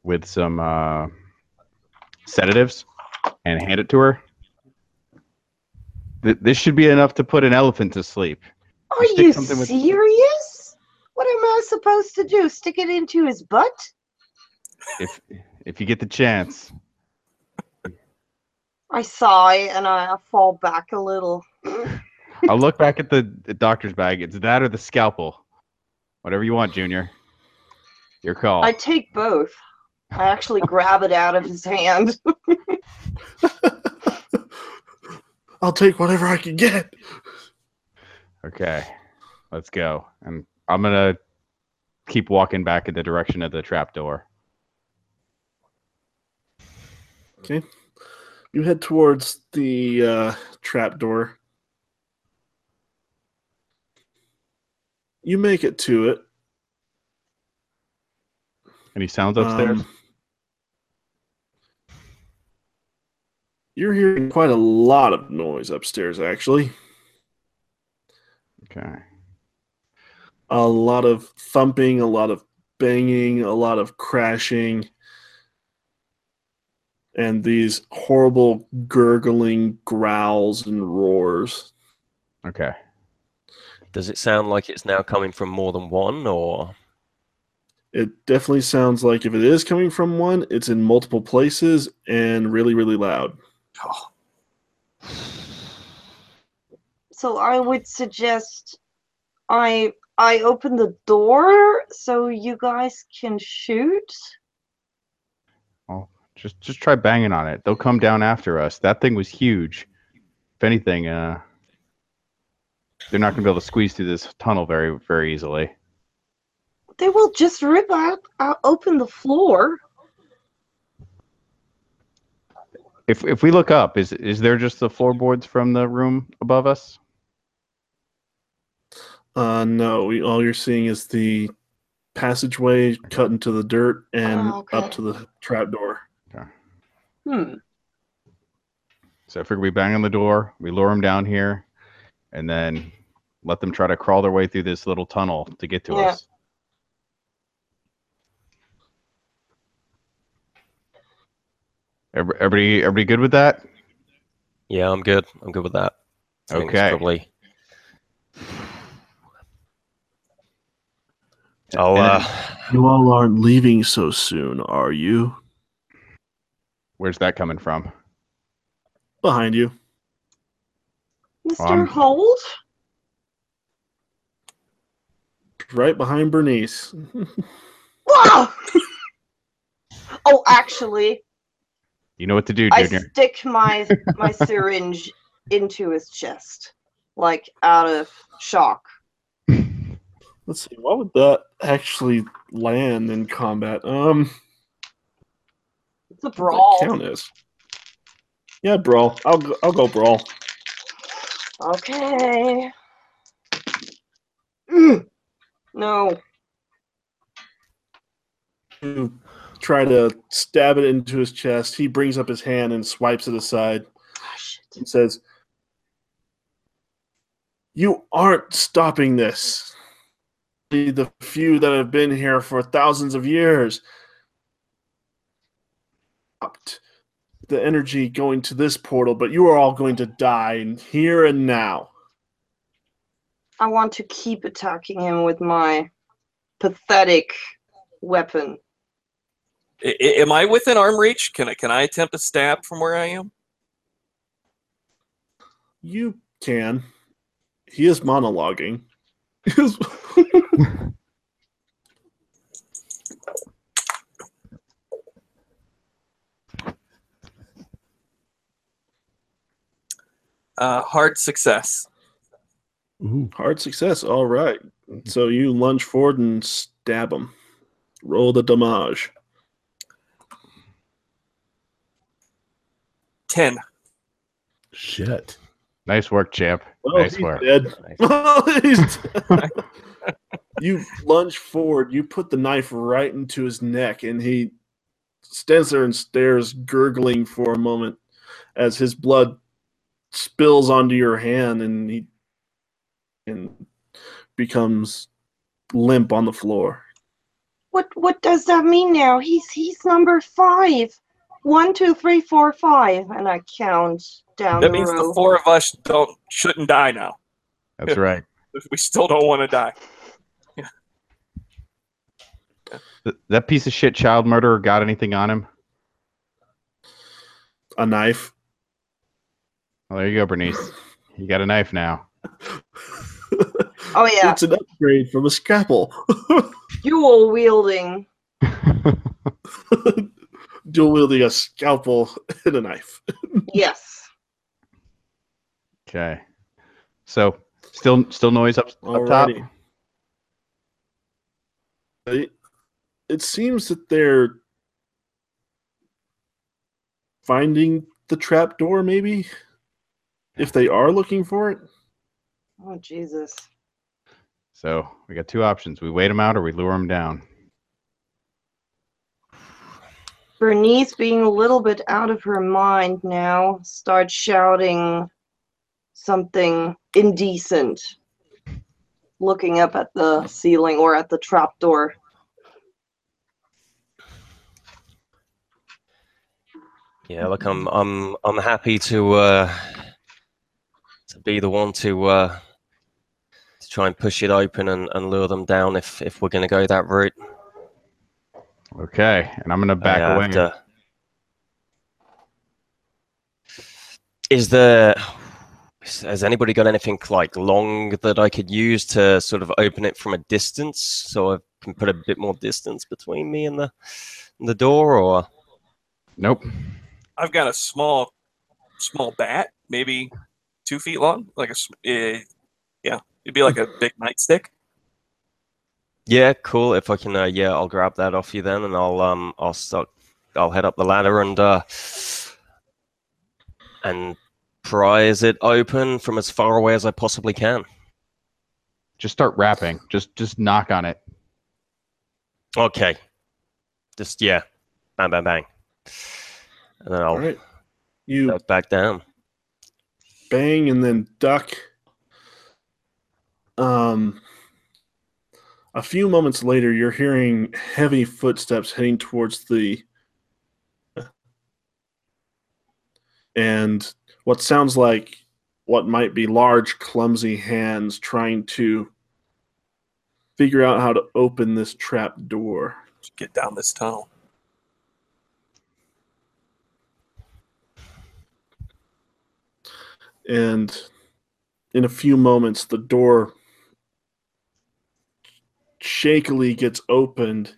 with some uh, sedatives, and hand it to her. Th- this should be enough to put an elephant to sleep. Are you something with- serious? What am I supposed to do? Stick it into his butt? If if you get the chance. I sigh and I fall back a little. I'll look back at the, the doctor's bag. It's that or the scalpel. Whatever you want, Junior. Your call. I take both. I actually grab it out of his hand. I'll take whatever I can get. Okay, let's go. And I'm gonna keep walking back in the direction of the trapdoor. Okay. You head towards the uh, trap door. You make it to it. Any sounds upstairs? Um, you're hearing quite a lot of noise upstairs, actually. okay. A lot of thumping, a lot of banging, a lot of crashing, and these horrible gurgling growls and roars. Okay. Does it sound like it's now coming from more than one, or It definitely sounds like if it is coming from one, it's in multiple places and really, really loud. Oh, So I would suggest I I open the door so you guys can shoot. Oh, Just just try banging on it. They'll come down after us. That thing was huge. If anything, uh they're not gonna be able to squeeze through this tunnel very, very easily. They will just rip out, out open the floor. If if we look up, is is there just the floorboards from the room above us? Uh, no, we, all you're seeing is the passageway cut into the dirt and Oh, okay. up to the trapdoor. Hmm. So I figure we bang on the door, we lure them down here, and then let them try to crawl their way through this little tunnel to get to Yeah. us. Everybody, everybody good with that? Yeah, I'm good. I'm good with that. I Okay. Probably. I'll, uh, You all aren't leaving so soon, are you? Where's that coming from? Behind you. Mr. Um, Holt? Right behind Bernice. Wow! oh, actually, You know what to do, I stick my my syringe into his chest, like out of shock. Let's see, what would that actually land in combat? Um, It's a what brawl. that count is? Yeah, brawl. I'll go, I'll go brawl. Okay. Mm. No. You try to stab it into his chest. He brings up his hand and swipes it aside shit. and says, "You aren't stopping this. The few that have been here for thousands of years the energy going to this portal, but you are all going to die in here and now." I want to keep attacking him with my pathetic weapon. I, I- am I within arm reach? Can I can I attempt a stab from where I am? You can. He is monologuing. Uh, hard success. Ooh. Hard success. All right. So you lunge forward and stab him. Roll the damage. Ten. Shit. Nice work, champ. Well, nice he's work. dead. nice. He's dead. you lunge forward. You put the knife right into his neck, and he stands there and stares, gurgling for a moment as his blood spills onto your hand, and he and becomes limp on the floor. What what does that mean now? He's he's number five. One, two, three, four, five, and I count down That the means row. the four of us don't shouldn't die now. That's right. We still don't want to die. Th- that piece of shit child murderer got anything on him? A knife. Well, there you go, Bernice. You got a knife now. oh yeah, It's an upgrade from a scalpel. dual wielding. Dual wielding a scalpel and a knife. Yes. Okay. So still still noise up, up top. It, it seems that they're finding the trap door, maybe. If they are looking for it. Oh Jesus. So we got two options. We wait them out or we lure them down. Bernice, being a little bit out of her mind now, starts shouting something indecent, looking up at the ceiling or at the trapdoor. Yeah, look, I'm I'm I'm happy to uh, to be the one to uh, to try and push it open and, and lure them down if if we're going to go that route. Okay. And I'm gonna back I have away. to- Is there has anybody got anything like long that I could use to sort of open it from a distance so I can put a bit more distance between me and the and the door or Nope. I've got a small, small bat, maybe two feet long, like a eh, yeah, it'd be like a big nightstick. Yeah, cool. If I can, uh, yeah, I'll grab that off you then, and I'll um, I'll start, I'll head up the ladder and uh, and prise it open from as far away as I possibly can. Just start rapping. Just just knock on it. Okay, just yeah, bang, bang, bang, and then I'll All right. You back down. bang and then duck. Um, a few moments later, you're hearing heavy footsteps heading towards the. And what sounds like what might be large, clumsy hands trying to figure out how to open this trap door. to Get down this tunnel. And in a few moments, the door shakily gets opened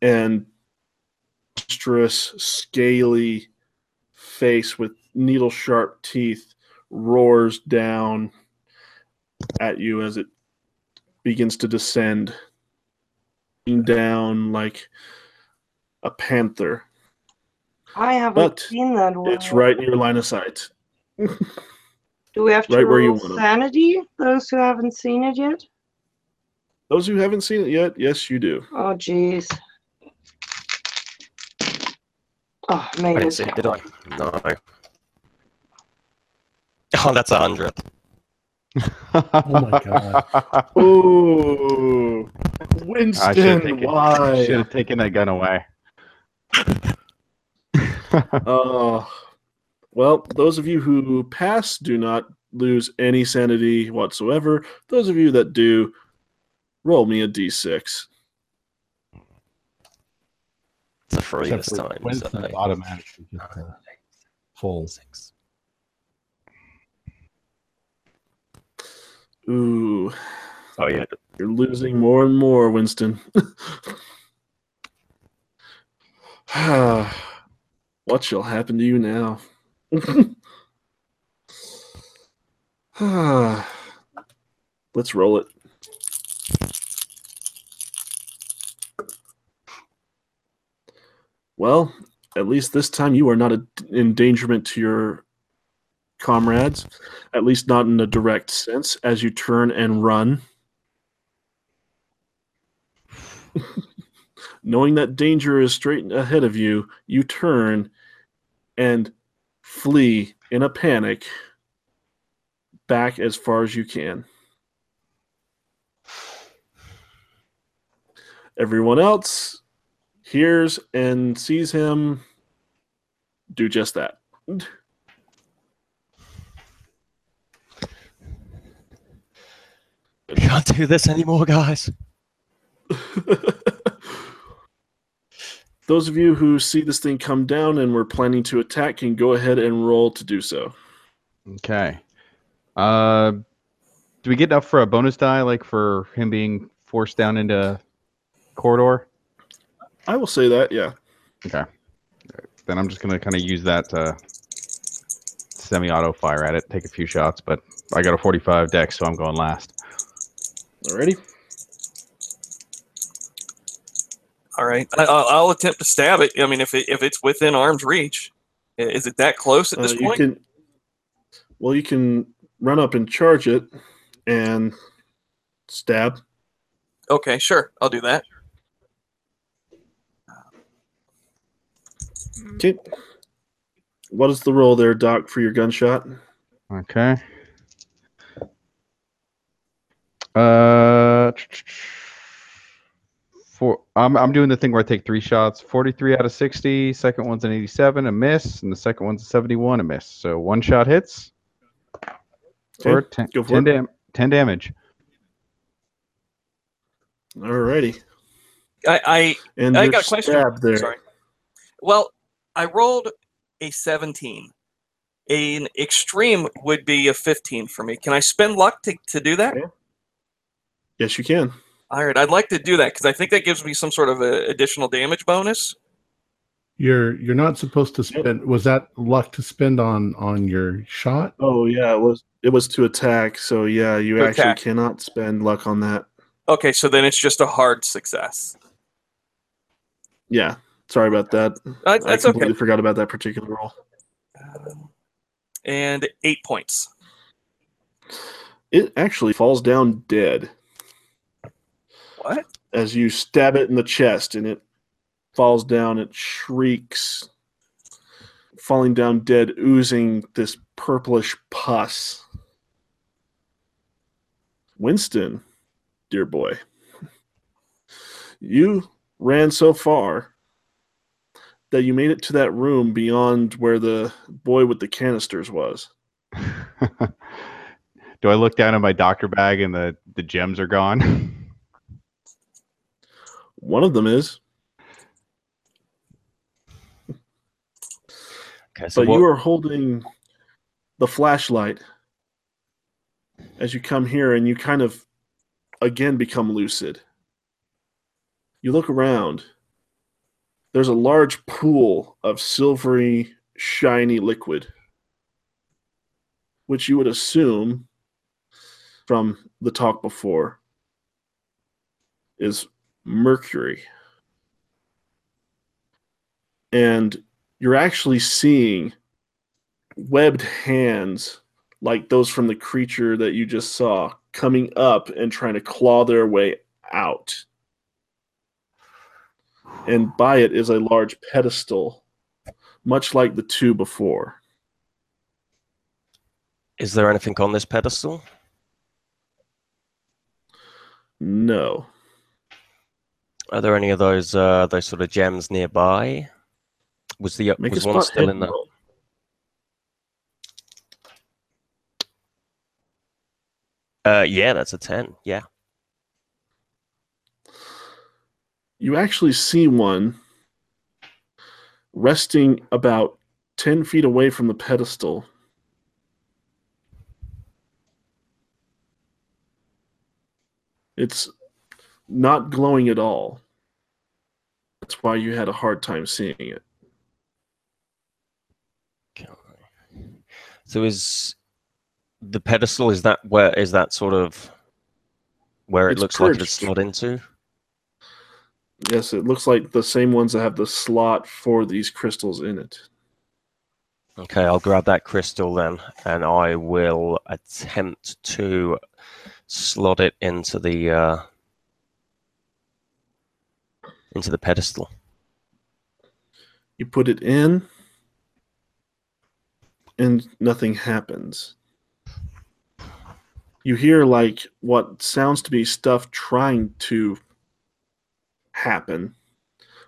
and monstrous, scaly face with needle sharp teeth roars down at you as it begins to descend down like a panther. I haven't But seen that one. It's right in your line of sight. Do we have to right where you roll want 'em. sanity? Those who haven't seen it yet? Those who haven't seen it yet, yes, you do. Oh, jeez. Oh, man. I didn't see it, did I? No. Oh, that's a hundred. Oh my god. Ooh, Winston, have taken, why? should have taken that gun away. Oh, well, those of you who pass do not lose any sanity whatsoever. Those of you that do, roll me a d6. It's a free Except this time. Winston so- automatically get the uh, full. Six. Ooh, Oh yeah. you're losing more and more, Winston. what shall happen to you now? Let's roll it. Well, at least this time you are not an endangerment to your comrades, at least not in a direct sense, as you turn and run. Knowing that danger is straight ahead of you, you turn and flee in a panic back as far as you can. Everyone else hears and sees him do just that. We can't do this anymore, guys. Those of you who see this thing come down and were planning to attack can go ahead and roll to do so. Okay. Uh, do we get enough for a bonus die, like for him being forced down into corridor? I will say that, yeah. Okay. Then I'm just gonna kind of use that to semi-auto fire at it, take a few shots, but I got a 45 deck, so I'm going last. Alrighty. All right, I, I'll, I'll attempt to stab it. I mean, if it, if it's within arm's reach, is it that close at Uh, this you point? can well you can run up and charge it and stab. Okay, sure, I'll do that. Okay. What is the roll there, Doc, for your gunshot? Okay. Uh, four. I'm I'm doing the thing where I take three shots. 43 out of 60. Second one's an 87, a miss, and the second one's a 71, a miss. So one shot hits. For Okay, 10, go for 10, it. dam- 10 damage. Alrighty. I, And I, I got a question. there. Sorry. Well, I rolled a 17. An extreme would be a 15 for me. Can I spend luck to, to do that? Yes, you can. All right, I'd like to do that because I think that gives me some sort of a additional damage bonus. You're you're not supposed to spend. Was that luck to spend on on your shot? Oh yeah, it was it was to attack, so yeah, you To actually attack. cannot spend luck on that. Okay, so then it's just a hard success. Yeah. Sorry about that. Uh, I completely okay. forgot about that particular roll. Um, and eight points. It actually falls down dead What? as you stab it in the chest and it falls down, it shrieks, falling down dead, oozing this purplish pus. Winston, dear boy, you ran so far that you made it to that room beyond where the boy with the canisters was. Do I look down at my doctor bag and the, the gems are gone? One of them is, Okay, so but what, you are holding the flashlight as you come here and you kind of again become lucid. You look around. There's a large pool of silvery, shiny liquid, which you would assume from the talk before is mercury. And you're actually seeing webbed hands like those from the creature that you just saw coming up and trying to claw their way out. And by it is a large pedestal, much like the two before. is there anything on this pedestal? No. Are there any of those uh, those sort of gems nearby? Was the Make was one still in there? Uh, yeah, that's a ten. Yeah. You actually see one resting about 10 feet away from the pedestal. It's not glowing at all. That's why you had a hard time seeing it. So is the pedestal is that where is that sort of where it It's looks like it's slot into? Yes, it looks like the same ones that have the slot for these crystals in it. Okay, I'll grab that crystal then, and I will attempt to slot it into the uh, into the pedestal. You put it in, and nothing happens. You hear like what sounds to be stuff trying to happen,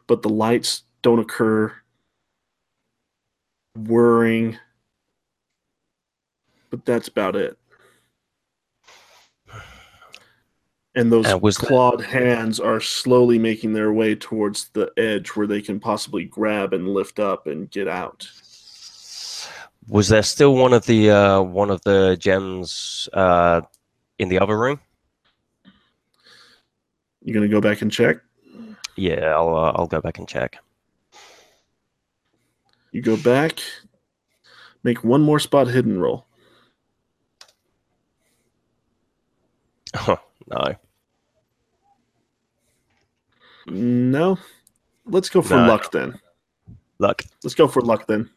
but the lights don't occur. Whirring, but that's about it. And those And was that- clawed hands are slowly making their way towards the edge where they can possibly grab and lift up and get out. Was there still one of the uh, one of the gems uh, in the other room? You gonna go back and check? Yeah, I'll uh, I'll go back and check. You go back, make one more spot hidden roll. no. No. Let's go for No. luck then. Luck. Let's go for luck then.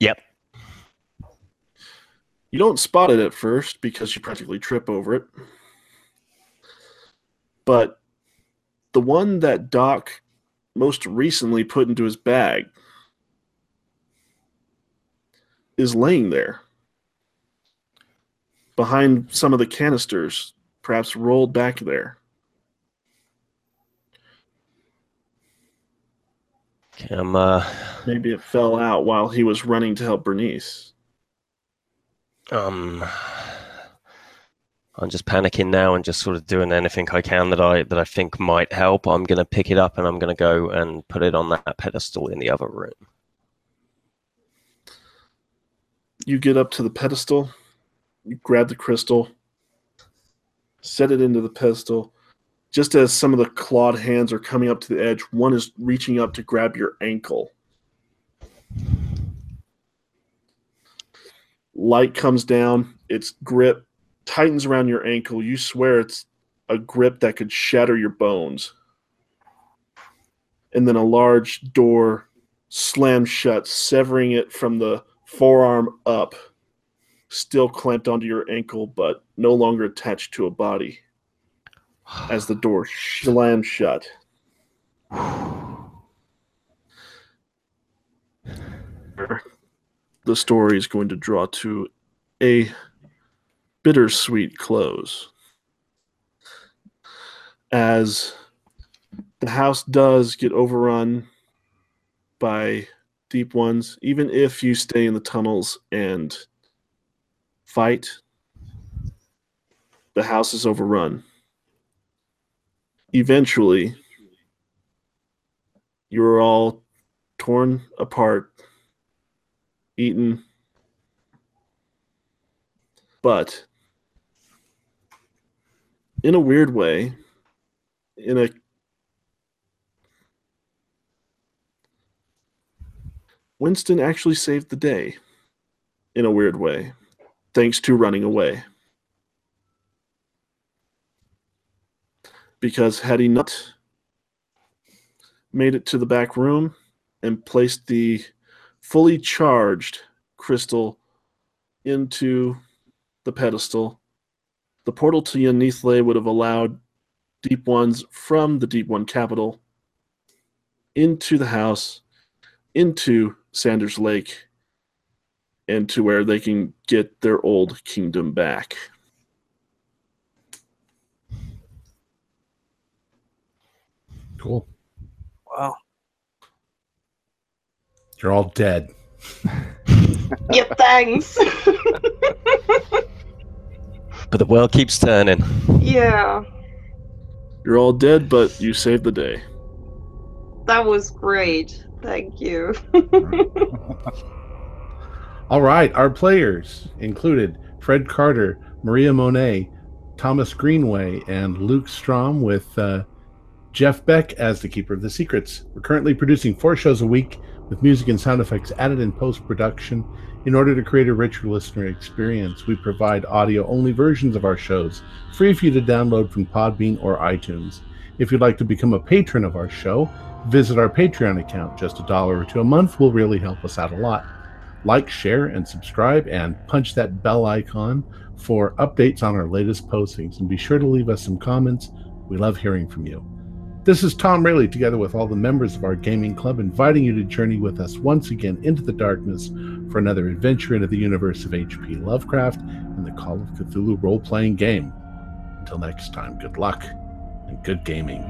Yep. You don't spot it at first because you practically trip over it. But the one that Doc most recently put into his bag is laying there behind some of the canisters, perhaps rolled back there. Okay, I'm uh, Maybe it fell out while he was running to help Bernice. um, I'm just panicking now and just sort of doing anything I can that I that I think might help. I'm gonna pick it up and I'm gonna go and put it on that pedestal in the other room. You get up to the pedestal, you grab the crystal, set it into the pedestal. Just as some of the clawed hands are coming up to the edge, one is reaching up to grab your ankle. Light comes down, its grip tightens around your ankle. You swear it's a grip that could shatter your bones. And then a large door slams shut, severing it from the forearm up, still clamped onto your ankle, but no longer attached to a body as the door slams shut. The story is going to draw to a bittersweet close as the house does get overrun by deep ones, even if you stay in the tunnels and fight, the house is overrun. Eventually, you're all torn apart, eaten, but in a weird way, in a Winston actually saved the day in a weird way, thanks to running away. Because had he not made it to the back room and placed the fully charged crystal into the pedestal, the portal to Y'ha-nthlei would have allowed deep ones from the deep one capital into the house, into Sanders Lake, and to where they can get their old kingdom back. Cool. Wow. You're all dead. Yep, thanks. But the world keeps turning. yeah, You're all dead, but you saved the day. that was great. Thank you. All right, our players included Fred Carter, Maria Monet, Thomas Greenway, and Luke Strom, with uh, Jeff Beck as the Keeper of the Secrets. We're currently producing four shows a week with music and sound effects added in post production. In order to create a richer listener experience, we provide audio only versions of our shows, free for you to download from Podbean or iTunes. If you'd like to become a patron of our show, visit our Patreon account. Just a dollar or two a month will really help us out a lot. Like, share, and subscribe, and punch that bell icon for updates on our latest postings. And be sure to leave us some comments. We love hearing from you. This is Tom Rayleigh, together with all the members of our gaming club, inviting you to journey with us once again into the darkness for another adventure into the universe of H.P. Lovecraft and the Call of Cthulhu role playing game. Until next time, good luck and good gaming.